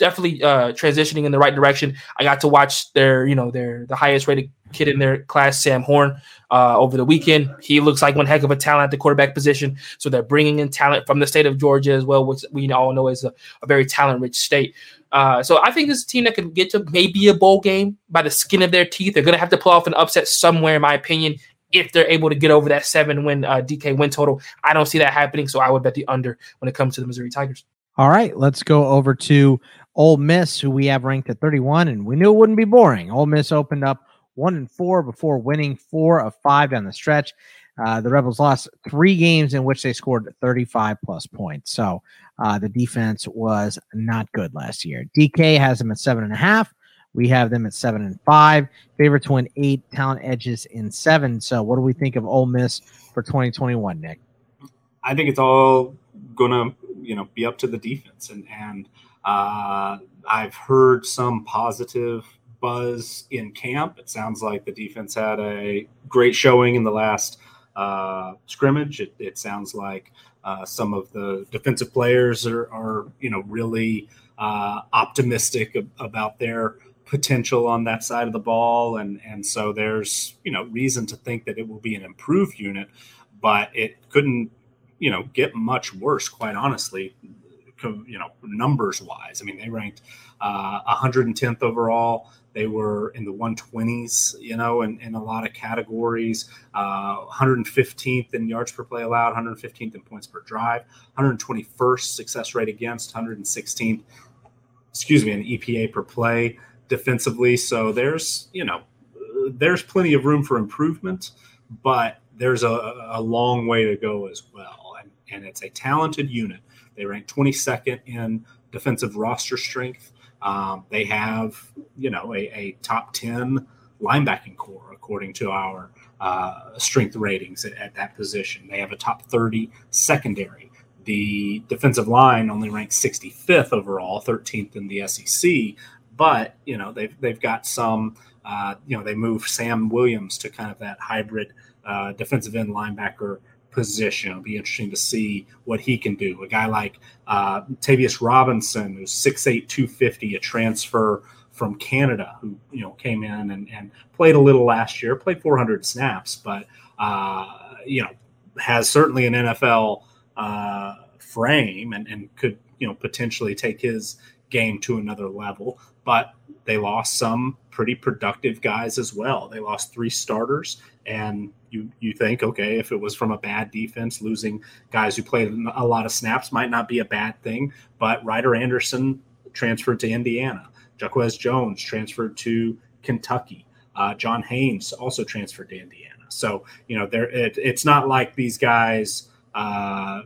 definitely uh, transitioning in the right direction. I got to watch their, you know, their the highest rated kid in their class, Sam Horn, uh, over the weekend. He looks like one heck of a talent at the quarterback position. So they're bringing in talent from the state of Georgia as well, which we all know is a, a very talent rich state. Uh, so I think this team that can get to maybe a bowl game by the skin of their teeth. They're going to have to pull off an upset somewhere, in my opinion, if they're able to get over that seven win uh, DK win total. I don't see that happening, so I would bet the under when it comes to the Missouri Tigers. All right, let's go over to Ole Miss, who we have ranked at 31, and we knew it wouldn't be boring. Ole Miss opened up one and four before winning four of five down the stretch. Uh, the Rebels lost three games in which they scored 35 plus points. So uh, the defense was not good last year. DK has them at seven and a half. We have them at seven and five. Favorite to win eight, talent edges in seven. So what do we think of Ole Miss for 2021, Nick? I think it's all gonna, you know, be up to the defense and and uh, I've heard some positive buzz in camp. It sounds like the defense had a great showing in the last uh, scrimmage. It, it, sounds like uh, some of the defensive players are, are you know, really uh, optimistic about their potential on that side of the ball, and and so there's you know reason to think that it will be an improved unit, but it couldn't you know get much worse, quite honestly you know, numbers wise. I mean, they ranked uh, 110th overall. They were in the 120s, you know, in, in a lot of categories. Uh, 115th in yards per play allowed, 115th in points per drive, 121st success rate against, 116th, excuse me, an EPA per play defensively. So there's, you know, there's plenty of room for improvement, but there's a, a long way to go as well. And, and it's a talented unit. They rank 22nd in defensive roster strength. Um, they have, you know, a, a, top 10 linebacking corps according to our uh, strength ratings at, at, that position. They have a top 30 secondary. The defensive line only ranks 65th overall, 13th in the SEC. But you know they've they've got some. Uh, you know they moved Sam Williams to kind of that hybrid uh, defensive end linebacker position. It'll be interesting to see what he can do. A guy like uh, Tavius Robinson, who's 6'8", 250, a transfer from Canada, who you know came in and, and played a little last year, played 400 snaps, but uh, you know has certainly an NFL uh, frame and, and could you know potentially take his game to another level. But they lost some pretty productive guys as well. They lost three starters and you you think okay if it was from a bad defense losing guys who played a lot of snaps might not be a bad thing but Ryder Anderson transferred to Indiana. Jaquez Jones transferred to Kentucky. Uh, John Haynes also transferred to Indiana. So you know there it, it's not like these guys uh,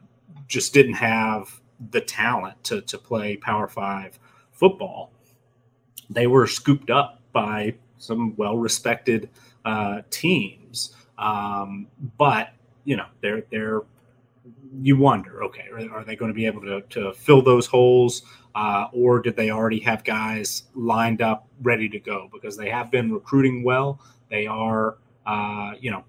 just didn't have the talent to, to play power five football. They were scooped up by some well respected uh, teams. Um, but you know, they're they're you wonder, okay, are, are they going to be able to, to fill those holes, uh, or did they already have guys lined up ready to go? Because they have been recruiting well. They are, uh, you know,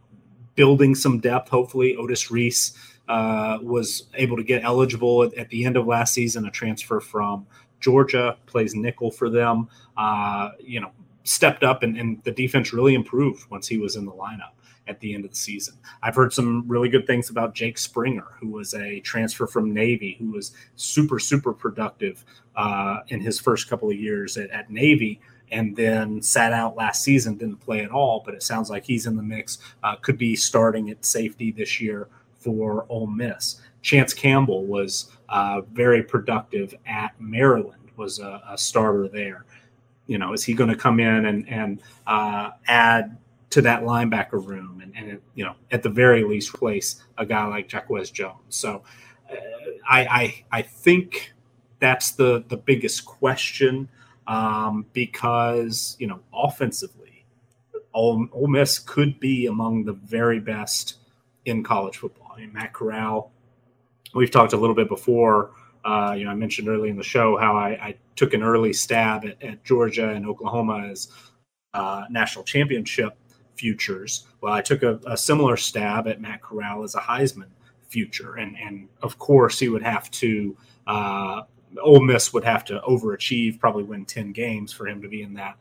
building some depth. Hopefully, Otis Reese uh, was able to get eligible at, at, the end of last season, a transfer from Georgia, plays nickel for them. Uh, you know, stepped up and, and the defense really improved once he was in the lineup at the end of the season. I've heard some really good things about Jake Springer, who was a transfer from Navy, who was super, super productive uh, in his first couple of years at, at, Navy, and then sat out last season, didn't play at all. But it sounds like he's in the mix, uh, could be starting at safety this year for Ole Miss. Chance Campbell was uh, very productive at Maryland, was a, a starter there you know, is he going to come in and and uh, add to that linebacker room and, and you know at the very least replace a guy like Jaquez Jones? So uh, I, I I think that's the the biggest question. um, because you know offensively, Ole, Ole Miss could be among the very best in college football. I mean, Matt Corral. We've talked a little bit before. Uh, you know, I mentioned early in the show how I, I took an early stab at, at, Georgia and Oklahoma as uh, national championship futures. Well, I took a, a, similar stab at Matt Corral as a Heisman future, and and of course he would have to. Uh, Ole Miss would have to overachieve, probably win ten games for him to be in that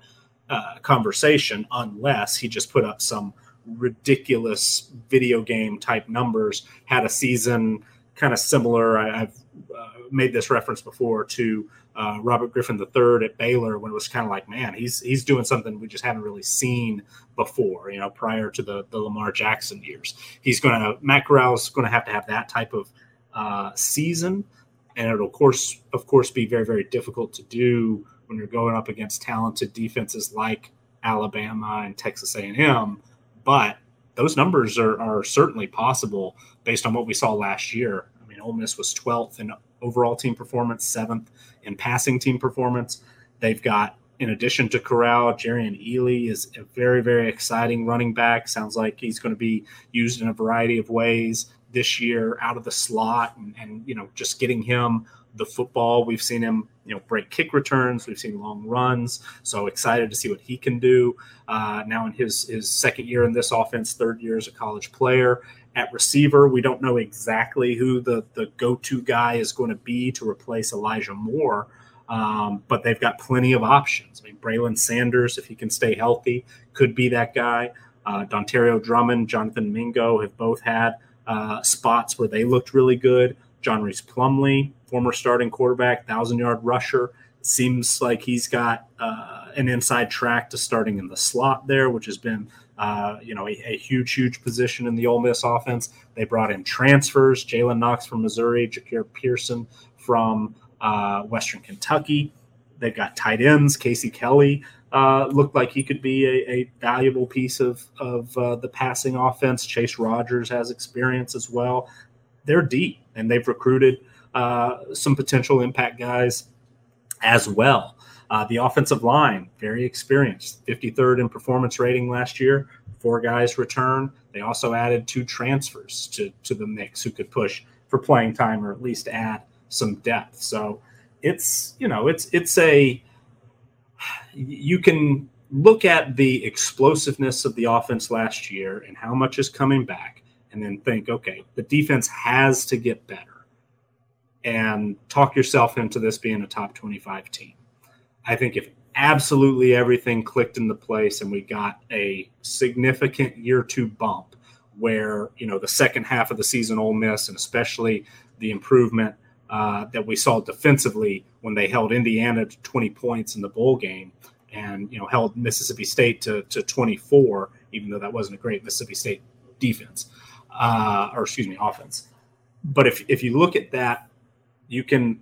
uh, conversation, unless he just put up some ridiculous video game type numbers. Had a season kind of similar. I, have made this reference before to uh, Robert Griffin III at Baylor when it was kind of like, man, he's he's doing something we just haven't really seen before. You know, prior to the the Lamar Jackson years, he's going to Matt Corral's going to have to have that type of uh, season, and it'll of course of course be very very difficult to do when you're going up against talented defenses like Alabama and Texas A&M. But those numbers are, are certainly possible based on what we saw last year. I mean, Ole Miss was 12th in overall team performance, seventh in passing team performance. They've got, in addition to Corral, Jerrion Ealy is a very, very exciting running back. Sounds like he's going to be used in a variety of ways this year out of the slot and, and you know, just getting him the football. We've seen him, you know, break kick returns. We've seen long runs. So excited to see what he can do uh, now in his his second year in this offense, third year as a college player. At receiver, we don't know exactly who the, the go to guy is going to be to replace Elijah Moore, um, but they've got plenty of options. I mean, Braylon Sanders, if he can stay healthy, could be that guy. Uh, Dontario Drummond, Jonathan Mingo have both had uh, spots where they looked really good. John Rhys Plumlee, former starting quarterback, thousand yard rusher, seems like he's got uh, an inside track to starting in the slot there, which has been uh, you know, a, a, huge, huge position in the Ole Miss offense. They brought in transfers: Jalen Knox from Missouri, Jahcour Pearson from uh, Western Kentucky. They've got tight ends. Casey Kelly uh, looked like he could be a, a valuable piece of of uh, the passing offense. Chase Rogers has experience as well. They're deep, and they've recruited uh, some potential impact guys as well. Uh, the offensive line, very experienced, 53rd in performance rating last year. Four guys return. They also added two transfers to, to the mix who could push for playing time or at least add some depth. So it's, you know, it's, it's a, you can look at the explosiveness of the offense last year and how much is coming back and then think, okay, the defense has to get better and talk yourself into this being a top 25 team. I think if absolutely everything clicked into place and we got a significant year two bump where, you know, the second half of the season Ole Miss and especially the improvement uh, that we saw defensively when they held Indiana to 20 points in the bowl game and, you know, held Mississippi State to, to 24, even though that wasn't a great Mississippi State defense uh, or excuse me, offense. But if, if you look at that, you can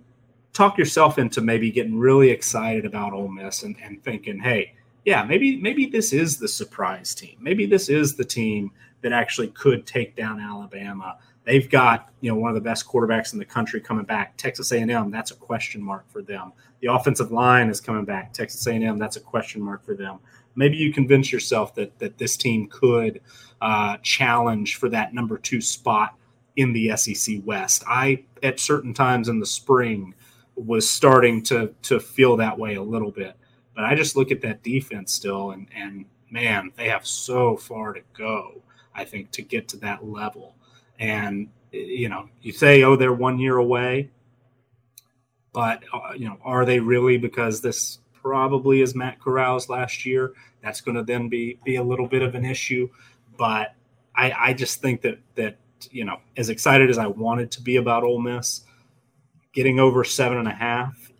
talk yourself into maybe getting really excited about Ole Miss and, and thinking, hey, yeah, maybe maybe this is the surprise team. Maybe this is the team that actually could take down Alabama. They've got you know one of the best quarterbacks in the country coming back. Texas A&M, that's a question mark for them. The offensive line is coming back. Texas A&M, that's a question mark for them. Maybe you convince yourself that that this team could uh, challenge for that number two spot in the SEC West. I at certain times in the spring was starting to to feel that way a little bit. But I just look at that defense still, and and man, they have so far to go. I think to get to that level, and you know, you say, oh, they're one year away, but uh, you know, are they really? Because this probably is Matt Corral's last year. That's going to then be be a little bit of an issue. But I, I just think that that you know, as excited as I wanted to be about Ole Miss, getting over seven and a half,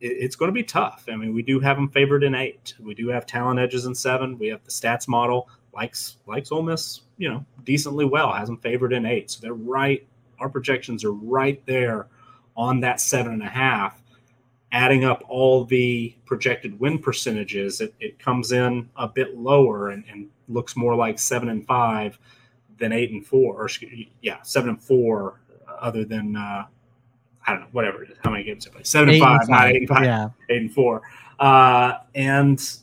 it, it's going to be tough. I mean, we do have them favored in eight. We do have talent edges in seven. We have the stats model likes likes Ole Miss, you know, decently well. Has them favored in eight, so they're right. Our projections are right there on that seven and a half. Adding up all the projected win percentages, it, it comes in a bit lower and, and looks more like seven and five than eight and four, or yeah, seven and four, other than uh, I don't know, whatever it is, how many games they play. Seven eight and five, and five, not eight and five, yeah. eight and four. uh, and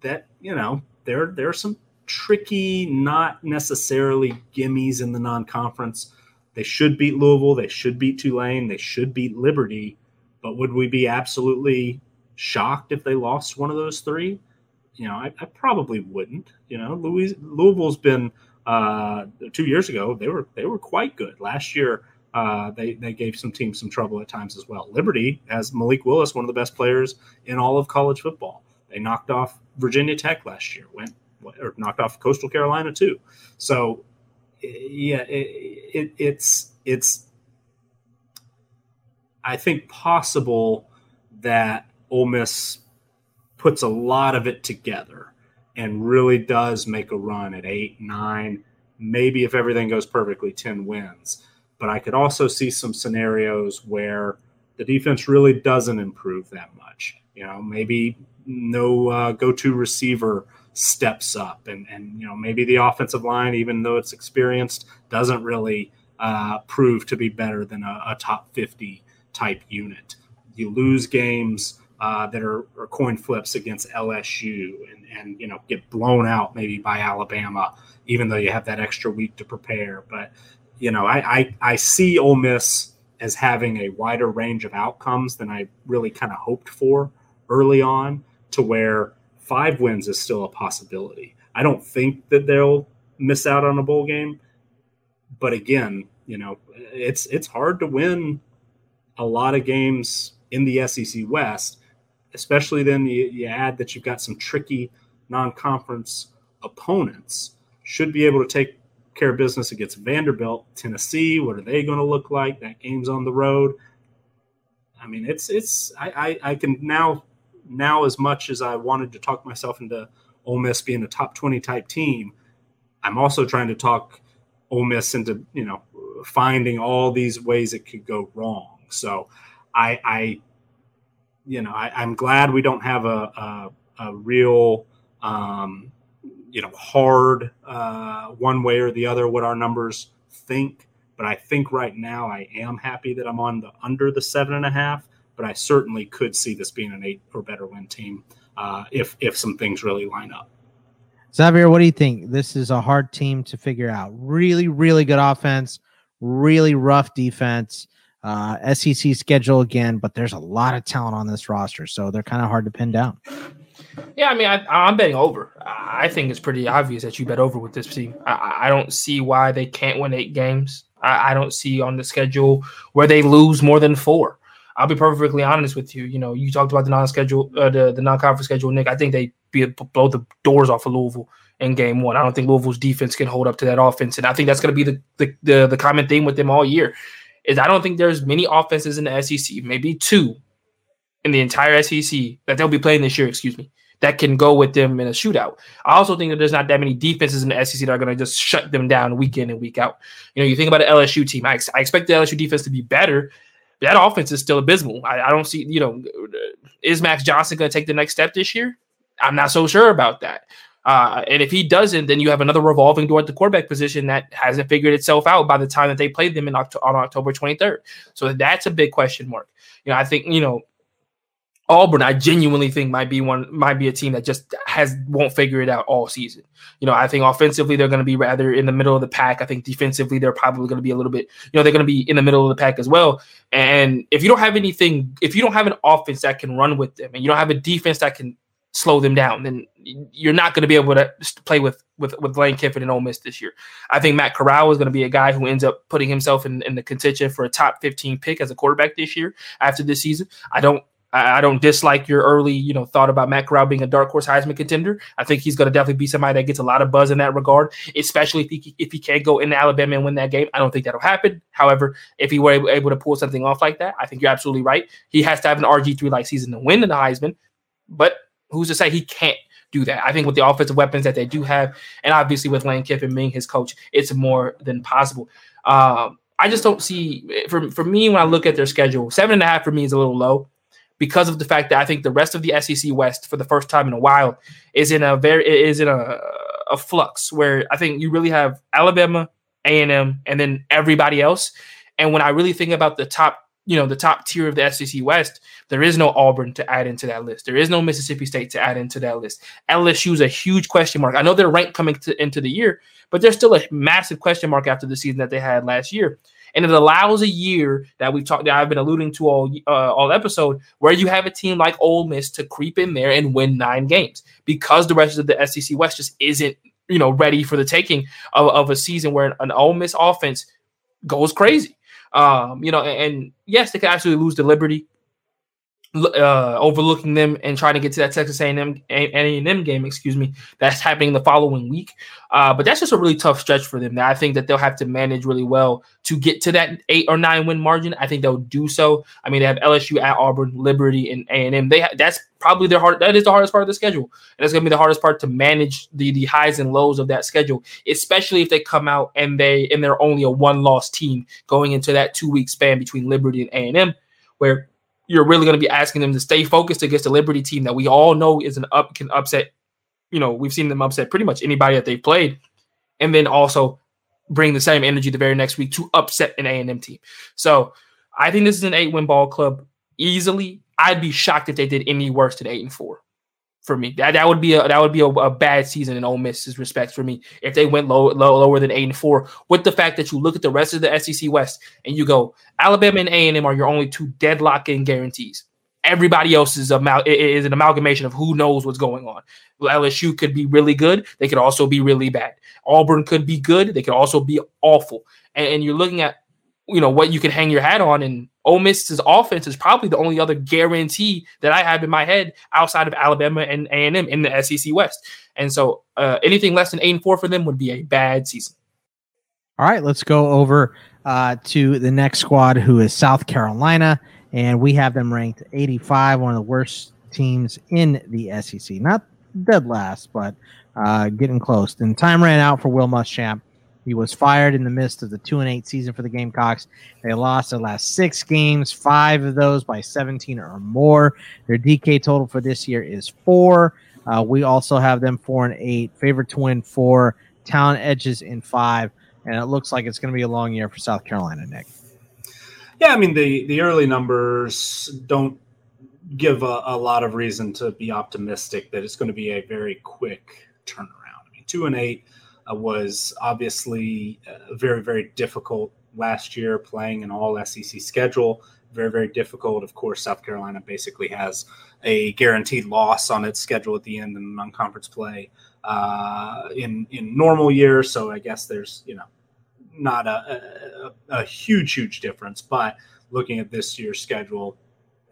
that you know there there are some tricky, not necessarily gimmies in the non-conference. They should beat Louisville. They should beat Tulane. They should beat Liberty. But would we be absolutely shocked if they lost one of those three? You know, I, I probably wouldn't. You know, Louis, Louisville's been uh, two years ago. They were they were quite good last year. Uh, they they gave some teams some trouble at times as well. Liberty has Malik Willis, one of the best players in all of college football. They knocked off Virginia Tech last year, went or knocked off Coastal Carolina too. So yeah, it, it, it's it's I think possible that Ole Miss puts a lot of it together and really does make a run at eight, nine, maybe if everything goes perfectly, 10 wins. But I could also see some scenarios where the defense really doesn't improve that much. You know, maybe no uh, go to receiver steps up, and, and, you know, maybe the offensive line, even though it's experienced, doesn't really uh, prove to be better than a, a top 50 type unit. You lose games uh, that are, are, coin flips against LSU and, and, you know, get blown out maybe by Alabama, even though you have that extra week to prepare. But, you know, I, I, I see Ole Miss as having a wider range of outcomes than I really kind of hoped for early on to where five wins is still a possibility. I don't think that they'll miss out on a bowl game, but again, you know, it's it's hard to win a lot of games in the SEC West, especially then you, you add that you've got some tricky non-conference opponents. Should be able to take care business against Vanderbilt, Tennessee. What are they going to look like? That game's on the road. I mean, it's it's I, I, I can now now as much as I wanted to talk myself into Ole Miss being a top twenty type team, I'm also trying to talk Ole Miss into you know finding all these ways it could go wrong. So I, I you know, I, am glad we don't have a, a, a real, um, you know, hard uh, one way or the other what our numbers think. But I think right now I am happy that I'm on the under the seven and a half. But I certainly could see this being an eight or better win team uh, if if some things really line up. Xavier, what do you think? This is a hard team to figure out. Really, really good offense, really rough defense uh, SEC schedule again, but there's a lot of talent on this roster, so they're kind of hard to pin down. Yeah, I mean, I, am betting over. I think it's pretty obvious that you bet over with this team. I, I don't see why they can't win eight games. I, I, don't see on the schedule where they lose more than four. I'll be perfectly honest with you. You know, you talked about the non-schedule, uh, the the non-conference schedule, Nick. I think they be blow the doors off of Louisville in game one. I don't think Louisville's defense can hold up to that offense, and I think that's going to be the, the the the common theme with them all year is I don't think there's many offenses in the SEC, maybe two in the entire SEC that they'll be playing this year, excuse me, that can go with them in a shootout. I also think that there's not that many defenses in the SEC that are going to just shut them down week in and week out. You know, you think about an LSU team, I, ex- I expect the LSU defense to be better. That offense is still abysmal. I, I don't see, you know, is Max Johnson going to take the next step this year? I'm not so sure about that. Uh, and if he doesn't, then you have another revolving door at the quarterback position that hasn't figured itself out by the time that they played them in Octo- on October 23rd. So that's a big question mark. You know, I think you know Auburn. I genuinely think might be one might be a team that just has won't figure it out all season. You know, I think offensively they're going to be rather in the middle of the pack. I think defensively they're probably going to be a little bit. You know, they're going to be in the middle of the pack as well. And if you don't have anything, if you don't have an offense that can run with them, and you don't have a defense that can slow them down, then you're not going to be able to play with with with Lane Kiffin and Ole Miss this year. I think Matt Corral is going to be a guy who ends up putting himself in, in the contention for a top 15 pick as a quarterback this year after this season. I don't I don't dislike your early, you know, thought about Matt Corral being a dark horse Heisman contender. I think he's going to definitely be somebody that gets a lot of buzz in that regard, especially if he if he can't go into Alabama and win that game. I don't think that'll happen. However, if he were able, able to pull something off like that, I think you're absolutely right. He has to have an RG three like season to win the Heisman, but who's to say he can't do that? I think with the offensive weapons that they do have, and obviously with Lane Kiffin being his coach, it's more than possible. Um, I just don't see for for me when I look at their schedule, seven and a half for me is a little low because of the fact that I think the rest of the SEC West for the first time in a while is in a very is in a, a flux where I think you really have Alabama, A and M, and then everybody else. And when I really think about the top you know the top tier of the SEC West, there is no Auburn to add into that list. There is no Mississippi State to add into that list. LSU is a huge question mark. I know they're ranked coming to, into the year, but there's still a massive question mark after the season that they had last year. And it allows a year that we've talked that I've been alluding to all uh, all episode where you have a team like Ole Miss to creep in there and win nine games because the rest of the SEC West just isn't you know ready for the taking of, of a season where an Ole Miss offense goes crazy. Um, you know, and, and yes, they could absolutely lose to Liberty uh, overlooking them and trying to get to that Texas A&M A&M game, excuse me, that's happening the following week. Uh, but that's just a really tough stretch for them. I think that they'll have to manage really well to get to that eight or nine win margin. I think they'll do so. I mean, they have LSU at Auburn, Liberty, and A&M. They ha- that's probably their hard. That is the hardest part of the schedule, and it's going to be the hardest part to manage the the highs and lows of that schedule, especially if they come out and they and they're only a one loss team going into that two week span between Liberty and A&M, where you're really going to be asking them to stay focused against the Liberty team that we all know is an up can upset. You know, we've seen them upset pretty much anybody that they've played, and then also bring the same energy the very next week to upset an A and M team. So I think this is an eight win ball club easily. I'd be shocked if they did any worse than eight and four for me. That that would be a that would be a, a, bad season in Ole Miss's respects for me if they went low, low lower than eight and four. With the fact that you look at the rest of the SEC West and you go Alabama and A and M are your only two deadlock in guarantees. Everybody else is amal- is an amalgamation of who knows what's going on. LSU could be really good. They could also be really bad. Auburn could be good. They could also be awful. And, and you're looking at you know what you can hang your hat on and Ole Miss's offense is probably the only other guarantee that I have in my head outside of Alabama and A&M in the SEC West. And so uh, anything less than 8 and 4 for them would be a bad season. All right, let's go over uh, to the next squad who is South Carolina and we have them ranked 85, one of the worst teams in the SEC. Not dead last, but uh, getting close. And time ran out for Will Muschamp. He was fired in the midst of the two and eight season for the Gamecocks. They lost their last six games, five of those by 17 or more. Their DK total for this year is four. Uh, we also have them four and eight, favorite to win four, talent edges in five, and it looks like it's going to be a long year for South Carolina, Nick. Yeah, I mean the the early numbers don't give a, a lot of reason to be optimistic that it's going to be a very quick turnaround. I mean, two and eight was obviously uh, very, very difficult last year playing an all SEC schedule. Very, very difficult. Of course, South Carolina basically has a guaranteed loss on its schedule at the end in non-conference play uh, in in normal years. So I guess there's you know not a, a, a huge, huge difference. But looking at this year's schedule,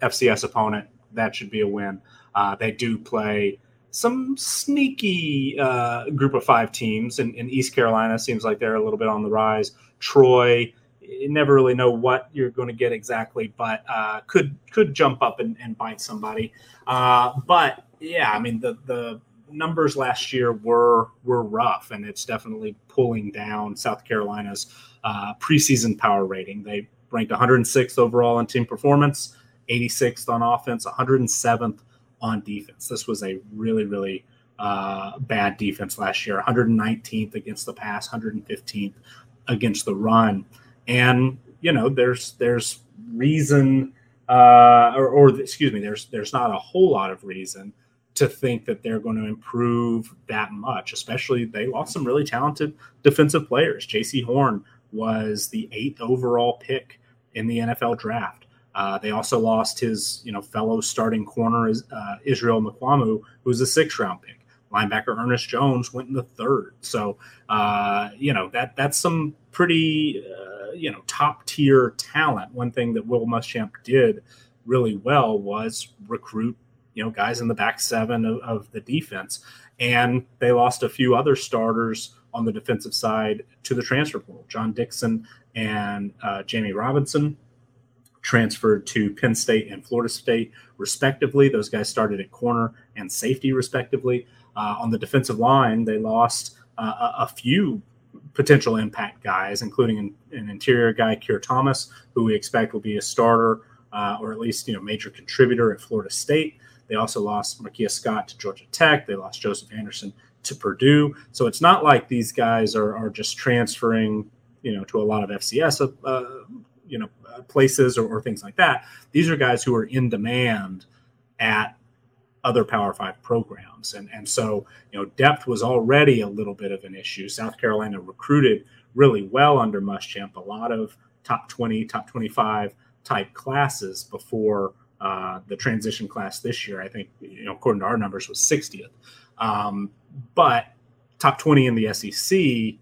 FCS opponent that should be a win. Uh, they do play some sneaky uh, group of five teams, and, and, East Carolina seems like they're a little bit on the rise. Troy, you never really know what you're going to get exactly, but uh, could could jump up and, and bite somebody. Uh, but yeah, I mean the the numbers last year were were rough, and it's definitely pulling down South Carolina's uh, preseason power rating. They ranked 106th overall in team performance, 86th on offense, 107th on defense. This was a really, really uh, bad defense last year 119th against the pass, 115th against the run. And, you know, there's, there's reason, uh, or, or excuse me, there's, there's not a whole lot of reason to think that they're going to improve that much, especially they lost some really talented defensive players. Jaycee Horn was the eighth overall pick in the NFL draft. Uh, they also lost his, you know, fellow starting corner uh, Israel Mukuamu, who was a sixth round pick. Linebacker Ernest Jones went in the third. So, uh, you know, that that's some pretty, uh, you know, top tier talent. One thing that Will Muschamp did really well was recruit, you know, guys in the back seven of, of the defense. And they lost a few other starters on the defensive side to the transfer portal. John Dixon and uh, Jammie Robinson transferred to Penn State and Florida State, respectively. Those guys started at corner and safety, respectively. Uh, on the defensive line, they lost uh, a, few potential impact guys, including an, an, interior guy, Keir Thomas, who we expect will be a starter uh, or at least you know major contributor at Florida State. They also lost Markia Scott to Georgia Tech. They lost Joseph Anderson to Purdue. So it's not like these guys are, are just transferring, you know, to a lot of FCS uh, you know uh, places or, or things like that. These are guys who are in demand at other Power Five programs, and and so you know depth was already a little bit of an issue. South Carolina recruited really well under Muschamp, a lot of top twenty, top twenty five type classes before uh, the transition class this year. I think you know according to our numbers was 60th, um, but top 20 in the SEC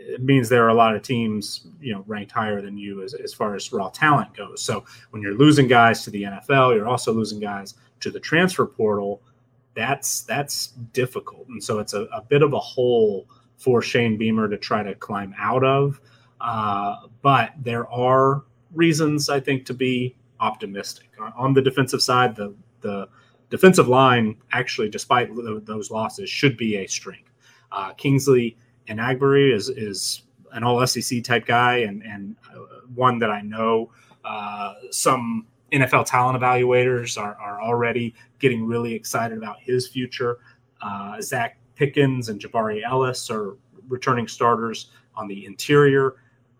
it means there are a lot of teams, you know, ranked higher than you as, as far as raw talent goes. So when you're losing guys to the NFL, you're also losing guys to the transfer portal. That's that's difficult, and so it's a, a bit of a hole for Shane Beamer to try to climb out of. Uh, but there are reasons, I think, to be optimistic on the defensive side. The the defensive line, actually, despite those losses, should be a strength. Uh, Kingsley Enagbare is is an all SEC type guy and and uh, one that I know uh, some NFL talent evaluators are, are already getting really excited about his future. Uh, Zacch Pickens and Jabari Ellis are returning starters on the interior.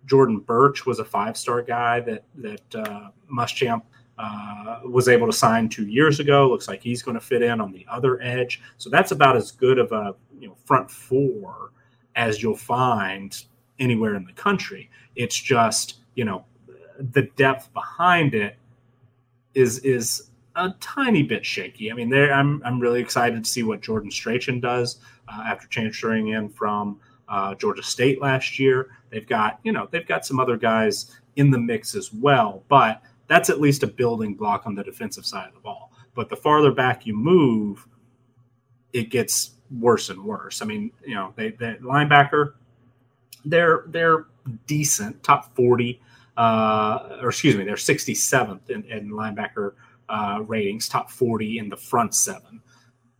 Jordan Burch was a five star guy that that uh, Muschamp uh, was able to sign two years ago. Looks like he's going to fit in on the other edge. So that's about as good of a you know front four as you'll find anywhere in the country. It's just, you know, the depth behind it is is a tiny bit shaky. I mean, there I'm I'm really excited to see what Jordan Strachan does uh, after transferring in from uh, Georgia State last year. They've got you know they've got some other guys in the mix as well, but that's at least a building block on the defensive side of the ball. But the farther back you move, it gets worse and worse. I mean, you know, they the linebacker, they're they're decent, top forty, uh, or excuse me, they're sixty seventh in, in linebacker uh, ratings, top forty in the front seven.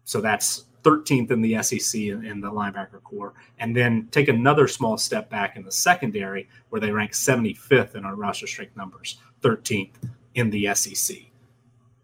So that's 13th in the SEC in, in, the linebacker corps, and then take another small step back in the secondary, where they rank 75th in our roster strength numbers, 13th in the SEC.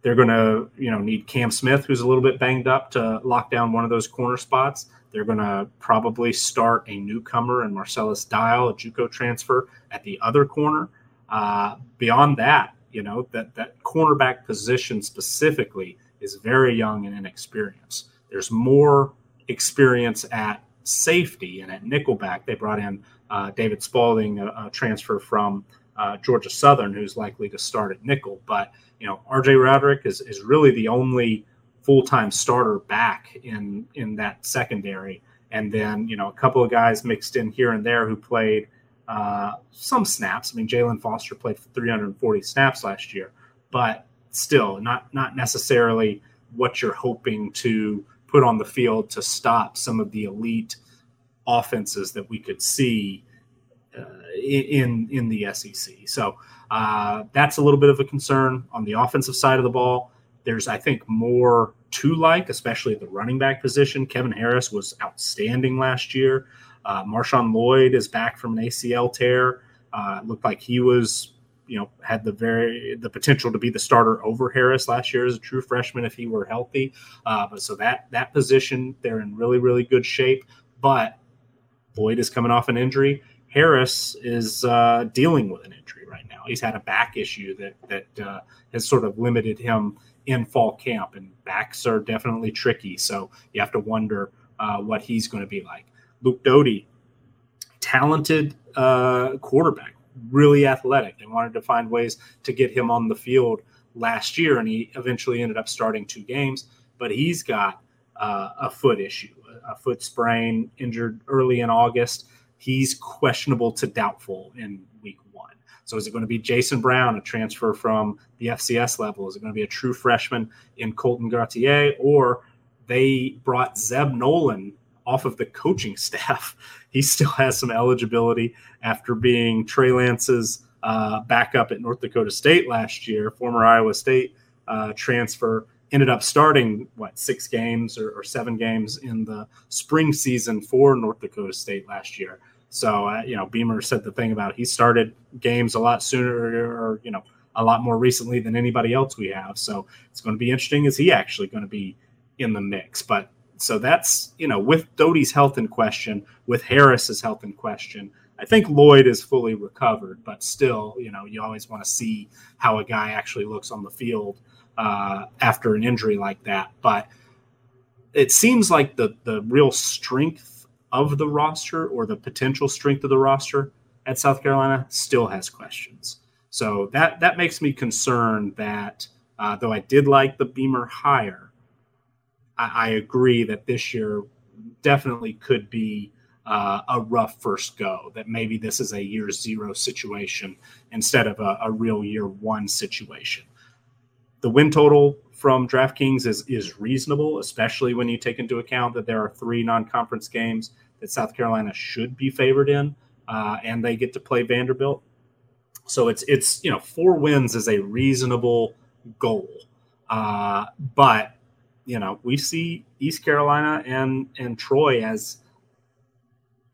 They're going to, you know, need Cam Smith, who's a little bit banged up, to lock down one of those corner spots. They're going to probably start a newcomer and Marcellus Dial, a JUCO transfer, at the other corner. Uh, beyond that, you know, that that cornerback position specifically is very young and inexperienced. There's more experience at safety and at nickelback. They brought in uh, David Spalding, a, a transfer from uh, Georgia Southern, who's likely to start at nickel. But you know, RJ Roderick is is really the only full time starter back in in that secondary, and then you know a couple of guys mixed in here and there who played uh, some snaps. I mean, Jalen Foster played 340 snaps last year, but still not not necessarily what you're hoping to put on the field to stop some of the elite offenses that we could see in in the SEC. So uh, that's a little bit of a concern on the offensive side of the ball. There's, I think, more to like, especially the running back position. Kevin Harris was outstanding last year. Uh, Marshawn Lloyd is back from an ACL tear. Uh, looked like he was, you know, had the very the potential to be the starter over Harris last year as a true freshman if he were healthy. Uh, but so that that position they're in really really good shape. But Lloyd is coming off an injury. Harris is uh, dealing with an injury right now. He's had a back issue that that uh, has sort of limited him in fall camp, and backs are definitely tricky. So you have to wonder uh, what he's going to be like. Luke Doty, talented uh, quarterback, really athletic. They wanted to find ways to get him on the field last year, and he eventually ended up starting two games. But he's got uh, a foot issue, a foot sprain, injured early in August he's questionable to doubtful in week one. So is it going to be Jason Brown, a transfer from the FCS level? Is it going to be a true freshman in Colton Gauthier? Or they brought Zeb Nolan off of the coaching staff. He still has some eligibility after being Trey Lance's uh, backup at North Dakota State last year, former Iowa State uh, transfer ended up starting what six games or, or, seven games in the spring season for North Dakota State last year. So uh, you know, Beamer said the thing about he started games a lot sooner or you know a lot more recently than anybody else we have. So it's going to be interesting. Is he actually going to be in the mix? But so that's you know with Doty's health in question, with Harris's health in question, I think Lloyd is fully recovered, but still, you know, you always want to see how a guy actually looks on the field uh, after an injury like that. But it seems like the the real strength of the roster or the potential strength of the roster at South Carolina still has questions. So that that makes me concerned that uh, though I did like the Beamer hire, I, I agree that this year definitely could be uh, a rough first go. That maybe this is a year zero situation instead of a, a real year one situation. The win total from DraftKings is is reasonable, especially when you take into account that there are three non-conference games that South Carolina should be favored in, uh, and they get to play Vanderbilt. So it's it's you know four wins is a reasonable goal, uh, but you know we see East Carolina and and Troy as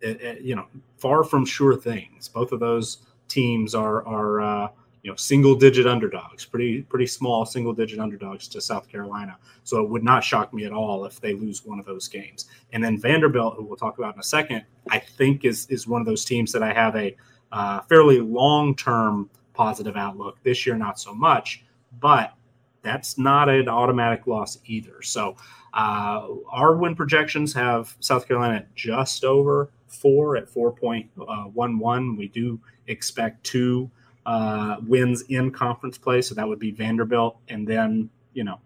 uh, uh, you know far from sure things. Both of those teams are are uh, you know single digit underdogs, pretty pretty small single digit underdogs to South Carolina. So it would not shock me at all if they lose one of those games. And then Vanderbilt, who we'll talk about in a second, I think is is one of those teams that I have a uh, fairly long term positive outlook. This year, not so much, but that's not an automatic loss either. So uh, our win projections have South Carolina just over four at 4.11. We do expect two uh, wins in conference play. So that would be Vanderbilt, and then you know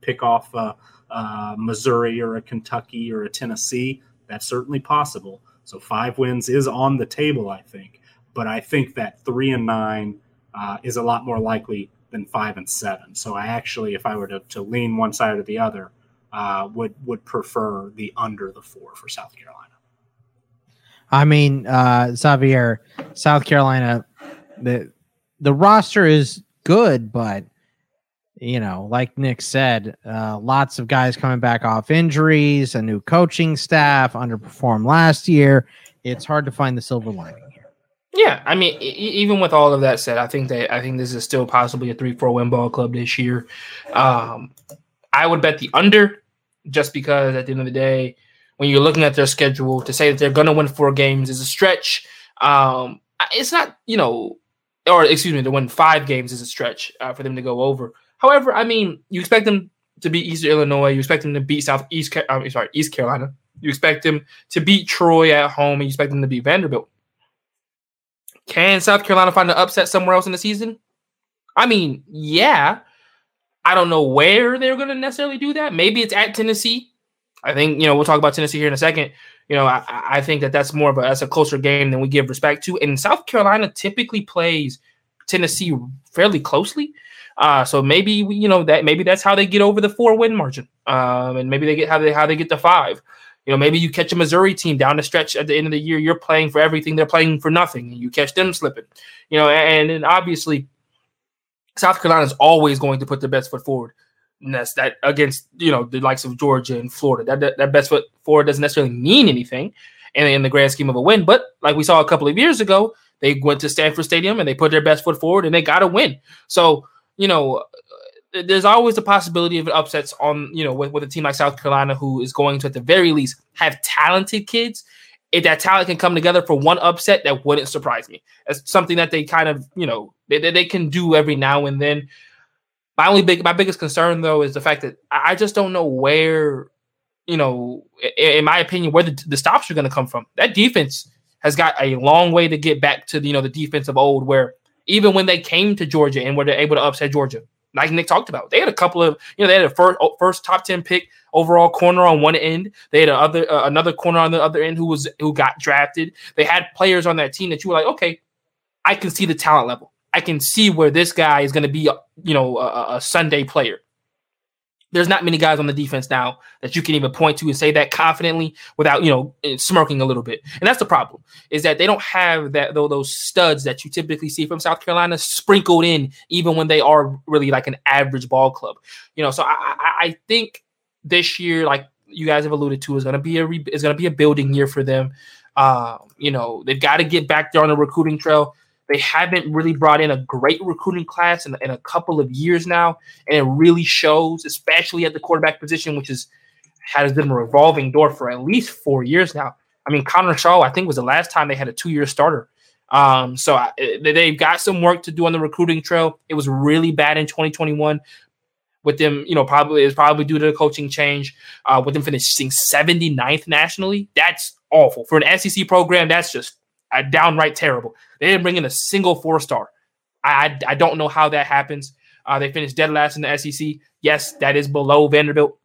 pick off uh, uh, Missouri or a Kentucky or a Tennessee. That's certainly possible. So five wins is on the table, I think. But I think that three and nine uh, is a lot more likely than five and seven. So I actually, if I were to, to lean one side or the other, uh, would would prefer the under the four for South Carolina. I mean, uh, Xavier, South Carolina the the roster is good, but you know, like Nick said, uh, lots of guys coming back off injuries, a new coaching staff, underperformed last year. It's hard to find the silver lining here. Yeah, I mean, e- even with all of that said, I think that I think this is still possibly a three-four win ball club this year. Um, I would bet the under, just because at the end of the day, when you're looking at their schedule, to say that they're going to win four games is a stretch. Um, it's not, you know, or excuse me, to win five games is a stretch uh, for them to go over. However, I mean, you expect them to beat Eastern Illinois, you expect them to beat Southeast, um, sorry, East Carolina, you expect them to beat Troy at home, and you expect them to beat Vanderbilt. Can South Carolina find an upset somewhere else in the season? I mean, yeah. I don't know where they're going to necessarily do that. Maybe it's at Tennessee. I think you know we'll talk about Tennessee here in a second you know, I, I think that that's more of a that's a closer game than we give respect to. And South Carolina typically plays Tennessee fairly closely. Uh, so maybe you know that maybe that's how they get over the four win margin. Um, and maybe they get how they how they get to five. You know, maybe you catch a Missouri team down the stretch at the end of the year. You're playing for everything; they're playing for nothing, and you catch them slipping. You know, and, and obviously, South Carolina is always going to put their best foot forward. That's that against you know the likes of Georgia and Florida. That that, that best foot forward doesn't necessarily mean anything in, in the grand scheme of a win. But like we saw a couple of years ago, they went to Sanford Stadium and they put their best foot forward and they got a win. So you know, uh, there's always the possibility of upsets on you know with, with a team like South Carolina who is going to at the very least have talented kids. If that talent can come together for one upset, that wouldn't surprise me. It's something that they kind of you know they, they can do every now and then. My only big, my biggest concern though is the fact that I just don't know where, you know, in my opinion, where the, the stops are going to come from. That defense has got a long way to get back to the, you know the defense of old, where even when they came to Georgia and were able to upset Georgia, like Nick talked about, they had a couple of, you know, they had a first first top ten pick overall corner on one end. They had a other uh, another corner on the other end who was who got drafted. They had players on that team that you were like, okay, I can see the talent level. I can see where this guy is going to be, you know, a, a, Sunday player. There's not many guys on the defense now that you can even point to and say that confidently without, you know, eh, smirking a little bit. And that's the problem is that they don't have that those studs that you typically see from South Carolina sprinkled in, even when they are really like an average ball club. You know, so I, I, I think this year, like you guys have alluded to, is going to be a re- is going to be a building year for them. Uh, you know, they've got to get back there on the recruiting trail. They haven't really brought in a great recruiting class in, in a couple of years now, and it really shows, especially at the quarterback position, which is has been a revolving door for at least four years now. I mean, Connor Shaw, I think was the last time they had a two year starter. Um, so I, they've got some work to do on the recruiting trail. It was really bad in 2021 with them, you know, probably is probably due to the coaching change. Uh, with them finishing 79th nationally, that's awful for an SEC program. That's just downright terrible. They didn't bring in a single four star. I, I, I don't know how that happens. Uh, they finished dead last in the SEC. Yes, that is below Vanderbilt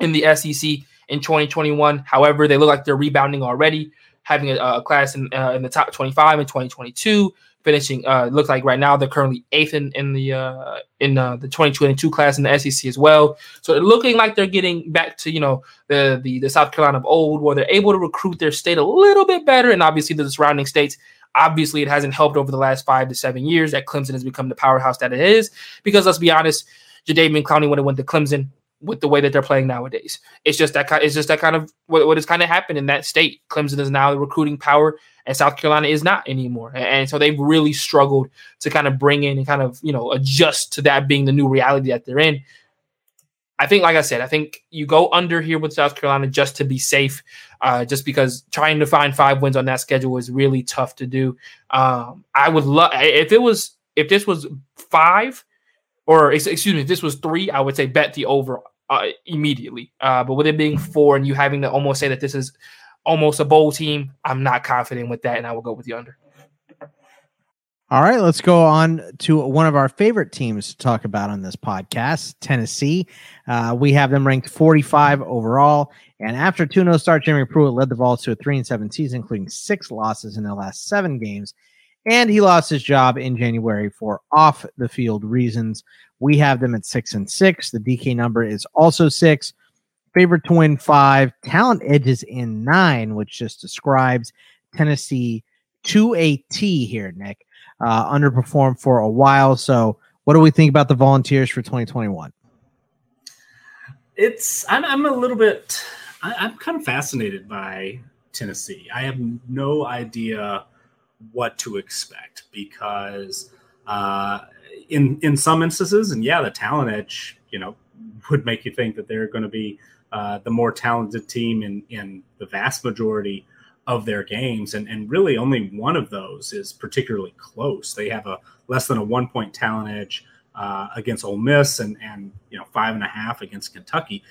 in the SEC in 2021. However, they look like they're rebounding already, having a, a class in, uh, in the top 25 in 2022 finishing uh looks like right now they're currently eighth in, in the uh in uh, the 2022 class in the SEC as well. So looking like they're getting back to you know the, the the South Carolina of old where they're able to recruit their state a little bit better and obviously the surrounding states obviously it hasn't helped over the last 5 to 7 years that Clemson has become the powerhouse that it is because let's be honest Jadeveon Clowney when it went to Clemson with the way that they're playing nowadays. It's just that kind. It's just that kind of what, what has kind of happened in that state. Clemson is now the recruiting power, and South Carolina is not anymore. And, and so they've really struggled to kind of bring in and kind of you know adjust to that being the new reality that they're in. I think, like I said, I think you go under here with South Carolina just to be safe, uh, just because trying to find five wins on that schedule is really tough to do. Um, I would love if it was if this was five, or excuse me, if this was three, I would say bet the over uh, immediately. Uh, but with it being four and you having to almost say that this is almost a bowl team, I'm not confident with that, and I will go with the under. All right, let's go on to one of our favorite teams to talk about on this podcast, Tennessee. Uh, we have them ranked 45 overall, and after 2 0 start, Jeremy Pruitt led the Vols to a 3 and 7 season, including six losses in their last seven games. And he lost his job in January for off the field reasons. We have them at six and six. The DK number is also six. Favorite to win five. Talent edges in nine, which just describes Tennessee to a T here, Nick. Uh, underperformed for a while. So, what do we think about the Volunteers for 2021? It's I'm I'm a little bit I, I'm kind of fascinated by Tennessee. I have no idea what to expect because uh, in in some instances, and yeah, the talent edge, you know, would make you think that they're going to be uh, the more talented team in in the vast majority of their games, and and really only one of those is particularly close. They have a less than a one point talent edge uh, against Ole Miss, and and you know five and a half against Kentucky.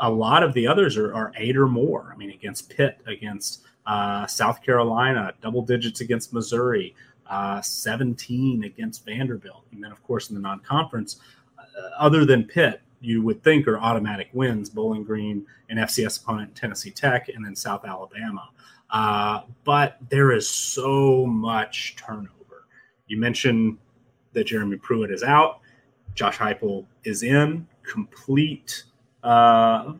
A lot of the others are, are eight or more. I mean, against Pitt, against uh, South Carolina, double digits against Missouri, uh, 17 against Vanderbilt. And then, of course, in the non conference, uh, other than Pitt, you would think are automatic wins Bowling Green, an FCS opponent, Tennessee Tech, and then South Alabama. Uh, but there is so much turnover. You mentioned that Jeremy Pruitt is out, Josh Heupel is in, complete uh,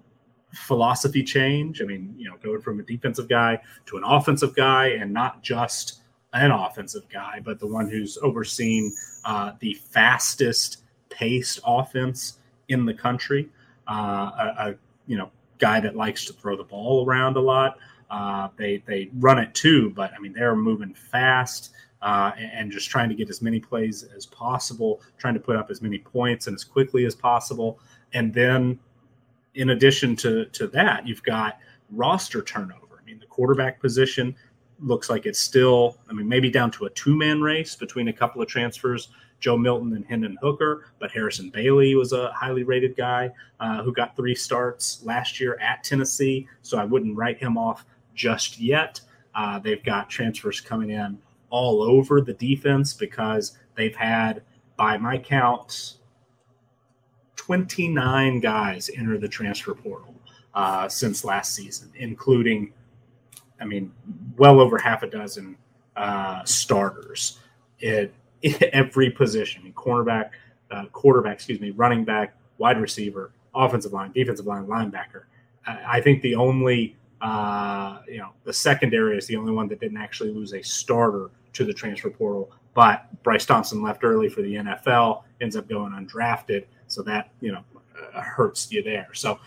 philosophy change. I mean, you know, going from a defensive guy to an offensive guy, and not just an offensive guy, but the one who's overseen uh, the fastest paced offense in the country. Uh, a, a, you know guy that likes to throw the ball around a lot. Uh, they they run it too, but I mean they're moving fast uh, and, and, just trying to get as many plays as possible, trying to put up as many points and as quickly as possible. And then, in addition to to that, you've got roster turnover. I mean the quarterback position looks like it's still, I mean, maybe down to a two man race between a couple of transfers, Joe Milton and Hendon Hooker. But Harrison Bailey was a highly rated guy uh, who got three starts last year at Tennessee. So I wouldn't write him off just yet. Uh, they've got transfers coming in all over the defense because they've had, by my count, 29 guys enter the transfer portal uh, since last season, including I mean, well over half a dozen uh, starters at, every position: cornerback, uh, quarterback, excuse me, running back, wide receiver, offensive line, defensive line, linebacker. I, think the only, uh, you know, the secondary is the only one that didn't actually lose a starter to the transfer portal. But Bryce Thompson left early for the NFL, ends up going undrafted, so that you know uh, hurts you there. So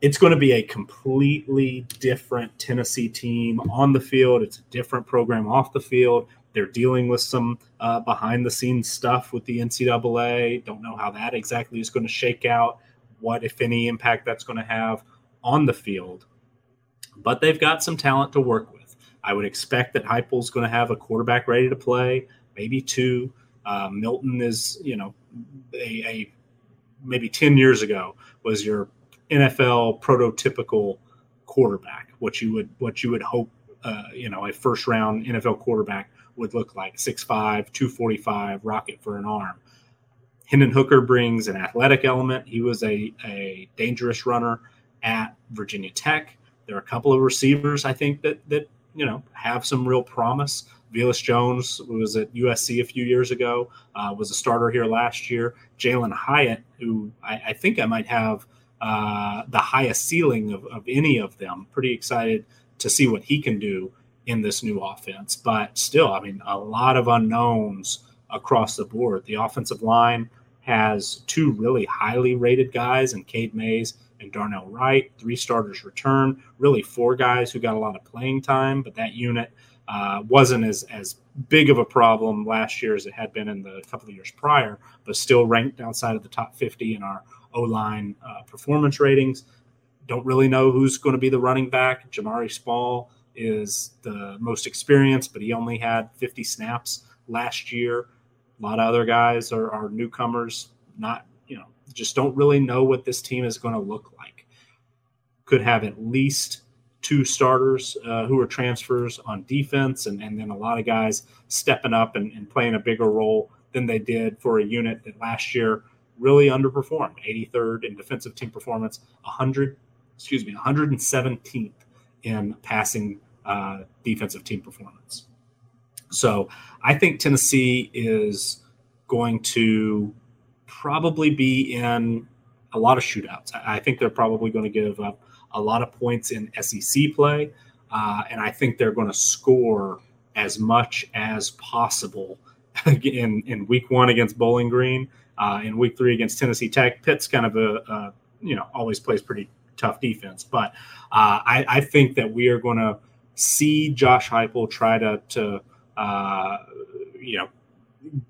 it's going to be a completely different Tennessee team on the field. It's a different program off the field. They're dealing with some uh, behind the scenes stuff with the NCAA. Don't know how that exactly is going to shake out, what, if any, impact that's going to have on the field. but they've got some talent to work with. I would expect that Heupel's going to have a quarterback ready to play, maybe two. Uh, Milton is, you know, a, a maybe 10 years ago was your NFL prototypical quarterback, what you would what you would hope uh, you know a first round NFL quarterback would look like 6'5, 245, rocket for an arm. Hendon Hooker brings an athletic element. He was a, a dangerous runner at Virginia Tech. There are a couple of receivers I think that that you know have some real promise. Velus Jones who was at USC a few years ago, uh, was a starter here last year. Jalin Hyatt, who I, I, think I might have uh, the highest ceiling of, of any of them. Pretty excited to see what he can do in this new offense. But still, I mean, a lot of unknowns across the board. The offensive line has two really highly rated guys and Cade Mays and Darnell Wright. Three starters return. Really, four guys who got a lot of playing time, but that unit uh, wasn't as as big of a problem last year as it had been in the couple of years prior, but still ranked outside of the top 50 in our O line uh, performance ratings. Don't really know who's going to be the running back. Jabari Small is the most experienced, but he only had 50 snaps last year. A lot of other guys are, are newcomers, not, you know, just don't really know what this team is going to look like. Could have at least two starters uh, who are transfers on defense, and, and then a lot of guys stepping up and, and playing a bigger role than they did for a unit that last year really underperformed. 83rd in defensive team performance 100 excuse me 117th in passing uh, defensive team performance. So i think tennessee is going to probably be in a lot of shootouts. I think they're probably going to give up a lot of points in sec play uh, and i think they're going to score as much as possible in, in week one against bowling green uh, in week three against Tennessee Tech. Pitt's kind of a, a you know always plays pretty tough defense, but uh, I, I, think that we are going to see Josh Heupel try to to uh, you know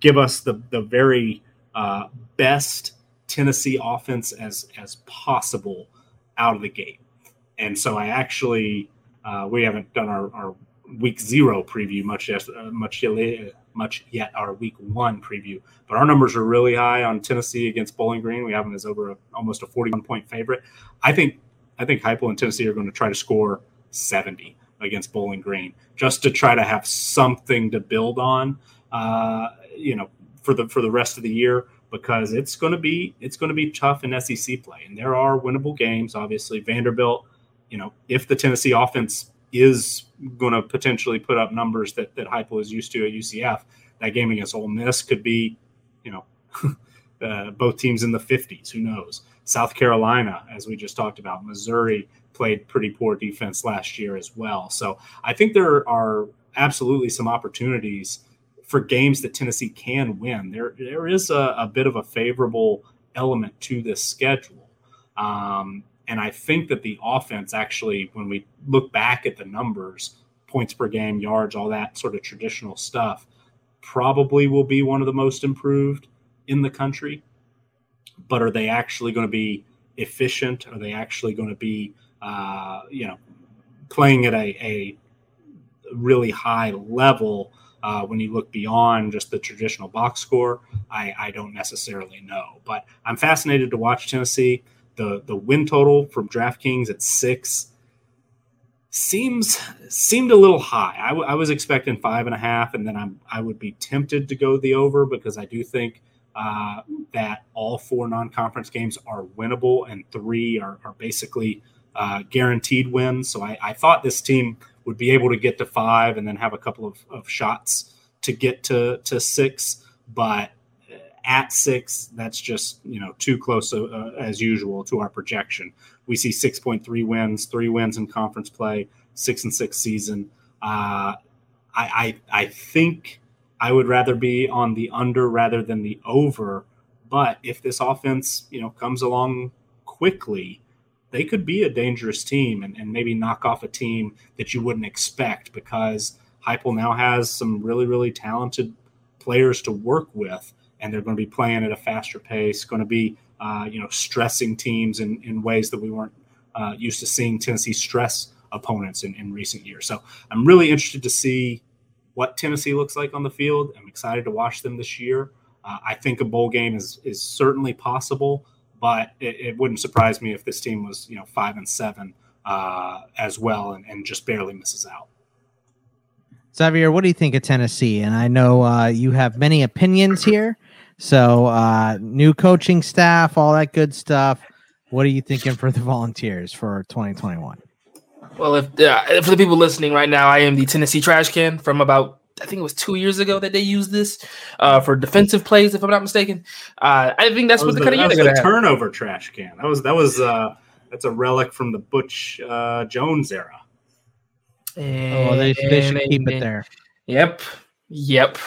give us the the very uh, best Tennessee offense as as possible out of the gate. And so I actually uh, we haven't done our, our week zero preview much yet, uh, much yet, much yet our week one preview. But our numbers are really high on Tennessee against Bowling Green. We have them as over a, almost a 41 point favorite. I think I think Heupel and Tennessee are going to try to score 70 against Bowling Green just to try to have something to build on. Uh, you know, for the for the rest of the year because it's going to be it's going to be tough in SEC play, and there are winnable games. Obviously, Vanderbilt. You know, if the Tennessee offense is going to potentially put up numbers that that Heupel is used to at UCF. That game against Ole Miss could be, you know, uh, both teams in the 50s. Who knows? South Carolina, as we just talked about, Missouri played pretty poor defense last year as well. So I think there are absolutely some opportunities for games that Tennessee can win. There there is a, a bit of a favorable element to this schedule. Um, and I think that the offense actually, when we look back at the numbers, points per game, yards, all that sort of traditional stuff, probably will be one of the most improved in the country. But are they actually going to be efficient? Are they actually going to be, uh, you know, playing at a, a really high level? Uh, when you look beyond just the traditional box score, I, I don't necessarily know. But I'm fascinated to watch Tennessee the the win total from DraftKings at six seems seemed a little high. I, w- I was expecting five and a half, and then I'm I would be tempted to go the over because I do think uh, that all four non-conference games are winnable, and three are, are basically uh, guaranteed wins. So I, I, thought this team would be able to get to five, and then have a couple of, of shots to get to to six, but at six, that's just you know too close uh, as usual to our projection. We see 6.3 wins, three wins in conference play, six and six season. Uh, I, I I think I would rather be on the under rather than the over. But if this offense you know comes along quickly, they could be a dangerous team and, and maybe knock off a team that you wouldn't expect because Heupel now has some really really talented players to work with and they're going to be playing at a faster pace, going to be, uh, you know, stressing teams in, in ways that we weren't uh, used to seeing Tennessee stress opponents in, in recent years. So I'm really interested to see what Tennessee looks like on the field. I'm excited to watch them this year. Uh, I think a bowl game is is certainly possible, but it, it, wouldn't surprise me if this team was you know five and seven uh, as well and, and just barely misses out. Xavier, what do you think of Tennessee? And I know uh, you have many opinions here. So, uh, new coaching staff, all that good stuff. What are you thinking for the Volunteers for 2021? Well, if uh, for the people listening right now, I am the Tennessee trash can from about I think it was two years ago that they used this uh, for defensive plays, if I'm not mistaken. Uh, I think that's that what the, the kind of year they're going to turnover trash can. That was that was uh, that's a relic from the Butch uh, Jones era. And, oh, they, they should keep and, it there. Yep, yep.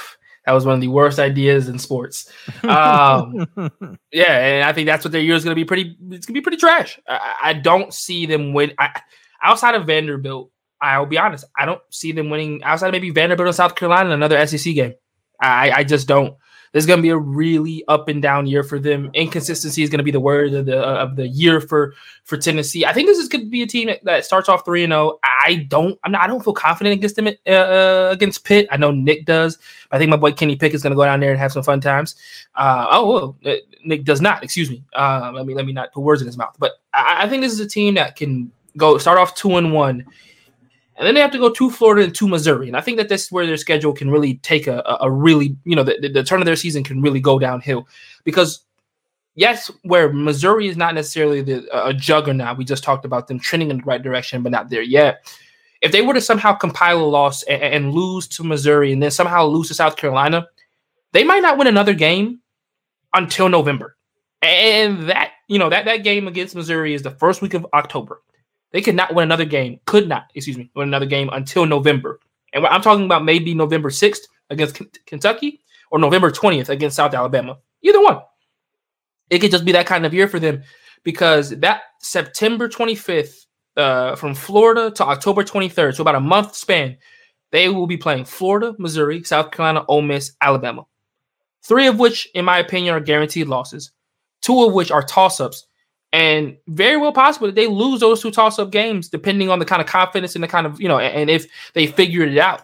That was one of the worst ideas in sports. Um, yeah, and I think that's what their year is going to be pretty. It's going to be pretty trash. I, I don't see them win. I, outside of Vanderbilt, I'll be honest. I don't see them winning outside of maybe Vanderbilt and South Carolina in another SEC game. I, I just don't. There's going to be a really up and down year for them. Inconsistency is going to be the word of the of the year for for Tennessee. I think this is going to be a team that, that starts off three and zero. Oh. I don't. I'm not. I don't feel confident against them uh, uh, against Pitt. I know Nick does. I think my boy Kenny Pick is going to go down there and have some fun times. Uh, oh, well, uh, Nick does not. Excuse me. Uh, let me let me not put words in his mouth. But I, I think this is a team that can go start off two and one and then they have to go to Florida and to Missouri. And I think that this is where their schedule can really take a, a, really, you know, the, the turn of their season can really go downhill because yes, where Missouri is not necessarily the, a juggernaut, we just talked about them trending in the right direction, but not there yet. If they were to somehow compile a loss and, and lose to Missouri and then somehow lose to South Carolina, they might not win another game until November. And that, you know, that that game against Missouri is the first week of October. They could not win another game, could not, excuse me, win another game until November. And I'm talking about maybe November 6th against K- Kentucky or November 20th against South Alabama. Either one. It could just be that kind of year for them because that September 25th uh, from Florida to October 23rd, so about a month span, they will be playing Florida, Missouri, South Carolina, Ole Miss, Alabama. Three of which, in my opinion, are guaranteed losses. Two of which are toss ups and very well possible that they lose those two toss up games, depending on the kind of confidence and the kind of, you know, and if they figured it out.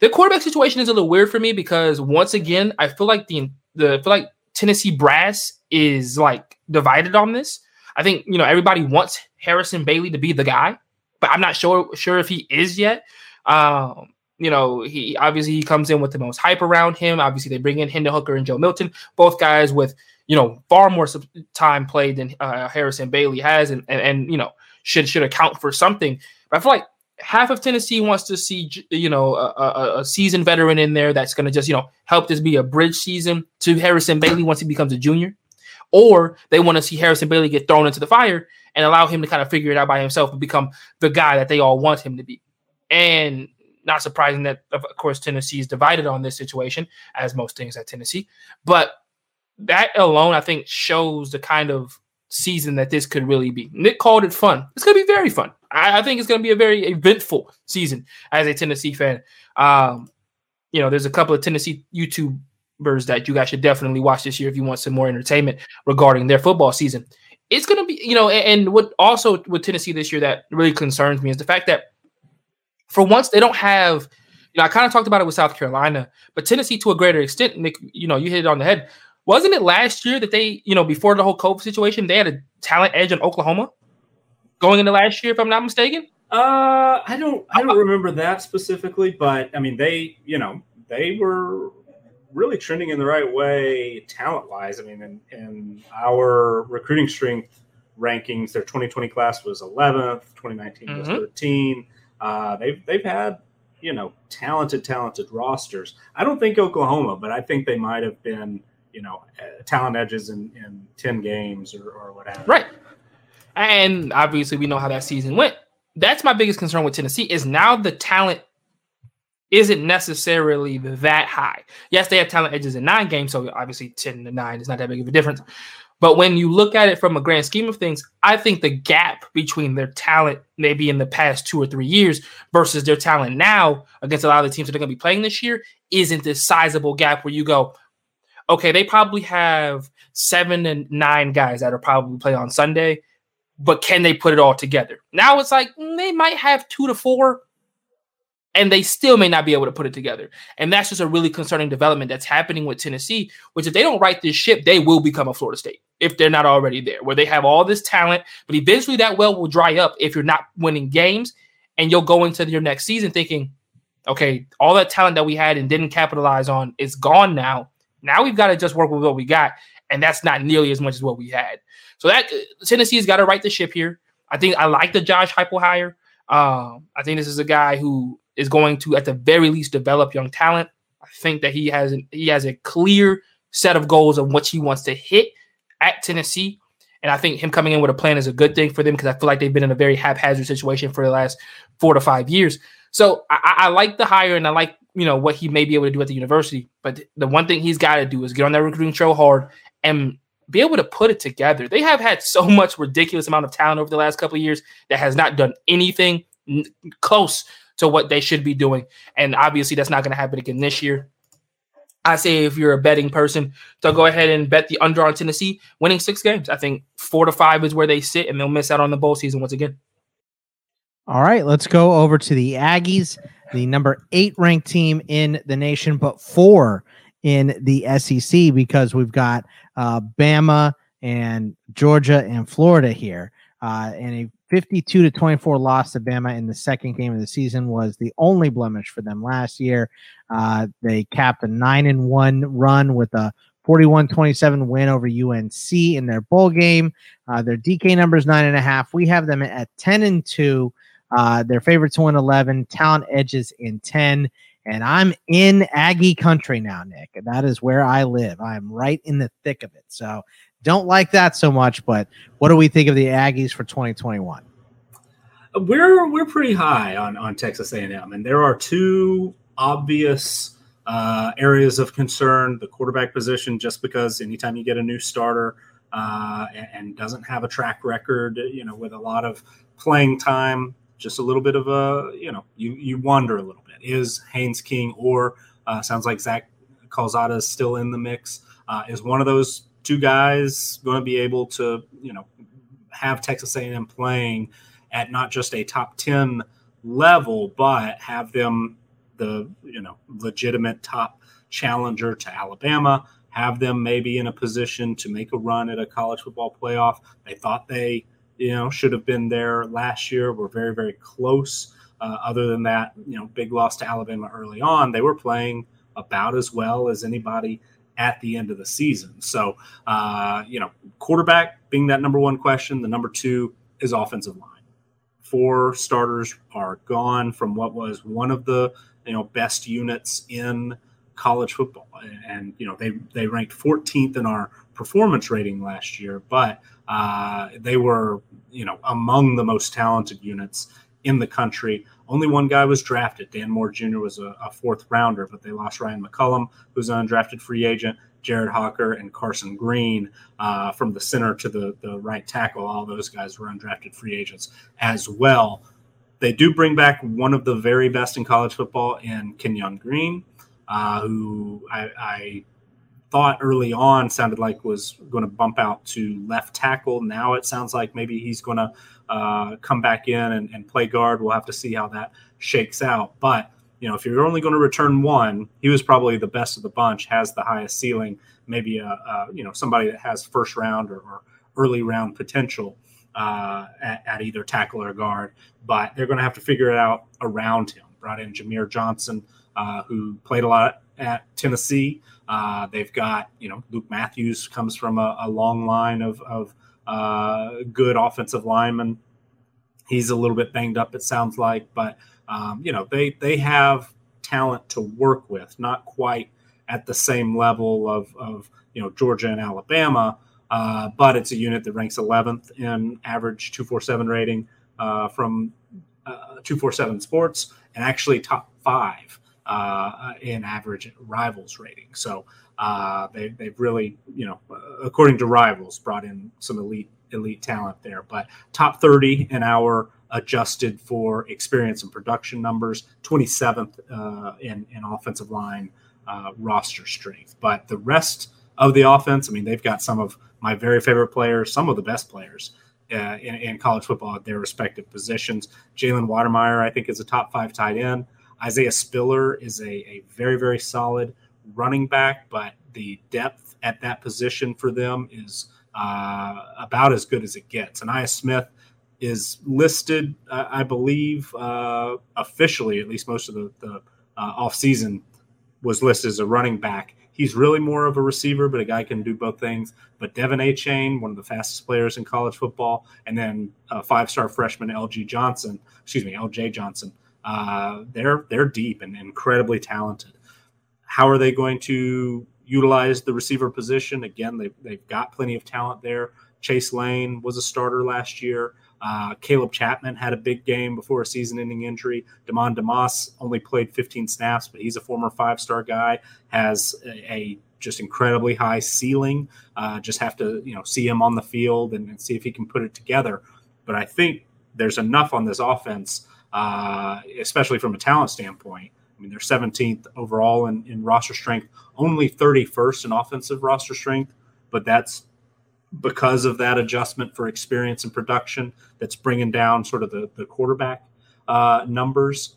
The quarterback situation is a little weird for me because once again, I feel like the the I feel like Tennessee brass is like divided on this. I think you know everybody wants Harrison Bailey to be the guy, but I'm not sure sure if he is yet. Um, you know, he obviously he comes in with the most hype around him. Obviously, they bring in Hendon Hooker and Joe Milton, both guys with you know, far more time played than uh, Harrison Bailey has, and, and and you know should should account for something. But I feel like half of Tennessee wants to see you know a, a, a seasoned veteran in there that's going to just you know help this be a bridge season to Harrison Bailey once he becomes a junior, or they want to see Harrison Bailey get thrown into the fire and allow him to kind of figure it out by himself and become the guy that they all want him to be. And not surprising that of course Tennessee is divided on this situation, as most things at Tennessee, but that alone, I think, shows the kind of season that this could really be. Nick called it fun. It's going to be very fun. I, I think it's going to be a very eventful season as a Tennessee fan. Um, you know, there's a couple of Tennessee YouTubers that you guys should definitely watch this year if you want some more entertainment regarding their football season. It's going to be, you know, and, and what also with Tennessee this year that really concerns me is the fact that for once they don't have, you know, I kind of talked about it with South Carolina, but Tennessee to a greater extent, Nick, you know, you hit it on the head wasn't it last year that they, you know, before the whole COVID situation, they had a talent edge in Oklahoma going into last year, if I'm not mistaken? Uh, I don't, I don't remember that specifically, but I mean, they, you know, they were really trending in the right way talent wise. I mean, in, in our recruiting strength rankings, their 2020 class was 11th, 2019 mm-hmm. was 13. Uh, they've they've had you know talented, talented rosters. I don't think Oklahoma, but I think they might have been you know uh, talent edges in, in 10 games or, or whatever. Right. And obviously we know how that season went. That's my biggest concern with tennessee is now the talent isn't necessarily that high. Yes they have talent edges in nine games so obviously 10 to 9 is not that big of a difference. But when you look at it from a grand scheme of things, I think the gap between their talent maybe in the past two or three years versus their talent now against a lot of the teams that are going to be playing this year isn't this sizable gap where you go, okay, they probably have seven and nine guys that are probably play on Sunday. but can they put it all together? Now it's like mm, they might have two to four, and they still may not be able to put it together. And that's just a really concerning development that's happening with Tennessee, which if they don't right this ship, they will become a Florida State if they're not already there, where they have all this talent, but eventually that well will dry up if you're not winning games, and you'll go into your next season thinking, okay, all that talent that we had and didn't capitalize on is gone now. Now we've got to just work with what we got, and that's not nearly as much as what we had. So that uh, Tennessee's got to right the ship here. I think I like the Josh Heupel hire. Um, I think this is a guy who is going to, at the very least, develop young talent. I think that he has an, he has a clear set of goals of what he wants to hit at Tennessee. And I think him coming in with a plan is a good thing for them because I feel like they've been in a very haphazard situation for the last four to five years. So I, I like the hire and I like you know what he may be able to do at the university. But the one thing he's got to do is get on that recruiting trail hard and be able to put it together. They have had so much ridiculous amount of talent over the last couple of years that has not done anything n- close to what they should be doing. And obviously, that's not going to happen again this year. I say if you're a betting person, to go ahead and bet the under on Tennessee winning six games. I think four to five is where they sit, and they'll miss out on the bowl season once again. All right, let's go over to the Aggies, the number eight ranked team in the nation, but four in the SEC because we've got uh, Bama and Georgia and Florida here. Uh, and a 52 to 24 loss to Bama in the second game of the season was the only blemish for them last year. Uh, they capped a 9 and 1 run with a 41 27 win over UNC in their bowl game. Uh, their DK number is 9.5. We have them at 10 and 2. Uh, their favorites to win 11, talent edges in 10. And I'm in Aggie country now, Nick. That is where I live. I'm right in the thick of it. So don't like that so much, but what do we think of the Aggies for 2021? We're we're pretty high on on Texas A&M, and there are two obvious uh, areas of concern: the quarterback position, just because anytime you get a new starter uh, and, and, doesn't have a track record, you know, with a lot of playing time, just a little bit of a you know, you you wonder a little bit: is Haynes King or uh, sounds like Zach Calzada is still in the mix? Uh, is one of those two guys going to be able to, you know, have Texas A&M playing at not just a top 10 level, but have them the, you know, legitimate top challenger to Alabama, have them maybe in a position to make a run at a college football playoff. They thought they, you know, should have been there last year. We're very, very close. Uh, other than that, you know, big loss to Alabama early on. They were playing about as well as anybody at the end of the season. So, uh, you know, quarterback being that number one question. The number two is offensive line. Four starters are gone from what was one of the you know best units in college football, and you know they they ranked 14th in our performance rating last year, but uh, they were you know among the most talented units in the country. Only one guy was drafted. Dan Moore Jr. was a, a fourth rounder, but they lost Ryan McCollum, who's an undrafted free agent. Jared Hocker and Carson Green uh, from the center to the, the right tackle. All those guys were undrafted free agents as well. They do bring back one of the very best in college football in Kenyon Green, uh, who I, I, thought early on sounded like was going to bump out to left tackle. Now it sounds like maybe he's going to uh, come back in and, and, play guard. We'll have to see how that shakes out. But you know, if you're only going to return one, he was probably the best of the bunch, has the highest ceiling. Maybe a, a you know somebody that has first round or, or early round potential uh, at, at, either tackle or guard. But they're going to have to figure it out around him. Brought in Jahmir Johnson, uh, who played a lot at Tennessee. Uh, they've got you know Luke Matthews comes from a, a long line of, of uh, good offensive linemen. He's a little bit banged up, it sounds like, but um, you know they they have talent to work with, not quite at the same level of, of you know Georgia and Alabama, uh, but it's a unit that ranks 11th in average 247 rating uh, from uh, 247 Sports, and actually top five uh, in average rivals rating. So uh, they, they've really, you know, according to rivals, brought in some elite elite talent there. But top 30 in our adjusted for experience and production numbers, 27th uh, in, in offensive line uh, roster strength. But the rest of the offense, I mean, they've got some of my very favorite players, some of the best players uh, in, in, college football at their respective positions. Jalen Wydermyer, I think, is a top five tight end. Isaiah Spiller is a, a very, very solid running back, but the depth at that position for them is uh, about as good as it gets. And Ainias Smith is listed, uh, I believe, uh, officially, at least most of the, the uh, offseason was listed as a running back. He's really more of a receiver, but a guy can do both things. But De'Von Achane, one of the fastest players in college football, and then five star freshman LG Johnson, excuse me, LJ Johnson. Uh, they're they're deep and incredibly talented. How are they going to utilize the receiver position? Again, they've, they've got plenty of talent there. Chase Lane was a starter last year. Uh, Caleb Chapman had a big game before a season-ending injury. Demond Demas only played 15 snaps, but he's a former five-star guy. Has a, a just incredibly high ceiling. Uh, just have to you know see him on the field and, and, see if he can put it together. But I think there's enough on this offense, uh, especially from a talent standpoint. I mean, they're 17th overall in, in roster strength, only 31st in offensive roster strength, but that's because of that adjustment for experience and production that's bringing down sort of the, the quarterback uh, numbers.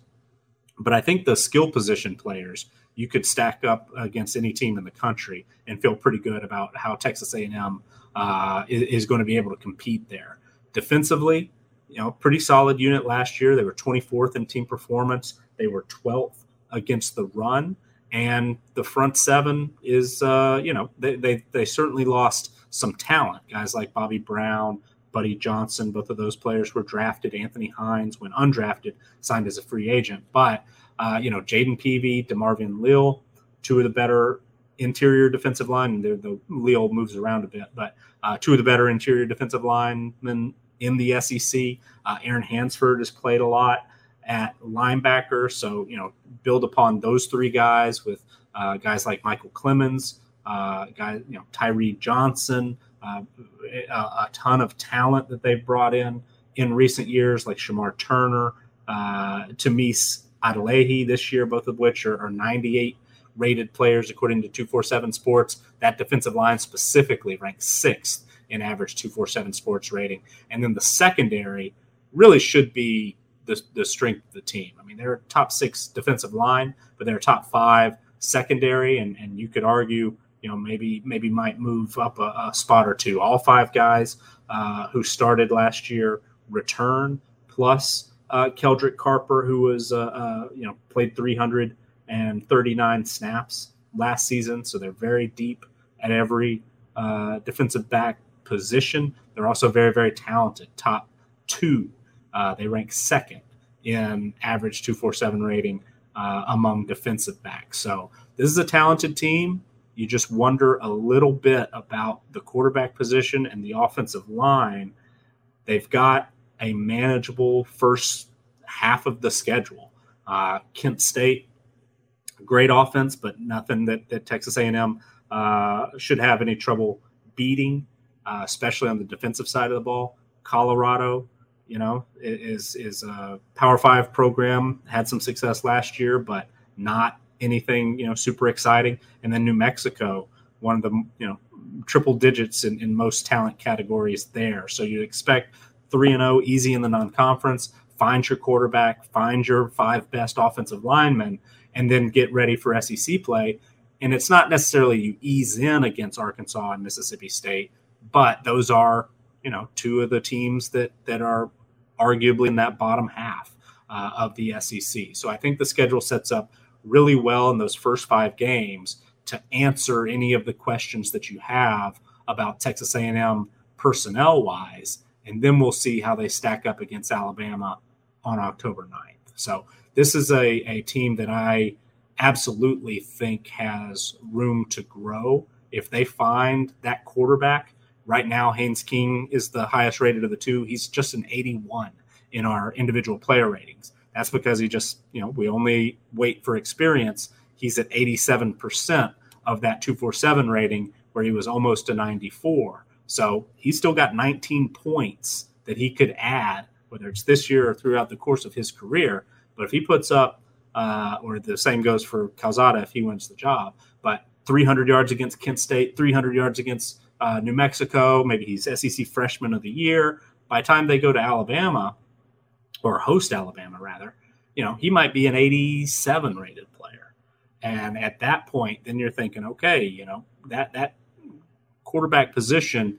But I think the skill position players you could stack up against any team in the country and feel pretty good about how Texas A&M uh, is, is going to be able to compete there. Defensively, you know, pretty solid unit last year. They were 24th in team performance. They were 12th against the run, and the front seven is, uh, you know, they, they they certainly lost some talent. Guys like Bobby Brown, Buddy Johnson, both of those players were drafted. Anthony Hines, when undrafted, signed as a free agent. But, uh, you know, Jayden Peevy, DeMarvin Leal, two of the better interior defensive line. The, the Leal moves around a bit, but uh, two of the better interior defensive linemen in the SEC. Uh, Aaron Hansford has played a lot at linebacker. So, you know, build upon those three guys with uh, guys like Michael Clemons, uh, guys, you know, Tyree Johnson, uh, a, a, ton of talent that they've brought in in recent years, like Shemar Turner, uh, Tunmise Adeleye this year, both of which are, are 98 rated players according to 247 Sports. That defensive line specifically ranks sixth in average 247 Sports rating. And then the secondary really should be the, the strength of the team. I mean, they're top six defensive line, but they're top five secondary, and, and you could argue you know maybe maybe might move up a, a spot or two. All five guys uh, who started last year return, plus uh, Keldrick Carper, who was uh, uh you know played 339 snaps last season, so they're very deep at every uh, defensive back position. They're also very very talented, top two. Uh, they rank second in average 247 rating among defensive backs. So this is a talented team you just wonder a little bit about the quarterback position and the offensive line. They've got a manageable first half of the schedule. Uh, Kent State, great offense, but nothing that, that Texas A&M uh, should have any trouble beating, uh, especially on the defensive side of the ball. Colorado, you know, is is a Power Five program. Had some success last year, but not anything you know super exciting. And then New Mexico, one of the you know triple digits in, in most talent categories there. So you expect three and zero oh, easy in the non-conference. Find your quarterback, find your five best offensive linemen, and then get ready for SEC play. And it's not necessarily you ease in against Arkansas and Mississippi State, but those are you know two of the teams that that are arguably in that bottom half uh, of the SEC. So I think the schedule sets up really well in those first five games to answer any of the questions that you have about Texas A&M personnel wise, and then we'll see how they stack up against Alabama on October 9th. So this is a, a team that I absolutely think has room to grow if they find that quarterback. Right now, Haynes King is the highest rated of the two. He's just an 81 in our individual player ratings. That's because he just, you know, we only wait for experience. He's at 87% of that 247 rating, where he was almost a 94. So he's still got 19 points that he could add, whether it's this year or throughout the course of his career. But if he puts up, uh, or the same goes for Calzada if he wins the job, but 300 yards against Kent State, 300 yards against uh, New Mexico, maybe he's SEC Freshman of the Year, by the time they go to Alabama or host Alabama rather, you know, he might be an 87 rated player. And at that point, then you're thinking, okay, you know, that that quarterback position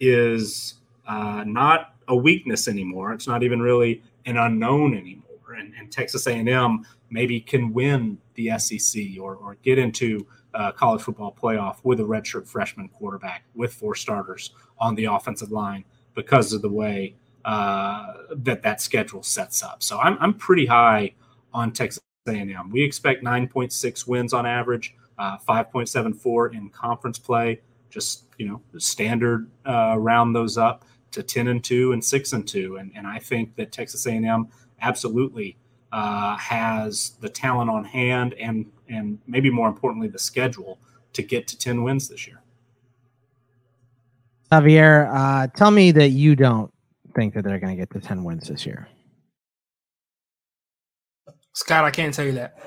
is uh, not a weakness anymore. It's not even really an unknown anymore. And, and Texas A&M maybe can win the SEC or, or get into uh, college football playoff with a redshirt freshman quarterback with four starters on the offensive line because of the way uh, that that schedule sets up. So I'm, I'm pretty high on Texas A&M. We expect 9.6 wins on average, uh, 5.74 in conference play. Just you know, standard uh, round those up to 10 and two and six and two, and and I think that Texas A&M absolutely uh, has the talent on hand and and maybe more importantly the schedule to get to 10 wins this year. Javier, uh, tell me that you don't think that they're going to get to 10 wins this year. Scott, I can't tell you that.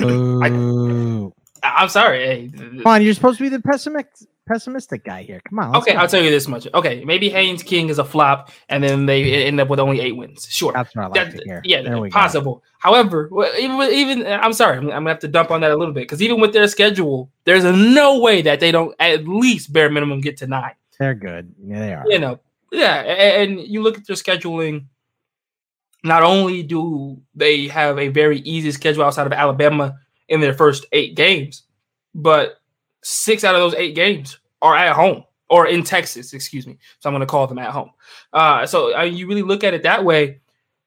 Ooh. I, am sorry. Hey, Come on, you're supposed to be the pessimistic pessimistic guy here. Come on. Okay, go. I'll tell you this much. Okay, maybe Haynes King is a flop, and then they end up with only eight wins. Sure, that's what I like that, to hear. Yeah, possible. Go. However, even even I'm sorry, I'm, gonna have to dump on that a little bit because even with their schedule, there's no way that they don't at least bare minimum get to nine. They're good. Yeah, they are. You know, yeah, and, and you look at their scheduling. Not only do they have a very easy schedule outside of Alabama in their first eight games, but six out of those eight games are at home or in Texas, excuse me. So I'm going to call them at home. Uh, so I mean, you really look at it that way.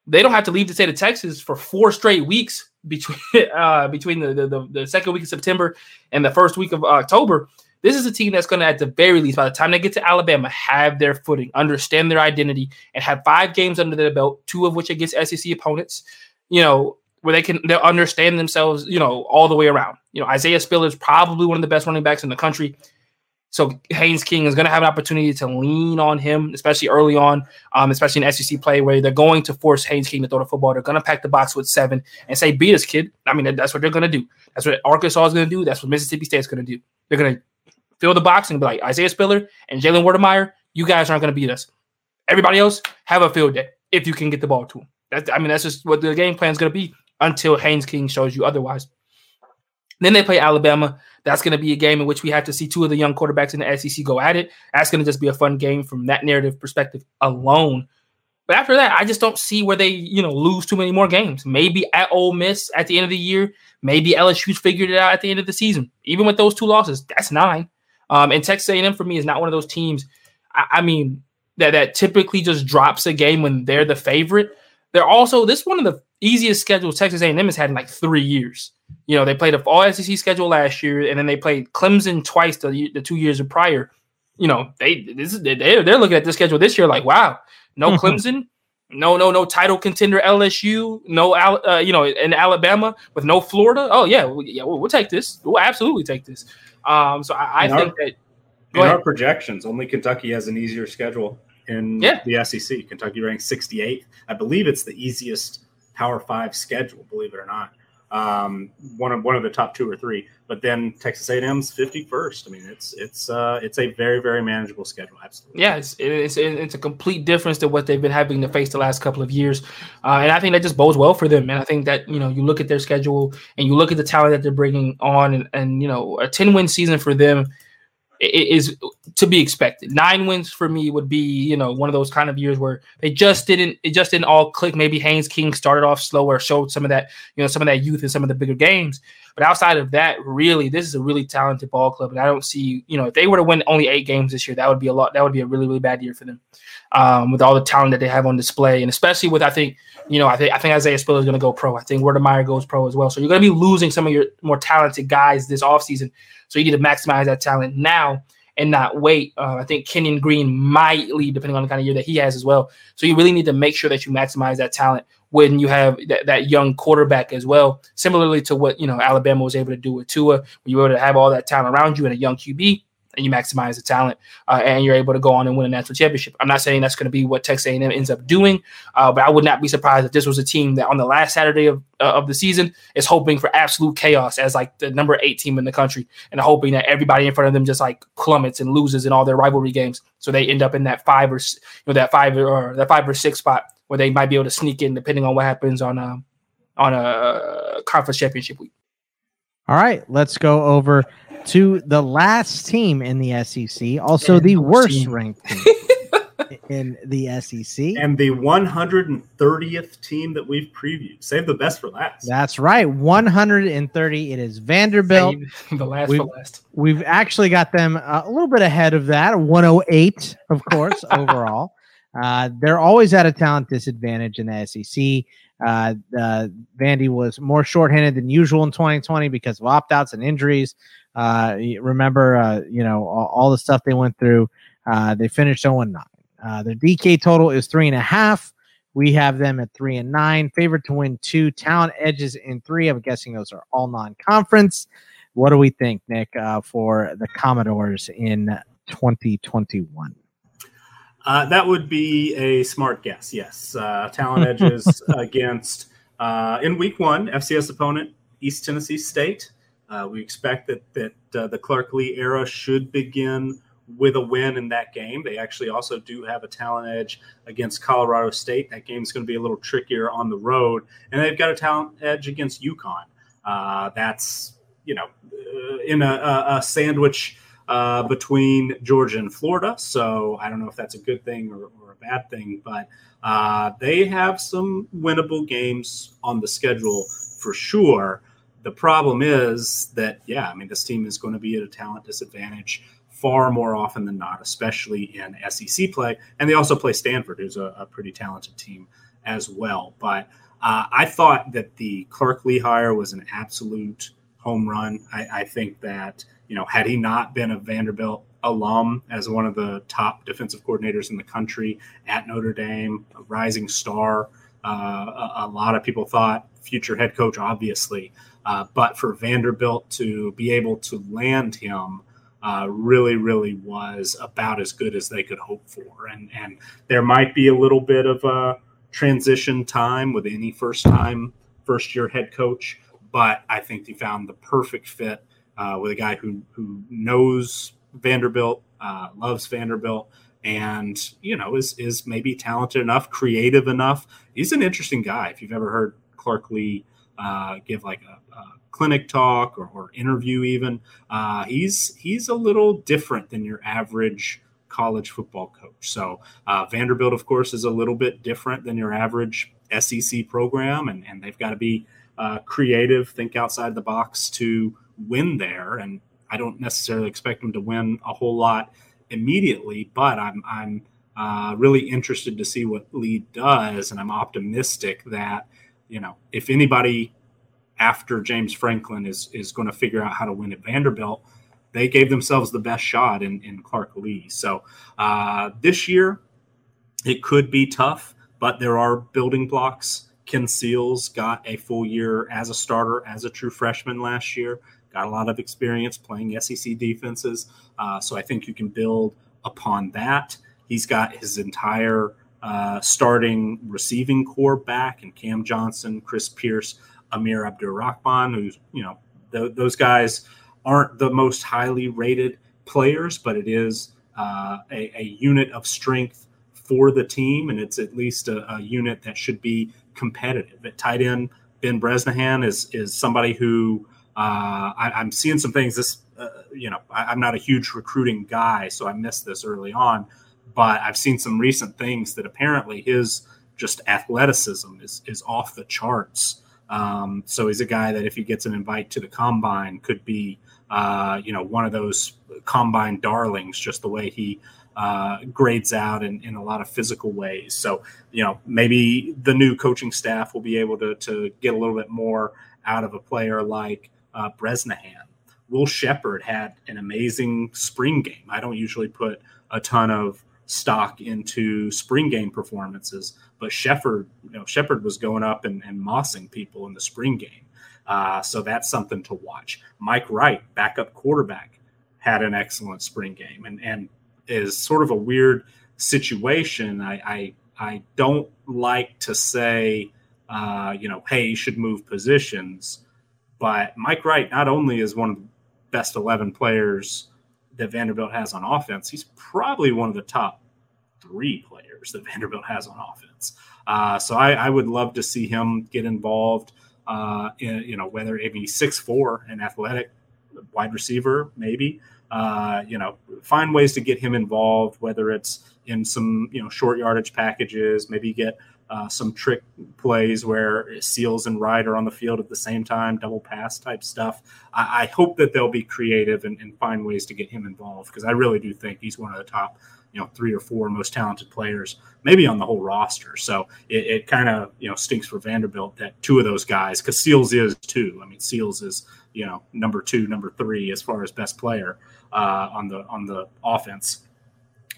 They don't have to leave the state of Texas for four straight weeks between uh, between the, the, the second week of September and the first week of October. This is a team that's going to, at the very least, by the time they get to Alabama, have their footing, understand their identity, and have five games under their belt, two of which against SEC opponents. You know, where they can they understand themselves, you know, all the way around. You know, Isaiah Spiller is probably one of the best running backs in the country. So Haynes King is going to have an opportunity to lean on him, especially early on, um, especially in SEC play where they're going to force Haynes King to throw the football. They're going to pack the box with seven and say, "Beat us, kid." I mean, that's what they're going to do. That's what Arkansas is going to do. That's what Mississippi State is going to do. They're going to fill the box and be like Isaiah Spiller and Jalen Wydermyer. You guys aren't going to beat us. Everybody else have a field day if you can get the ball to them. That's, I mean, that's just what the game plan is going to be until Haynes King shows you otherwise. Then they play Alabama. That's going to be a game in which we have to see two of the young quarterbacks in the SEC go at it. That's going to just be a fun game from that narrative perspective alone. But after that, I just don't see where they, you know, lose too many more games. Maybe at Ole Miss at the end of the year. Maybe LSU's figured it out at the end of the season. Even with those two losses, that's nine. Um, and Texas A&M for me is not one of those teams. I, I mean, that that typically just drops a game when they're the favorite. They're also this one of the easiest schedules Texas A&M has had in like three years. You know, they played a all SEC schedule last year, and then they played Clemson twice the, the two years prior. You know, they this is they're, they're looking at the schedule this year like, wow, no mm-hmm. Clemson, no no no title contender LSU, no uh, you know in Alabama with no Florida. Oh yeah, we, yeah, we'll, we'll, take this. We'll absolutely take this. Um, so I, I think our, that in our projections, only Kentucky has an easier schedule in yeah. the SEC. Kentucky ranked 68th. I believe it's the easiest Power Five schedule, believe it or not. Um, one of one of the top two or three, but then Texas A&M's 51st. I mean, it's it's uh, it's a very very manageable schedule. Absolutely. Yeah, it's, it's it's a complete difference to what they've been having to face the last couple of years, uh, and I think that just bodes well for them. And I think that you know you look at their schedule and you look at the talent that they're bringing on, and, and you know a 10 win season for them is to be expected. Nine wins for me would be, you know, one of those kind of years where they just didn't, it just didn't all click. Maybe Haynes King started off slower, showed some of that, you know, some of that youth in some of the bigger games. But outside of that, really, this is a really talented ball club, and I don't see, you know, if they were to win only eight games this year, that would be a lot. That would be a really, really bad year for them, um, with all the talent that they have on display, and especially with, I think, you know, I think I think Isaiah Spiller is going to go pro. I think Wydermyer goes pro as well. So you're going to be losing some of your more talented guys this offseason. So you need to maximize that talent now and not wait. Uh, I think Kenyon Green might lead depending on the kind of year that he has as well. So you really need to make sure that you maximize that talent when you have that, that young quarterback as well. Similarly to what you know Alabama was able to do with Tua, when you were able to have all that talent around you and a young QB. And you maximize the talent, uh, and you're able to go on and win a national championship. I'm not saying that's going to be what Texas A&M ends up doing, uh, but I would not be surprised if this was a team that on the last Saturday of, uh, of the season is hoping for absolute chaos as like the number eight team in the country, and hoping that everybody in front of them just like plummets and loses in all their rivalry games, so they end up in that five or you know that five or that five or six spot where they might be able to sneak in depending on what happens on um on a conference championship week. All right, let's go over to the last team in the SEC, also the worst ranked team in the SEC. And the 130th team that we've previewed. Save the best for last. That's right. 130. It is Vanderbilt. Save the last we've, for last. We've actually got them uh, a little bit ahead of that. 108, of course, overall. Uh, they're always at a talent disadvantage in the SEC. Uh, uh, Vandy was more shorthanded than usual in 2020 because of opt outs and injuries. Uh, remember, uh, you know, all, all, the stuff they went through. They finished 0 9. Uh, their DK total is three and a half. We have them at three and nine. Favorite to win two. Talent edges in three. I'm guessing those are all non conference. What do we think, Nick, for the Commodores in 2021? Uh, that would be a smart guess. Yes, uh, talent edges against uh, in week one FCS opponent East Tennessee State. Uh, we expect that that uh, the Clark Lea era should begin with a win in that game. They actually also do have a talent edge against Colorado State. That game is going to be a little trickier on the road, and they've got a talent edge against UConn. Uh, that's you know in a, a sandwich uh, between Georgia and Florida. So I don't know if that's a good thing or, or a bad thing, but uh, they have some winnable games on the schedule for sure. The problem is that, yeah, I mean, this team is going to be at a talent disadvantage far more often than not, especially in SEC play. And they also play Stanford, who's a, a pretty talented team as well. But uh, I thought that the Clark Lea hire was an absolute home run. I, I think that you know, had he not been a Vanderbilt alum as one of the top defensive coordinators in the country at Notre Dame, a rising star, uh, a, a, lot of people thought future head coach, obviously. Uh, but for Vanderbilt to be able to land him uh, really, really was about as good as they could hope for. And, and there might be a little bit of a transition time with any first time, first year head coach, but I think they found the perfect fit uh, with a guy who who knows Vanderbilt, uh, loves Vanderbilt, and you know is is maybe talented enough, creative enough. He's an interesting guy. If you've ever heard Clark Lea uh, give like a, a clinic talk or, or interview, even uh, he's he's a little different than your average college football coach. So uh, Vanderbilt, of course, is a little bit different than your average SEC program, and, and they've got to be uh, creative, think outside the box to win there, and I don't necessarily expect them to win a whole lot immediately, but I'm I'm uh, really interested to see what Lea does, and I'm optimistic that you know if anybody after James Franklin is is going to figure out how to win at Vanderbilt, they gave themselves the best shot in in Clark Lea. So uh, this year it could be tough, but there are building blocks. Ken Seals got a full year as a starter as a true freshman last year got a lot of experience playing SEC defenses. Uh, so I think you can build upon that. He's got his entire uh, starting receiving corps back, and Cam Johnson, Chris Pierce, Amir Abdur-Rahman, who's you know th- those guys aren't the most highly rated players, but it is uh, a, a, unit of strength for the team, and it's at least a, a unit that should be competitive. At tight end, Ben Bresnahan is is somebody who uh, I, am seeing some things. This, uh, you know, I, am not a huge recruiting guy, so I missed this early on. But I've seen some recent things that apparently his just athleticism is is off the charts. Um, so he's a guy that if he gets an invite to the combine, could be, uh, you know, one of those combine darlings. Just the way he uh, grades out in, in a lot of physical ways. So, you know, maybe the new coaching staff will be able to, to get a little bit more out of a player like uh, Bresnahan. Will Sheppard had an amazing spring game. I don't usually put a ton of stock into spring game performances, but Sheppard, you know, Sheppard was going up and, and mossing people in the spring game. Uh, so that's something to watch. Mike Wright, backup quarterback, had an excellent spring game and, and is sort of a weird situation. I, I, I don't like to say uh, you know, hey, he should move positions. But Mike Wright not only is one of the best 11 players that Vanderbilt has on offense, he's probably one of the top three players that Vanderbilt has on offense. Uh, so I, I, would love to see him get involved. Uh, in, you know, whether it be six four, an athletic wide receiver, maybe. Uh, you know, find ways to get him involved, whether it's in some you know short yardage packages, maybe get uh, some trick plays where Seals and Wright are on the field at the same time, double pass type stuff. I, I hope that they'll be creative and, and, find ways to get him involved because I really do think he's one of the top, you know, three or four most talented players, maybe on the whole roster. So it, it kind of you know stinks for Vanderbilt that two of those guys, because Seals is too. I mean, Seals is you know number two, number three as far as best player uh, on the on the offense.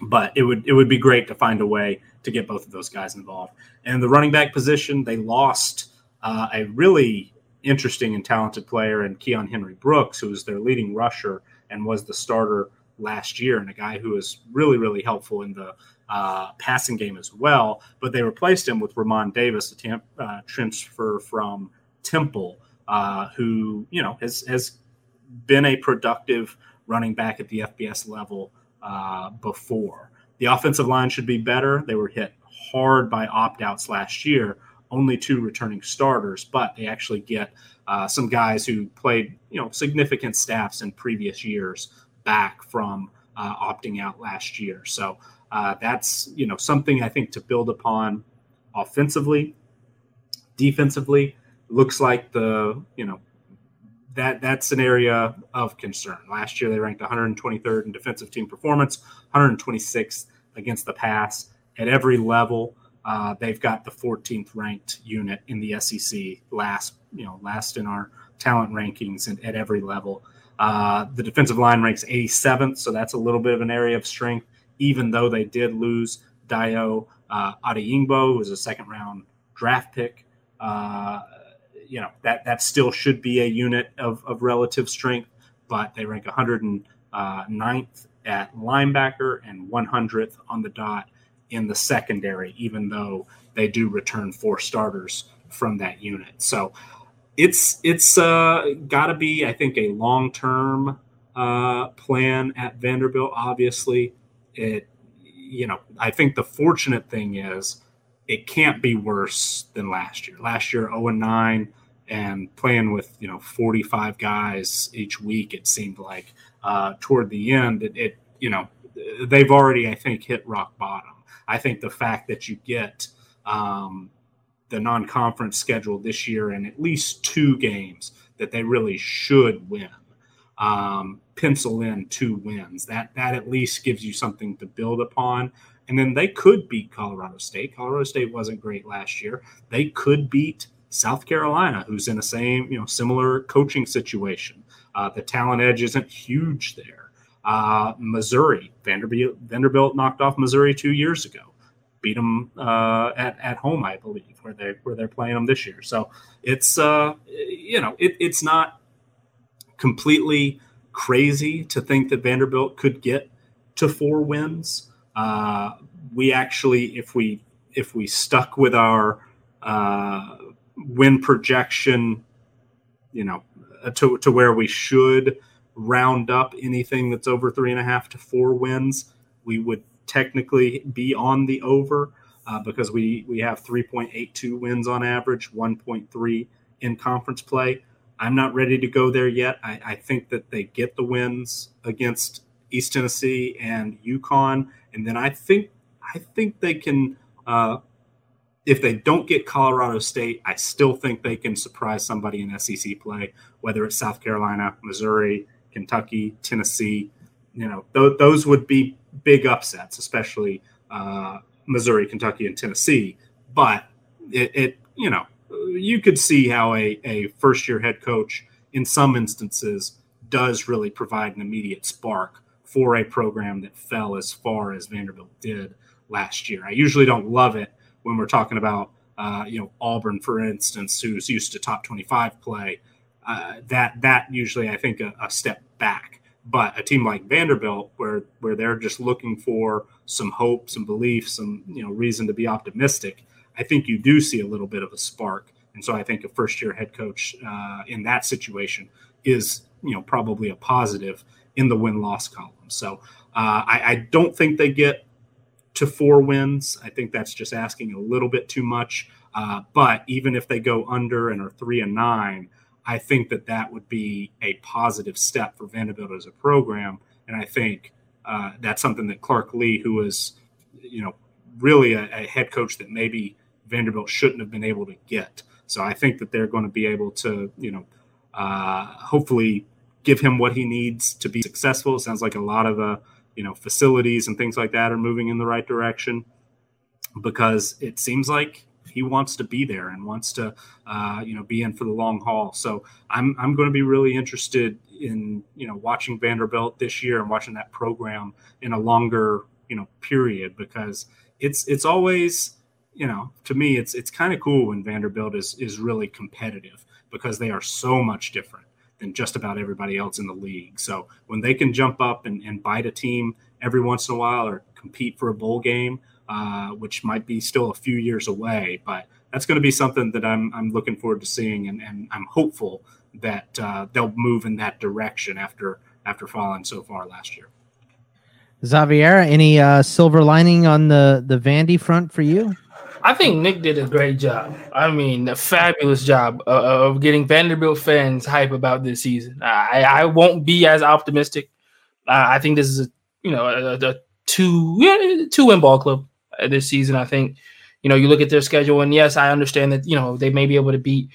But it would it would be great to find a way to get both of those guys involved. And the running back position, they lost uh, a really interesting and talented player in Keyon Henry-Brooks, who was their leading rusher and was the starter last year, and a guy who was really, really helpful in the uh, passing game as well. But they replaced him with Re'Mahn Davis, a temp, uh, transfer from Temple, uh, who you know has has been a productive running back at the FBS level uh, before. The offensive line should be better. They were hit hard by opt outs last year, only two returning starters, but they actually get uh, some guys who played you know significant staffs in previous years back from uh, opting out last year. So uh, that's you know something I think to build upon offensively, defensively. Looks like the you know that that's an area of concern. Last year they ranked 123rd in defensive team performance, 126th against the pass at every level. Uh, they've got the 14th ranked unit in the SEC, last you know last in our talent rankings and at every level. Uh, the defensive line ranks 87th, so that's a little bit of an area of strength. Even though they did lose Dayo uh, who was a second round draft pick. Uh, you know that that still should be a unit of, of relative strength, but they rank 109th at linebacker and 100th on the dot in the secondary, even though they do return four starters from that unit. So it's it's uh, got to be, I think, a long term uh, plan at Vanderbilt. Obviously, it you know I think the fortunate thing is it can't be worse than last year. Last year, 0 and 9 and playing with you know 45 guys each week it seemed like uh, toward the end it, it, you know they've already i think hit rock bottom. I think the fact that you get um, the non-conference schedule this year and at least two games that they really should win um, pencil in two wins that that at least gives you something to build upon. And then they could beat colorado state. Colorado state wasn't great last year. They could beat South Carolina, who's in the same, you know, similar coaching situation. Uh, the talent edge isn't huge there. Uh, Missouri, Vanderbilt, Vanderbilt knocked off Missouri two years ago, beat them uh, at at home, I believe, where they where they're playing them this year. So it's uh, you know, it, it's not completely crazy to think that Vanderbilt could get to four wins. Uh, we actually, if we if we stuck with our uh, win projection, you know, uh, to, to where we should round up anything that's over three and a half to four wins, we would technically be on the over uh, because we, we have 3.82 wins on average, 1.3 in conference play. I'm not ready to go there yet. I, I think that they get the wins against East Tennessee and UConn, and then I think I think they can uh, if they don't get Colorado State, I still think they can surprise somebody in SEC play, whether it's South Carolina, Missouri, Kentucky, Tennessee. You know, th- those would be big upsets, especially uh, Missouri, Kentucky, and Tennessee. But it, it, you know, you could see how a, a first year head coach in some instances does really provide an immediate spark for a program that fell as far as Vanderbilt did last year. I usually don't love it when we're talking about uh, you know Auburn, for instance, who's used to top 25 play. Uh, that that usually I think a, a, step back. But a team like Vanderbilt, where where they're just looking for some hope, some belief, some you know reason to be optimistic, I think you do see a little bit of a spark. And so I think a first year head coach uh, in that situation is, you know, probably a positive in the win loss column. So uh, I, I don't think they get to four wins. I think that's just asking a little bit too much. Uh, but even if they go under and are three and nine, I think that that would be a positive step for Vanderbilt as a program. And I think uh, that's something that Clark Lea, who is, you know, really a, a, head coach that maybe Vanderbilt shouldn't have been able to get. So I think that they're going to be able to, you know, uh, hopefully give him what he needs to be successful. It sounds like a lot of the, you know, facilities and things like that are moving in the right direction because it seems like he wants to be there and wants to, uh, you know, be in for the long haul. So I'm I'm going to be really interested in you know watching Vanderbilt this year and watching that program in a longer you know period because it's it's always you know to me it's it's kind of cool when Vanderbilt is is really competitive because they are so much different than just about everybody else in the league. So when they can jump up and, and bite a team every once in a while or compete for a bowl game, uh, which might be still a few years away. But that's going to be something that I'm, I'm looking forward to seeing, and, and I'm hopeful that uh, they'll move in that direction after after falling so far last year. Xavier, any uh, silver lining on the the Vandy front for you? I think Nick did a great job. I mean, a fabulous job of getting Vanderbilt fans hype about this season. I, I won't be as optimistic. Uh, I think this is a you know a, a two two win ball club this season. I think, you know, you look at their schedule, and yes, I understand that you know they may be able to beat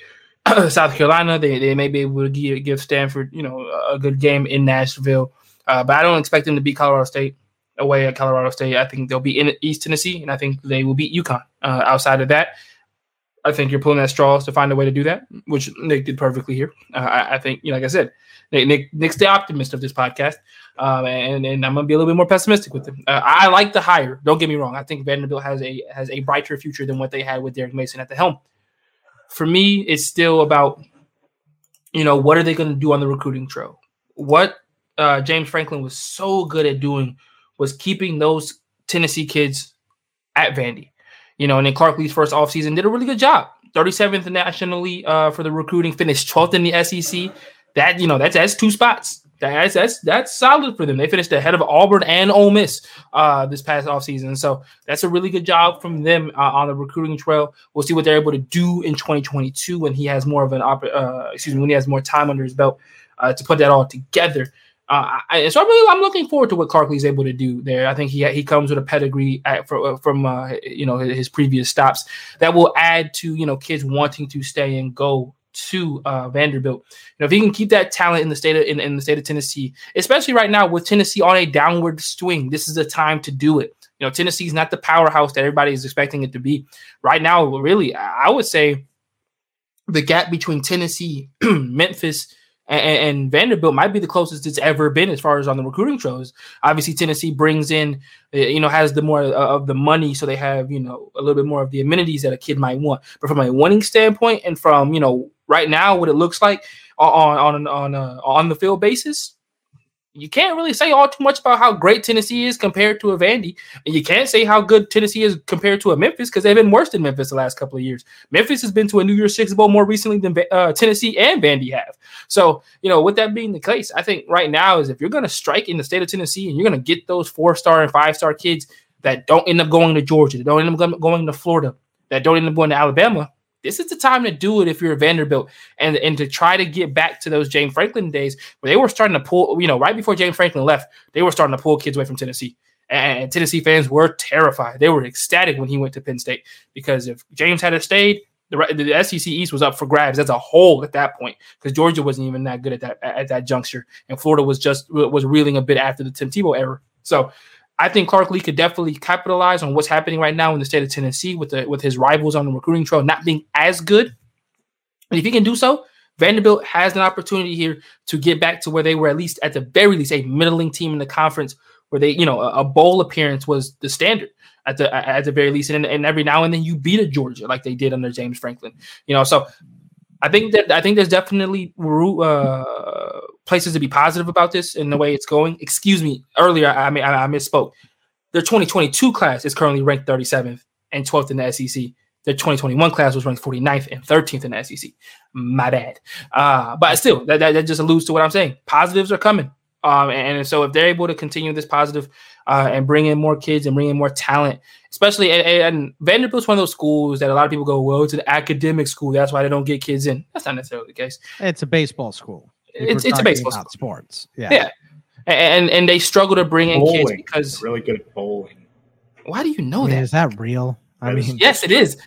South Carolina. They they may be able to give, give Stanford, you know, a good game in Nashville, uh, but I don't expect them to beat Colorado State away at Colorado State. I think they'll be in East Tennessee, and I think they will beat UConn. Uh, outside of that, I think you're pulling at straws to find a way to do that, which Nick did perfectly here. Uh, I, I, think, you know, like I said, Nick, Nick's the optimist of this podcast, um, and and I'm gonna be a little bit more pessimistic with him. Uh, I like the hire. Don't get me wrong. I think Vanderbilt has a has a brighter future than what they had with Derek Mason at the helm. For me, it's still about, you know, what are they going to do on the recruiting trail? What uh, James Franklin was so good at doing was keeping those Tennessee kids at Vandy. You know, and then Clark Lea's first offseason did a really good job. 37th nationally uh, for the recruiting, finished 12th in the SEC that you know that's that's two spots. That's that's that's solid for them. They finished ahead of Auburn and Ole Miss uh, this past offseason. So that's a really good job from them uh, on the recruiting trail. We'll see what they're able to do in 2022 when he has more of an op- uh, excuse me when he has more time under his belt uh, to put that all together. Uh, I, so I'm, really, I'm looking forward to what Clark Lea's able to do there. I think he he comes with a pedigree at, for, uh, from uh, you know his previous stops that will add to you know kids wanting to stay and go to uh, Vanderbilt. You know, if he can keep that talent in the state of in, in the state of Tennessee, especially right now with Tennessee on a downward swing, this is the time to do it. You know, Tennessee's not the powerhouse that everybody is expecting it to be. Right now, really, I would say the gap between Tennessee, Memphis, and, and, Vanderbilt might be the closest it's ever been as far as on the recruiting shows. Obviously, Tennessee brings in, uh, you know, has the more uh, of the money, so they have, you know, a little bit more of the amenities that a kid might want. But from a winning standpoint, and from you know right now what it looks like on on on uh, on the field basis, you can't really say all too much about how great Tennessee is compared to a Vandy, and you can't say how good Tennessee is compared to a Memphis because they've been worse than Memphis the last couple of years. Memphis has been to a New Year's Six bowl more recently than uh, Tennessee and Vandy have. So, you know, with that being the case, I think right now is if you're going to strike in the state of Tennessee and you're going to get those four star and five star kids that don't end up going to Georgia, that don't end up going to Florida, that don't end up going to Alabama, this is the time to do it if you're a Vanderbilt and and to try to get back to those James Franklin days where they were starting to pull, you know, right before James Franklin left, they were starting to pull kids away from Tennessee. And Tennessee fans were terrified. They were ecstatic when he went to Penn State because if James had stayed, the, the SEC East was up for grabs as a whole at that point because Georgia wasn't even that good at that at that juncture, and Florida was just was reeling a bit after the Tim Tebow era. So I think Clark Lea could definitely capitalize on what's happening right now in the state of Tennessee with the with his rivals on the recruiting trail not being as good. And if he can do so, Vanderbilt has an opportunity here to get back to where they were at least at the very least a middling team in the conference where they, you know, a, a bowl appearance was the standard at the at the very least. And, and every now and then you beat a Georgia like they did under James Franklin. You know, so I think that I think there's definitely uh, places to be positive about this in the way it's going. Excuse me, earlier I mean I, I misspoke. Their 2022 class is currently ranked 37th and 12th in the SEC. their 2021 class was ranked 49th and 13th in the SEC. My bad. Uh, but still, that, that, that, just alludes to what I'm saying. Positives are coming. Um, and, and, so if they're able to continue this positive, uh, and bring in more kids and bring in more talent, especially and, and Vanderbilt's one of those schools that a lot of people go, well, it's an academic school. That's why they don't get kids in. That's not necessarily the case. It's a baseball school. It's, it's a baseball school. Sports. Yeah. Yeah. And, and they struggle to bring in bowling. kids because really good at bowling. Why do you know I mean, that? Is that real? I mean, yes, it is.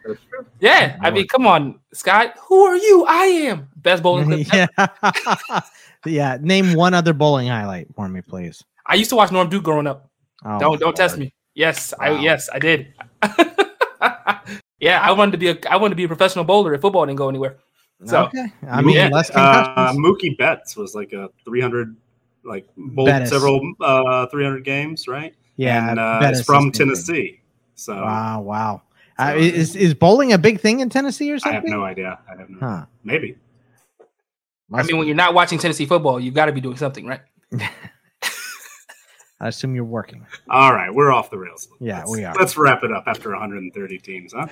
Yeah, I mean, come on, Scott. Who are you? I am best bowling. yeah, yeah. Name one other bowling highlight for me, please. I used to watch Norm Duke growing up. Oh, don't don't test me. Yes, wow. I yes I did. yeah, I wanted to be a I wanted to be a professional bowler if football didn't go anywhere. So okay, I mean, yeah. less uh, Mookie Betts was like a 300, like bowled Bettis. several uh 300 games, right? Yeah, and uh, it's from Tennessee. So wow, wow. Uh, is is bowling a big thing in Tennessee or something? I have no idea. I have no. Huh. Maybe. Must I mean, be. when you're not watching Tennessee football, you've got to be doing something, right? I assume you're working. All right, we're off the rails. Yeah, let's, we are. Let's wrap it up after 130 teams, huh?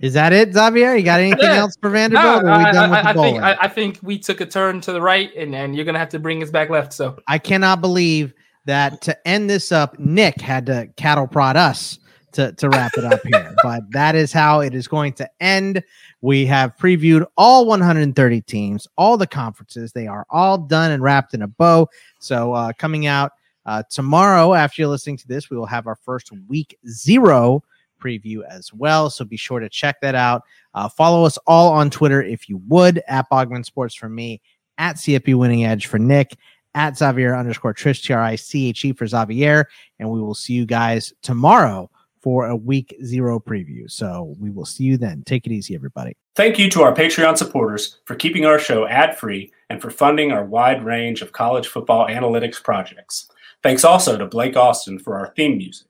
Is that it, Xavier? You got anything yeah. else for Vanderbilt? No, I, I, I think I, I, think we took a turn to the right, and, and you're gonna have to bring us back left. So I cannot believe that to end this up, Nick had to cattle prod us to, to wrap it up here. but that is how it is going to end. We have previewed all 130 teams, all the conferences. They are all done and wrapped in a bow. So uh, coming out uh, tomorrow, after you're listening to this, we will have our first week zero preview as well. So be sure to check that out. Uh, follow us all on Twitter if you would at Bogman Sports for me, at CFB Winning Edge for Nick, at Xavier underscore Triche T R I C H E for Xavier. And we will see you guys tomorrow for a week zero preview. So we will see you then. Take it easy, everybody. Thank you to our Patreon supporters for keeping our show ad free and for funding our wide range of college football analytics projects. Thanks also to Blake Austin for our theme music.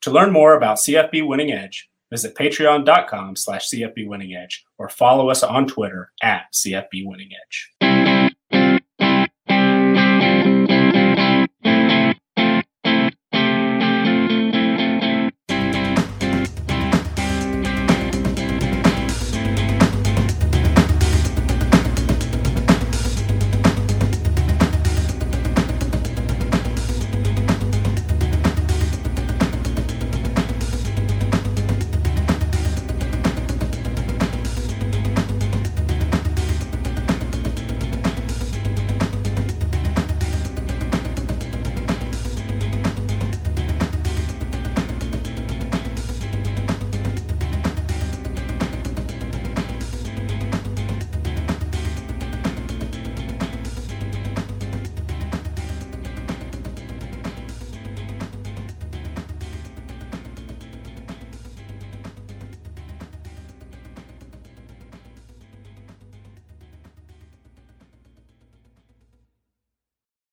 To learn more about CFB Winning Edge, visit patreon.com slash CFB Winning Edge or follow us on Twitter at CFB Winning Edge.